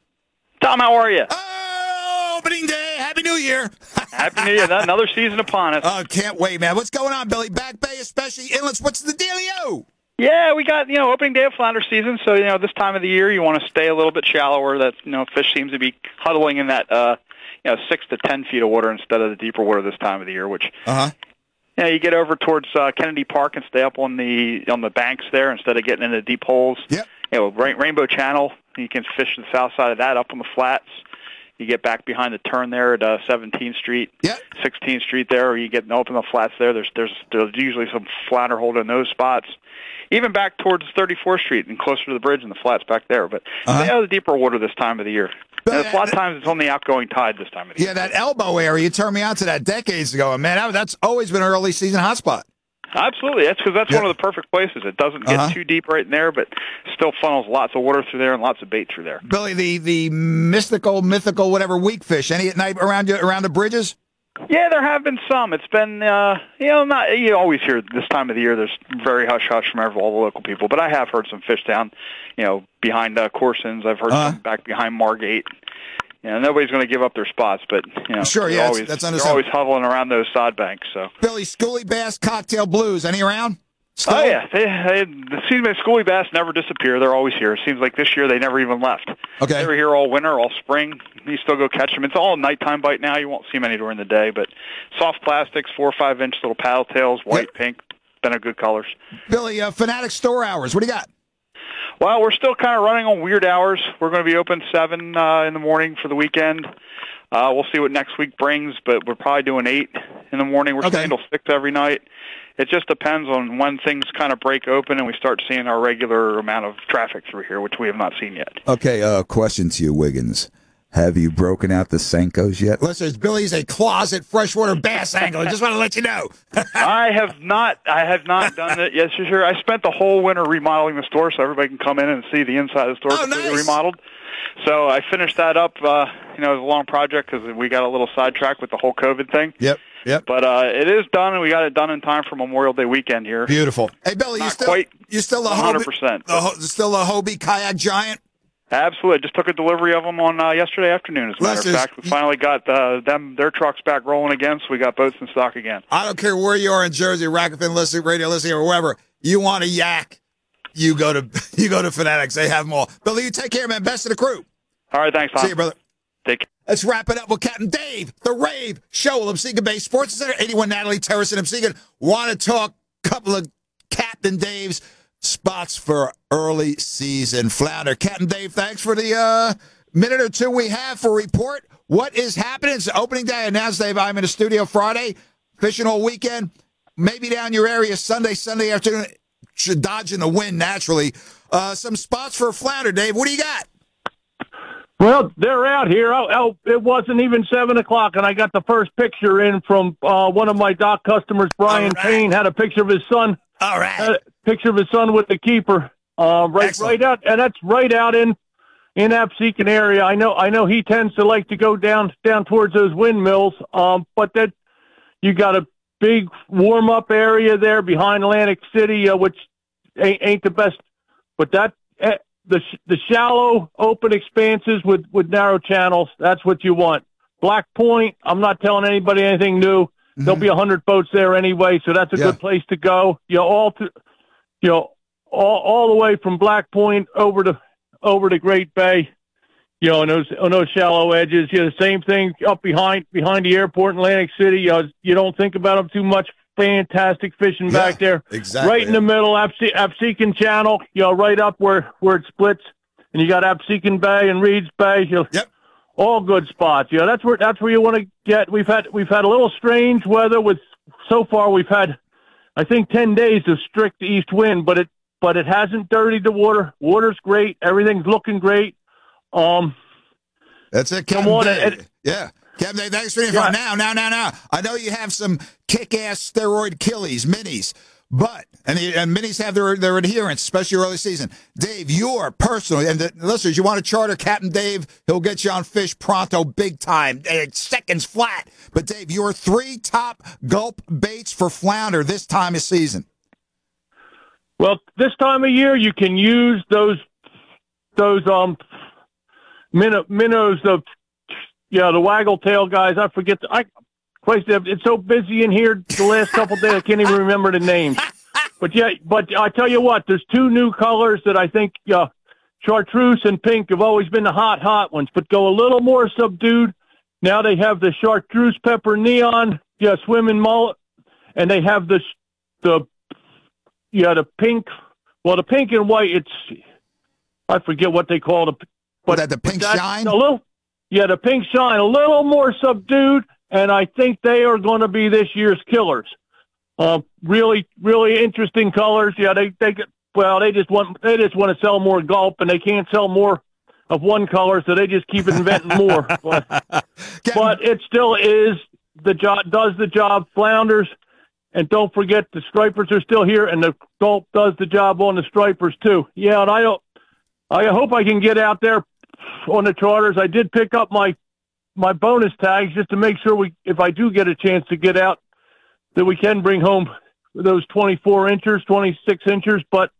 Speaker 49: Tom, how are you?
Speaker 39: Oh, opening day. Happy New Year.
Speaker 49: Happy New Year. Another season upon us.
Speaker 39: Oh, can't wait, man. What's going on, Billy? Back Bay, especially inlets. What's the dealio?
Speaker 49: Yeah, we got you know opening day of flounder season, so you know this time of the year you want to stay a little bit shallower. That you know fish seems to be huddling in that uh, you know six to ten feet of water instead of the deeper water this time of the year, which
Speaker 39: Uh huh.
Speaker 49: you know, you get over towards uh, Kennedy Park and stay up on the on the banks there instead of getting into deep holes.
Speaker 39: Yep.
Speaker 49: You know, Rainbow Channel, you can fish the south side of that up on the flats. You get back behind the turn there at uh, 17th Street,
Speaker 39: yep.
Speaker 49: 16th Street there, or you get open the flats there. There's there's there's usually some flounder holding in those spots. Even back towards 34th Street and closer to the bridge and the flats back there. But
Speaker 39: Uh-huh.
Speaker 49: they are the deeper water this time of the year. And a lot of times it's on the outgoing tide this time of the year.
Speaker 39: Yeah, that elbow area. You turned me on to that decades ago, and man, that's always been an early season hotspot.
Speaker 49: Absolutely, that's because that's one of the perfect places. It doesn't get
Speaker 39: Uh-huh.
Speaker 49: too deep right in there, but still funnels lots of water through there and lots of bait through there.
Speaker 39: Billy, the the mystical, mythical, whatever weak fish. Any at night around you around the bridges?
Speaker 49: Yeah, there have been some. It's been, uh, you know, not you always hear this time of the year. There's very hush hush from all the local people, but I have heard some fish down, you know, behind uh, Corson's. I've heard
Speaker 39: Uh-huh.
Speaker 49: some back behind Margate. You know, nobody's going to give up their spots, but you know,
Speaker 39: Sure,
Speaker 49: they're
Speaker 39: yeah, that's-
Speaker 49: always,
Speaker 39: that's
Speaker 49: they're
Speaker 39: understandable.
Speaker 49: always huddling around those sod banks. So
Speaker 39: Billy, Schoolie Bass Cocktail Blues. Any around?
Speaker 49: Oh yeah, they, they, the season schoolie bass never disappear. They're always here. It seems like this year they never even left.
Speaker 39: Okay,
Speaker 49: they were here all winter, all spring. You still go catch them. It's all nighttime bite now. You won't see them any during the day. But soft plastics, four or five inch little paddle tails, white, yep. pink, been a good colors.
Speaker 39: Billy, uh, Fanatic store hours. What do you got?
Speaker 49: Well, we're still kind of running on weird hours. We're going to be open seven uh, in the morning for the weekend. Uh, we'll see what next week brings, but we're probably doing eight in the morning. We're okay. staying till six every night it just depends on when things kind of break open and we start seeing our regular amount of traffic through here, which we have not seen yet.
Speaker 39: Okay, uh, question to you, Wiggins. Have you broken out the Senkos yet? Listeners, Billy's a closet freshwater bass angler. I just want to let you know.
Speaker 49: I have not. I have not done it. Yes, sure. I spent the whole winter remodeling the store so everybody can come in and see the inside of the store
Speaker 39: oh,
Speaker 49: nice. remodeled. So I finished that up. Uh, you know, it was a long project because we got a little sidetracked with the whole COVID thing.
Speaker 39: Yep. Yep.
Speaker 49: But uh, it is done, and we got it done in time for Memorial Day weekend here.
Speaker 39: Beautiful. Hey, Billy,
Speaker 49: Not
Speaker 39: you still
Speaker 49: quite
Speaker 39: you still a
Speaker 49: 100
Speaker 39: Hobie,
Speaker 49: percent.
Speaker 39: still a Hobie kayak giant?
Speaker 49: Absolutely. Just took a delivery of them on uh, yesterday afternoon. As a matter of fact, we finally got uh, them their trucks back rolling again, so we got boats in stock again.
Speaker 39: I don't care where you are in Jersey, Rackfin listening, radio listening, or wherever. You want a yak? You go to you go to Fanatics. They have them all. Billy, you take care, man. Best of the crew.
Speaker 49: All right, thanks, Tom.
Speaker 39: See you, brother.
Speaker 49: Take care.
Speaker 39: Let's wrap it up with Captain Dave, the Rave Show, Absecon Bay Sports Center, 81 Natalie Terrace in Muskegon. Want to talk a couple of Captain Dave's spots for early season flounder. Captain Dave, thanks for the uh, minute or two we have for report. What is happening? It's opening day. Announced Dave, I'm in the studio Friday, fishing all weekend. Maybe down your area Sunday, Sunday afternoon. Dodging the wind naturally. Uh, some spots for flounder, Dave. What do you got?
Speaker 50: Well, they're out here. Oh, oh, it wasn't even seven o'clock, and I got the first picture in from uh, one of my dock customers, Brian right. Payne. Had a picture of his son.
Speaker 39: All right.
Speaker 50: Picture of his son with the keeper. Uh, right, Excellent. right out, and that's right out in in Absecon area. I know. I know he tends to like to go down down towards those windmills. Um, but that you got a big warm up area there behind Atlantic City, uh, which ain't, ain't the best. But that eh, the the shallow open expanses with with narrow channels. That's what you want. Black Point. I'm not telling anybody anything new. Mm-hmm. There'll be a hundred boats there anyway, so that's a yeah. good place to go. You all to, you know, all all the way from Black Point over to over to Great Bay. You know, on those on those shallow edges. You know, the same thing up behind behind the airport in Atlantic City. You, know, you don't think about them too much fantastic fishing yeah, back there.
Speaker 39: Exactly.
Speaker 50: Right in the middle, Absecon Channel, you know, right up where, where it splits. And you got Absecon Bay and Reeds Bay. You know,
Speaker 39: yep.
Speaker 50: All good spots. You know, that's where, that's where you want to get. We've had, we've had a little strange weather with, so far we've had, I think 10 days of strict east wind, but it, but it hasn't dirtied the water. Water's great. Everything's looking great. Um,
Speaker 39: that's it. Come on. It, yeah. Kevin, thanks for the. Yeah. Now, now, now, now. I know you have some kick-ass steroid killies, minis, but and, the, and minis have their their adherents, especially early season. Dave, you're personally and the listeners, you want to charter Captain Dave? He'll get you on fish pronto, big time, seconds flat. But Dave, your three top gulp baits for flounder this time of season.
Speaker 50: Well, this time of year, you can use those those um minnows of yeah, the waggle tail guys. I forget. The, I place it's so busy in here the last couple days. I can't even remember the names. But yeah, but I tell you what, there's two new colors that I think uh, chartreuse and pink have always been the hot, hot ones, but go a little more subdued. Now they have the chartreuse pepper neon, yeah, swimming mullet, and they have the the yeah the pink. Well, the pink and white. It's I forget what they call it.
Speaker 39: But that the pink shine.
Speaker 50: A little yeah, the pink shine a little more subdued, and I think they are going to be this year's killers. Uh, really, really interesting colors. Yeah, they they well, they just want they just want to sell more gulp, and they can't sell more of one color, so they just keep inventing more. But, but it still is the job does the job. Flounders, and don't forget the stripers are still here, and the gulp does the job on the stripers too. Yeah, and I don't. I hope I can get out there on the charters. I did pick up my my bonus tags just to make sure we, if I do get a chance to get out, that we can bring home those 24 inches, 26 inches. But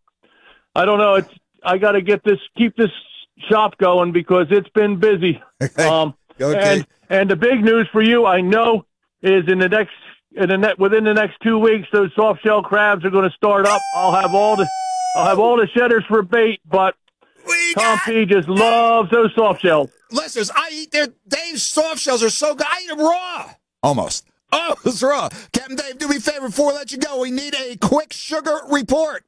Speaker 50: I don't know. It's I got to get this, keep this shop going because it's been busy. Um,
Speaker 39: okay.
Speaker 50: And and the big news for you, I know, is in the next in the net within the next two weeks, those soft shell crabs are going to start up. I'll have all the I'll have all the shedders for bait, but Tom P just loves those soft shells.
Speaker 39: Listeners, I eat their Dave's soft shells are so good. I eat them raw. Almost. Oh, it's raw. Captain Dave, do me a favor before we let you go. We need a quick sugar report.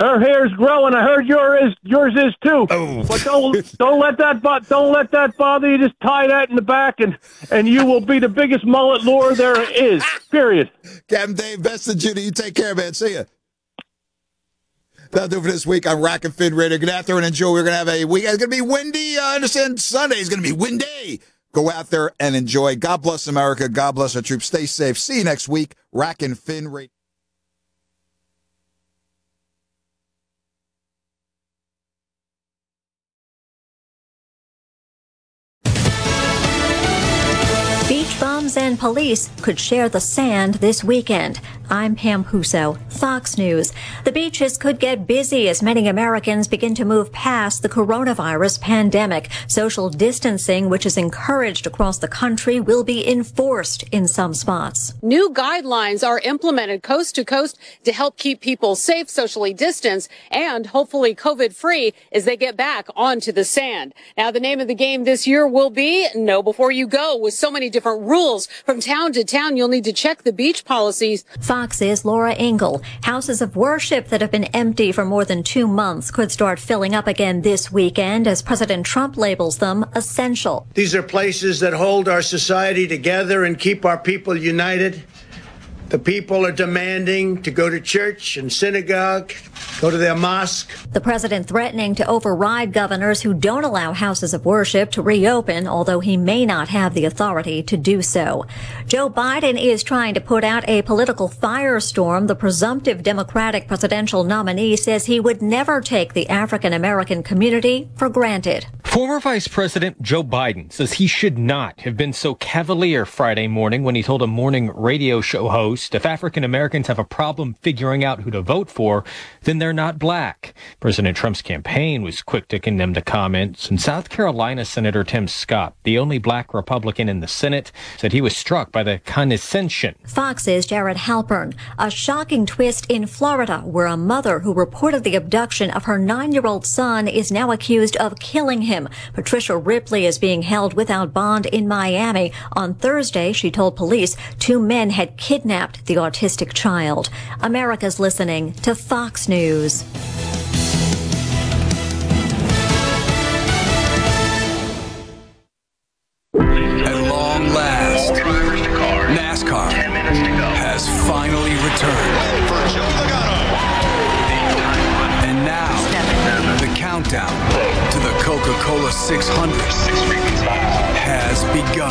Speaker 50: Her hair's growing. I heard yours is yours is too.
Speaker 39: Oh.
Speaker 50: But don't don't let that bo- don't let that bother you. Just tie that in the back, and and you will be the biggest mullet lure there is. Period.
Speaker 39: Captain Dave, best of Judy. You take care, man. See ya. That'll do for this week on Rack and Fin Radio. Get out there and enjoy. We're going to have a week. It's going to be windy. I understand Sunday is going to be windy. Go out there and enjoy. God bless America. God bless our troops. Stay safe. See you next week. Rack and Fin Radio.
Speaker 51: Beach bums and police could share the sand this weekend. I'm Pam Huso, Fox News. The beaches could get busy as many Americans begin to move past the coronavirus pandemic. Social distancing, which is encouraged across the country, will be enforced in some spots.
Speaker 52: New guidelines are implemented coast to coast to help keep people safe, socially distanced, and hopefully COVID free as they get back onto the sand. Now, the name of the game this year will be Know Before You Go with so many different rules from town to town. You'll need to check the beach policies.
Speaker 51: Fox's Laura Engel. Houses of worship that have been empty for more than two months could start filling up again this weekend as President Trump labels them essential.
Speaker 35: These are places that hold our society together and keep our people united. The people are demanding to go to church and synagogue, go to their mosque.
Speaker 51: The president threatening to override governors who don't allow houses of worship to reopen, although he may not have the authority to do so. Joe Biden is trying to put out a political firestorm. The presumptive Democratic presidential nominee says he would never take the African American community for granted.
Speaker 4: Former Vice President Joe Biden says he should not have been so cavalier Friday morning when he told a morning radio show host if African Americans have a problem figuring out who to vote for, then they're not black. President Trump's campaign was quick to condemn the comments, and South Carolina Senator Tim Scott, the only black Republican in the Senate, said he was struck by the condescension.
Speaker 51: Fox's Jared Halpern. A shocking twist in Florida, where a mother who reported the abduction of her nine-year-old son is now accused of killing him. Patricia Ripley is being held without bond in Miami. On Thursday, she told police two men had kidnapped the autistic child. America's listening to Fox News.
Speaker 53: At long last, NASCAR has finally returned. And now, the countdown to the Coca Cola 600 has begun.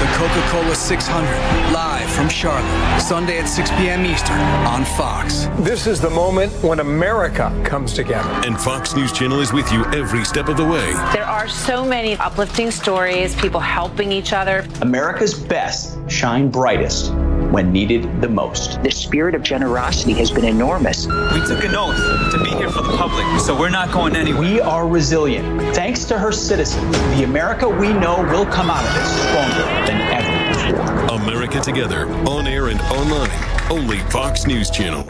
Speaker 53: The Coca Cola 600, live from Charlotte, Sunday at 6 p.m. Eastern on Fox.
Speaker 54: This is the moment when America comes together.
Speaker 55: And Fox News Channel is with you every step of the way.
Speaker 56: There are so many uplifting stories, people helping each other.
Speaker 57: America's best shine brightest when needed the most.
Speaker 58: The spirit of generosity has been enormous.
Speaker 59: We took an oath to be here for the public, so we're not going anywhere.
Speaker 57: We are resilient. Thanks to her citizens, the America we know will come out of this stronger than ever before.
Speaker 55: America Together, on air and online. Only Fox News Channel.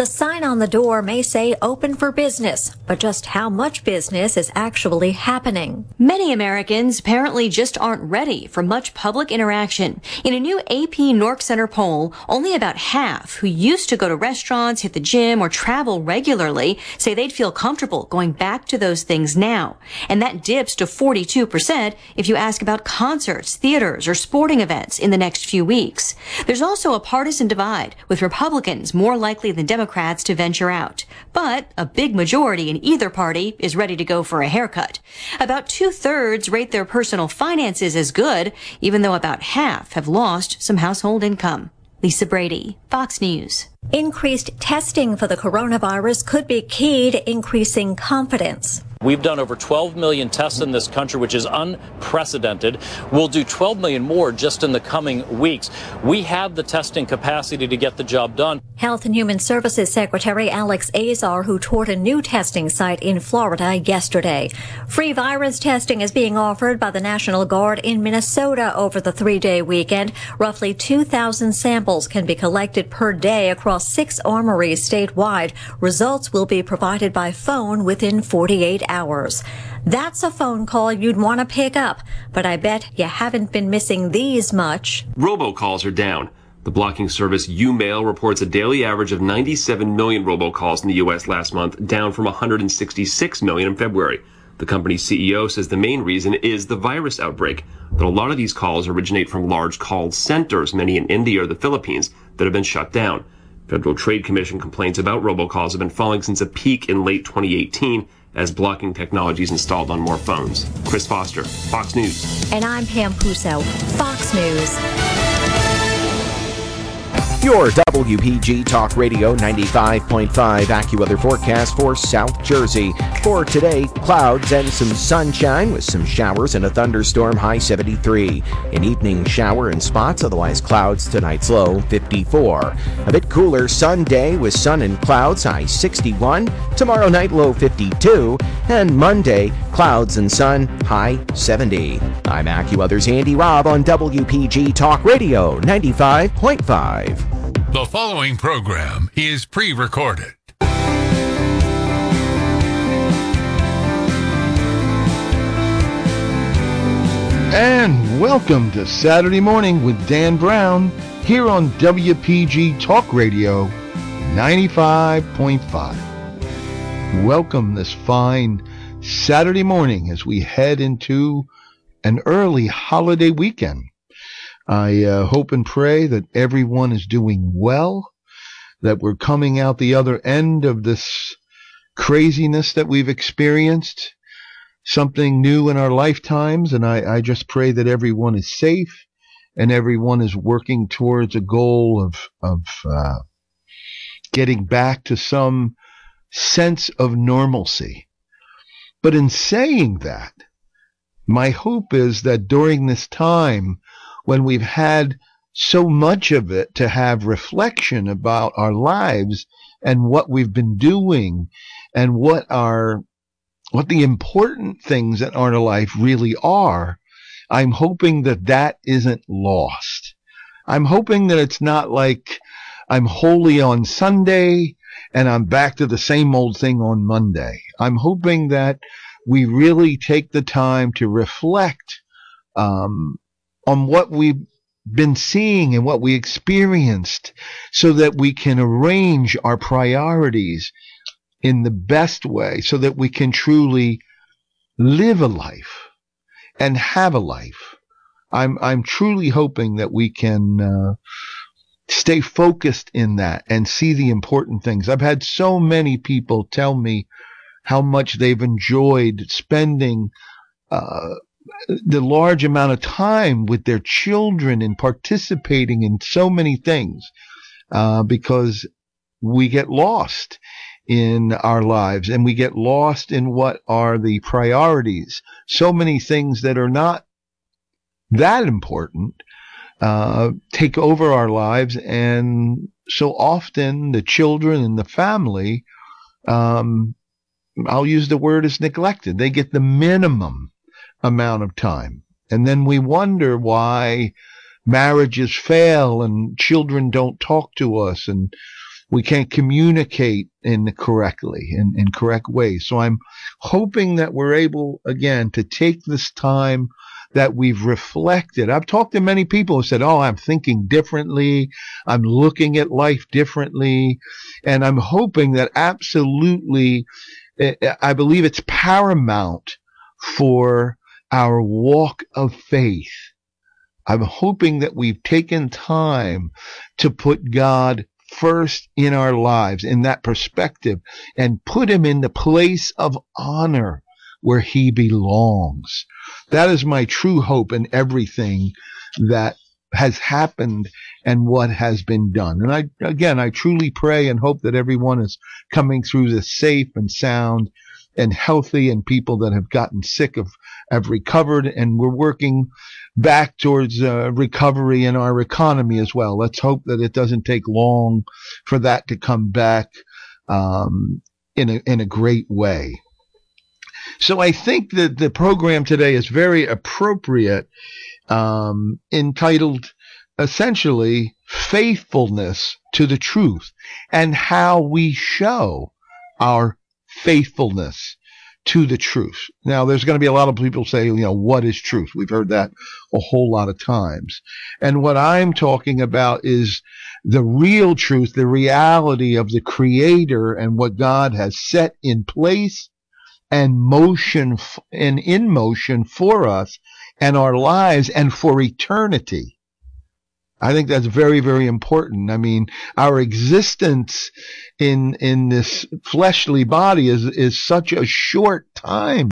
Speaker 51: The sign on the door may say open for business, but just how much business is actually happening?
Speaker 60: Many Americans apparently just aren't ready for much public interaction. In a new AP Nork Center poll, only about half who used to go to restaurants, hit the gym, or travel regularly say they'd feel comfortable going back to those things now. And that dips to 42% if you ask about concerts, theaters, or sporting events in the next few weeks. There's also a partisan divide, with Republicans more likely than Democrats to venture out. But a big majority in either party is ready to go for a haircut. About two thirds rate their personal finances as good, even though about half have lost some household income. Lisa Brady, Fox News.
Speaker 51: Increased testing for the coronavirus could be key to increasing confidence.
Speaker 61: We've done over 12 million tests in this country, which is unprecedented. We'll do 12 million more just in the coming weeks. We have the testing capacity to get the job done.
Speaker 51: Health and Human Services Secretary Alex Azar, who toured a new testing site in Florida yesterday. Free virus testing is being offered by the National Guard in Minnesota over the three day weekend. Roughly 2,000 samples can be collected per day across six armories statewide. Results will be provided by phone within 48 hours. That's a phone call you'd want to pick up, but I bet you haven't been missing these much.
Speaker 62: Robocalls are down. The blocking service YouMail reports a daily average of 97 million robocalls in the U.S. last month, down from 166 million in February. The company's CEO says the main reason is the virus outbreak, but a lot of these calls originate from large call centers, many in India or the Philippines, that have been shut down. Federal Trade Commission complaints about robocalls have been falling since a peak in late 2018 as blocking technology is installed on more phones. Chris Foster, Fox News.
Speaker 51: And I'm Pam Puso, Fox News.
Speaker 57: Your WPG Talk Radio 95.5 AccuWeather forecast for South Jersey. For today, clouds and some sunshine with some showers and a thunderstorm high 73. An evening shower in spots, otherwise clouds tonight's low 54. A bit cooler Sunday with sun and clouds high 61. Tomorrow night low 52. And Monday, clouds and sun high 70. I'm AccuWeather's Andy Robb on WPG Talk Radio 95.5.
Speaker 2: The following program is pre recorded.
Speaker 63: And welcome to Saturday Morning with Dan Brown here on WPG Talk Radio 95.5. Welcome this fine Saturday morning as we head into an early holiday weekend. I uh, hope and pray that everyone is doing well, that we're coming out the other end of this craziness that we've experienced, something new in our lifetimes. And I, I just pray that everyone is safe and everyone is working towards a goal of, of uh, getting back to some sense of normalcy. But in saying that, my hope is that during this time, when we've had so much of it to have reflection about our lives and what we've been doing and what our what the important things in our life really are i'm hoping that that isn't lost. I'm hoping that it's not like i'm holy on sunday and i'm back to the same old thing on monday. I'm hoping that we really take the time to reflect um, on what we've been seeing and what we experienced so that we can arrange our priorities in the best way so that we can truly live a life and have a life. I'm, I'm truly hoping that we can, uh, stay focused in that and see the important things. I've had so many people tell me how much they've enjoyed spending, uh, the large amount of time with their children and participating in so many things uh, because we get lost in our lives and we get lost in what are the priorities. So many things that are not that important uh, take over our lives, and so often the children and the family, um, I'll use the word as neglected. They get the minimum amount of time. And then we wonder why marriages fail and children don't talk to us and we can't communicate in the correctly in, in correct ways. So I'm hoping that we're able again to take this time that we've reflected. I've talked to many people who said, Oh, I'm thinking differently. I'm looking at life differently. And I'm hoping that absolutely, eh, eh, I believe it's paramount for our walk of faith. I'm hoping that we've taken time to put God first in our lives in that perspective and put him in the place of honor where he belongs. That is my true hope in everything that has happened and what has been done. And I, again, I truly pray and hope that everyone is coming through this safe and sound and healthy and people that have gotten sick have, have recovered and we're working back towards uh, recovery in our economy as well. Let's hope that it doesn't take long for that to come back um, in a in a great way. So I think that the program today is very appropriate, um, entitled essentially faithfulness to the truth and how we show our faithfulness to the truth. Now, there's going to be a lot of people say, you know, what is truth? We've heard that a whole lot of times. And what I'm talking about is the real truth, the reality of the creator and what God has set in place and motion and in motion for us and our lives and for eternity. I think that's very, very important. I mean, our existence in in this fleshly body is is such a short time.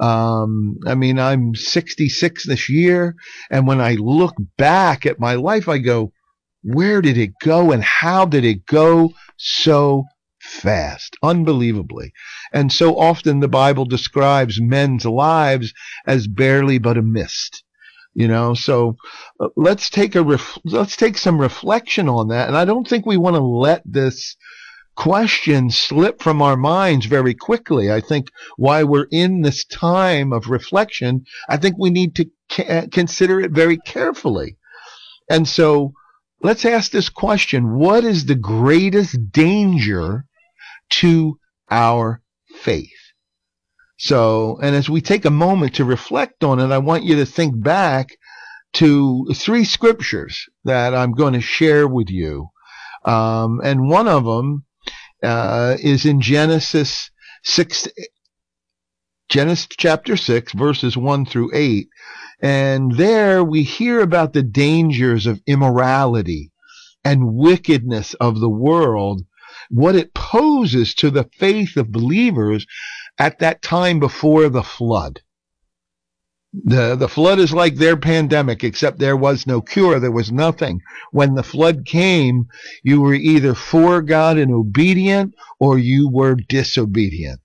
Speaker 63: Um, I mean, I'm 66 this year, and when I look back at my life, I go, where did it go, and how did it go so fast, unbelievably? And so often the Bible describes men's lives as barely but a mist you know? So uh, let's take a ref- let's take some reflection on that. And i don't think we want to let this question slip from our minds very quickly. I think while we're in this time of reflection i think we need to ca- consider it very carefully. And so let's ask this question. What is the greatest danger to our faith so, and as we take a moment to reflect on it, I want you to think back to three scriptures that I'm going to share with you. Um, and one of them uh, is in Genesis 6, Genesis chapter 6, verses 1 through 8. And there we hear about the dangers of immorality and wickedness of the world, what it poses to the faith of believers at that time before the flood. The, the flood is like their pandemic, except there was no cure. There was nothing. When the flood came, you were either for God and obedient or you were disobedient.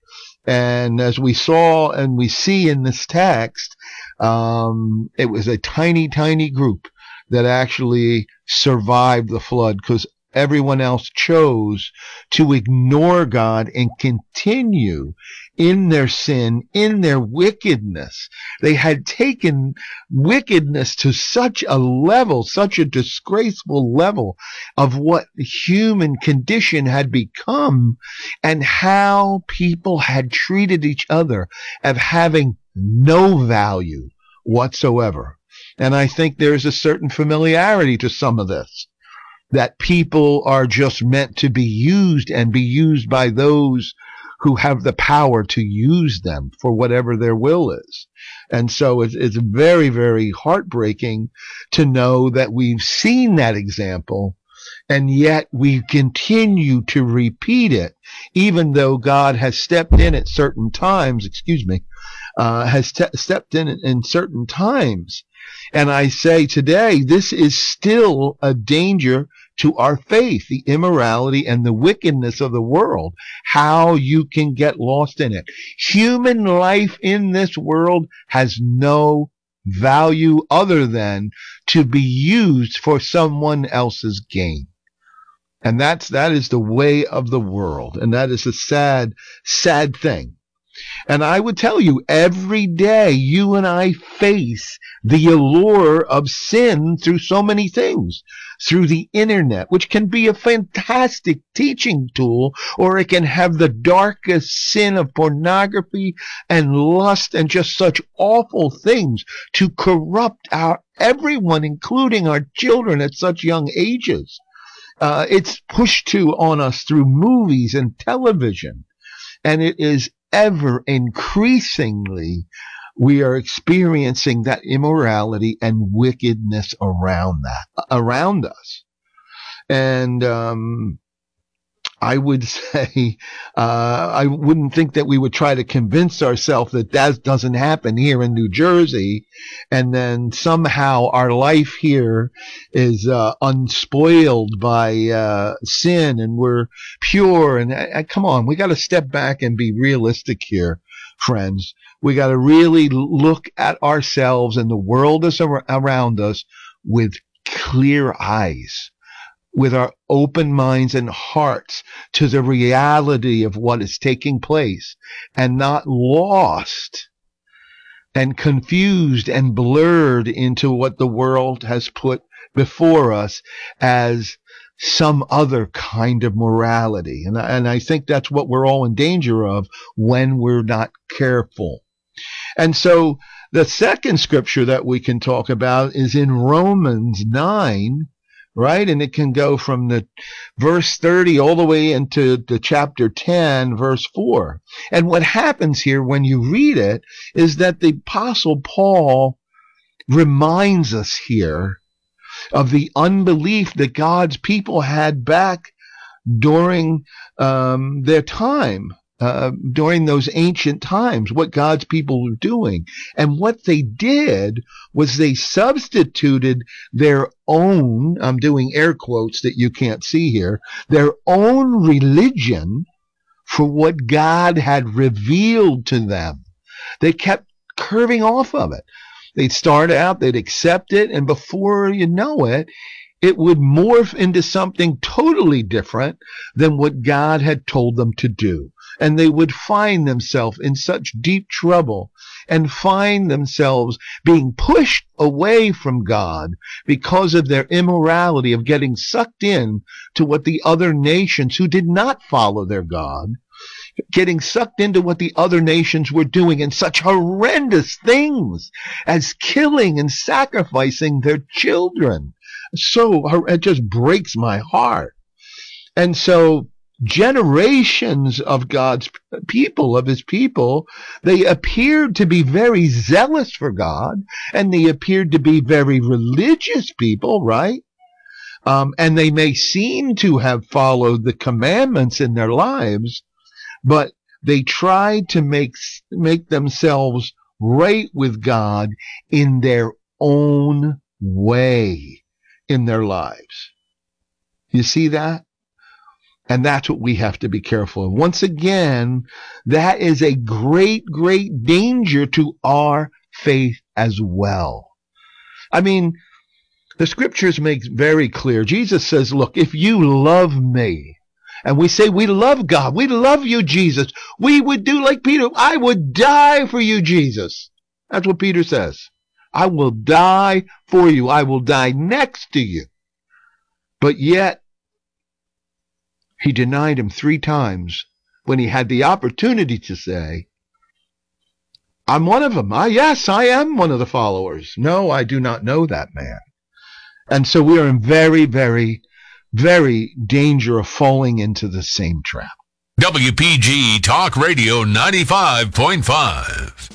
Speaker 63: And as we saw and we see in this text, um, it was a tiny, tiny group that actually survived the flood because everyone else chose to ignore God and continue in their sin, in their wickedness. They had taken wickedness to such a level, such a disgraceful level of what the human condition had become and how people had treated each other of having no value whatsoever. And I think there's a certain familiarity to some of this that people are just meant to be used and be used by those who have the power to use them for whatever their will is. And so it's, it's very, very heartbreaking to know that we've seen that example and yet we continue to repeat it, even though God has stepped in at certain times, excuse me, uh, has te- stepped in in certain times. And I say today, this is still a danger to our faith, the immorality and the wickedness of the world, how you can get lost in it. Human life in this world has no value other than to be used for someone else's gain. And that's, that is the way of the world. And that is a sad, sad thing. And I would tell you, every day you and I face the allure of sin through so many things. Through the internet, which can be a fantastic teaching tool, or it can have the darkest sin of pornography and lust and just such awful things to corrupt our everyone, including our children at such young ages. Uh, it's pushed to on us through movies and television. And it is ever increasingly we are experiencing that immorality and wickedness around that around us and um, I would say uh, I wouldn't think that we would try to convince ourselves that that doesn't happen here in New Jersey, and then somehow our life here is uh, unspoiled by uh, sin, and we're pure. And uh, come on, we got to step back and be realistic here, friends. We got to really look at ourselves and the world is around us with clear eyes with our open minds and hearts to the reality of what is taking place and not lost and confused and blurred into what the world has put before us as some other kind of morality. And, and I think that's what we're all in danger of when we're not careful. And so the second scripture that we can talk about is in Romans 9, right? And it can go from the verse 30 all the way into the chapter 10, verse 4. And what happens here when you read it is that the apostle Paul reminds us here of the unbelief that God's people had back during um, their time uh, during those ancient times, what God's people were doing. And what they did was they substituted their own, I'm doing air quotes that you can't see here, their own religion for what God had revealed to them. They kept curving off of it. They'd start out, they'd accept it, and before you know it, it would morph into something totally different than what God had told them to do and they would find themselves in such deep trouble and find themselves being pushed away from God because of their immorality of getting sucked in to what the other nations who did not follow their God getting sucked into what the other nations were doing and such horrendous things as killing and sacrificing their children. So it just breaks my heart. And so generations of God's people, of his people, they appeared to be very zealous for God and they appeared to be very religious people, right? Um, and they may seem to have followed the commandments in their lives, but they tried to make, make themselves right with God in their own way in their lives. You see that? And that's what we have to be careful of. Once again, that is a great, great danger to our faith as well. I mean, the scriptures make very clear. Jesus says, look, if you love me, and we say we love God, we love you, Jesus, we would do like Peter. I would die for you, Jesus. That's what Peter says. I will die for you. I will die next to you. But yet, he denied him three times when he had the opportunity to say, I'm one of them. I, ah, yes, I am one of the followers. No, I do not know that man. And so we are in very, very, very danger of falling into the same trap.
Speaker 2: WPG Talk Radio 95.5.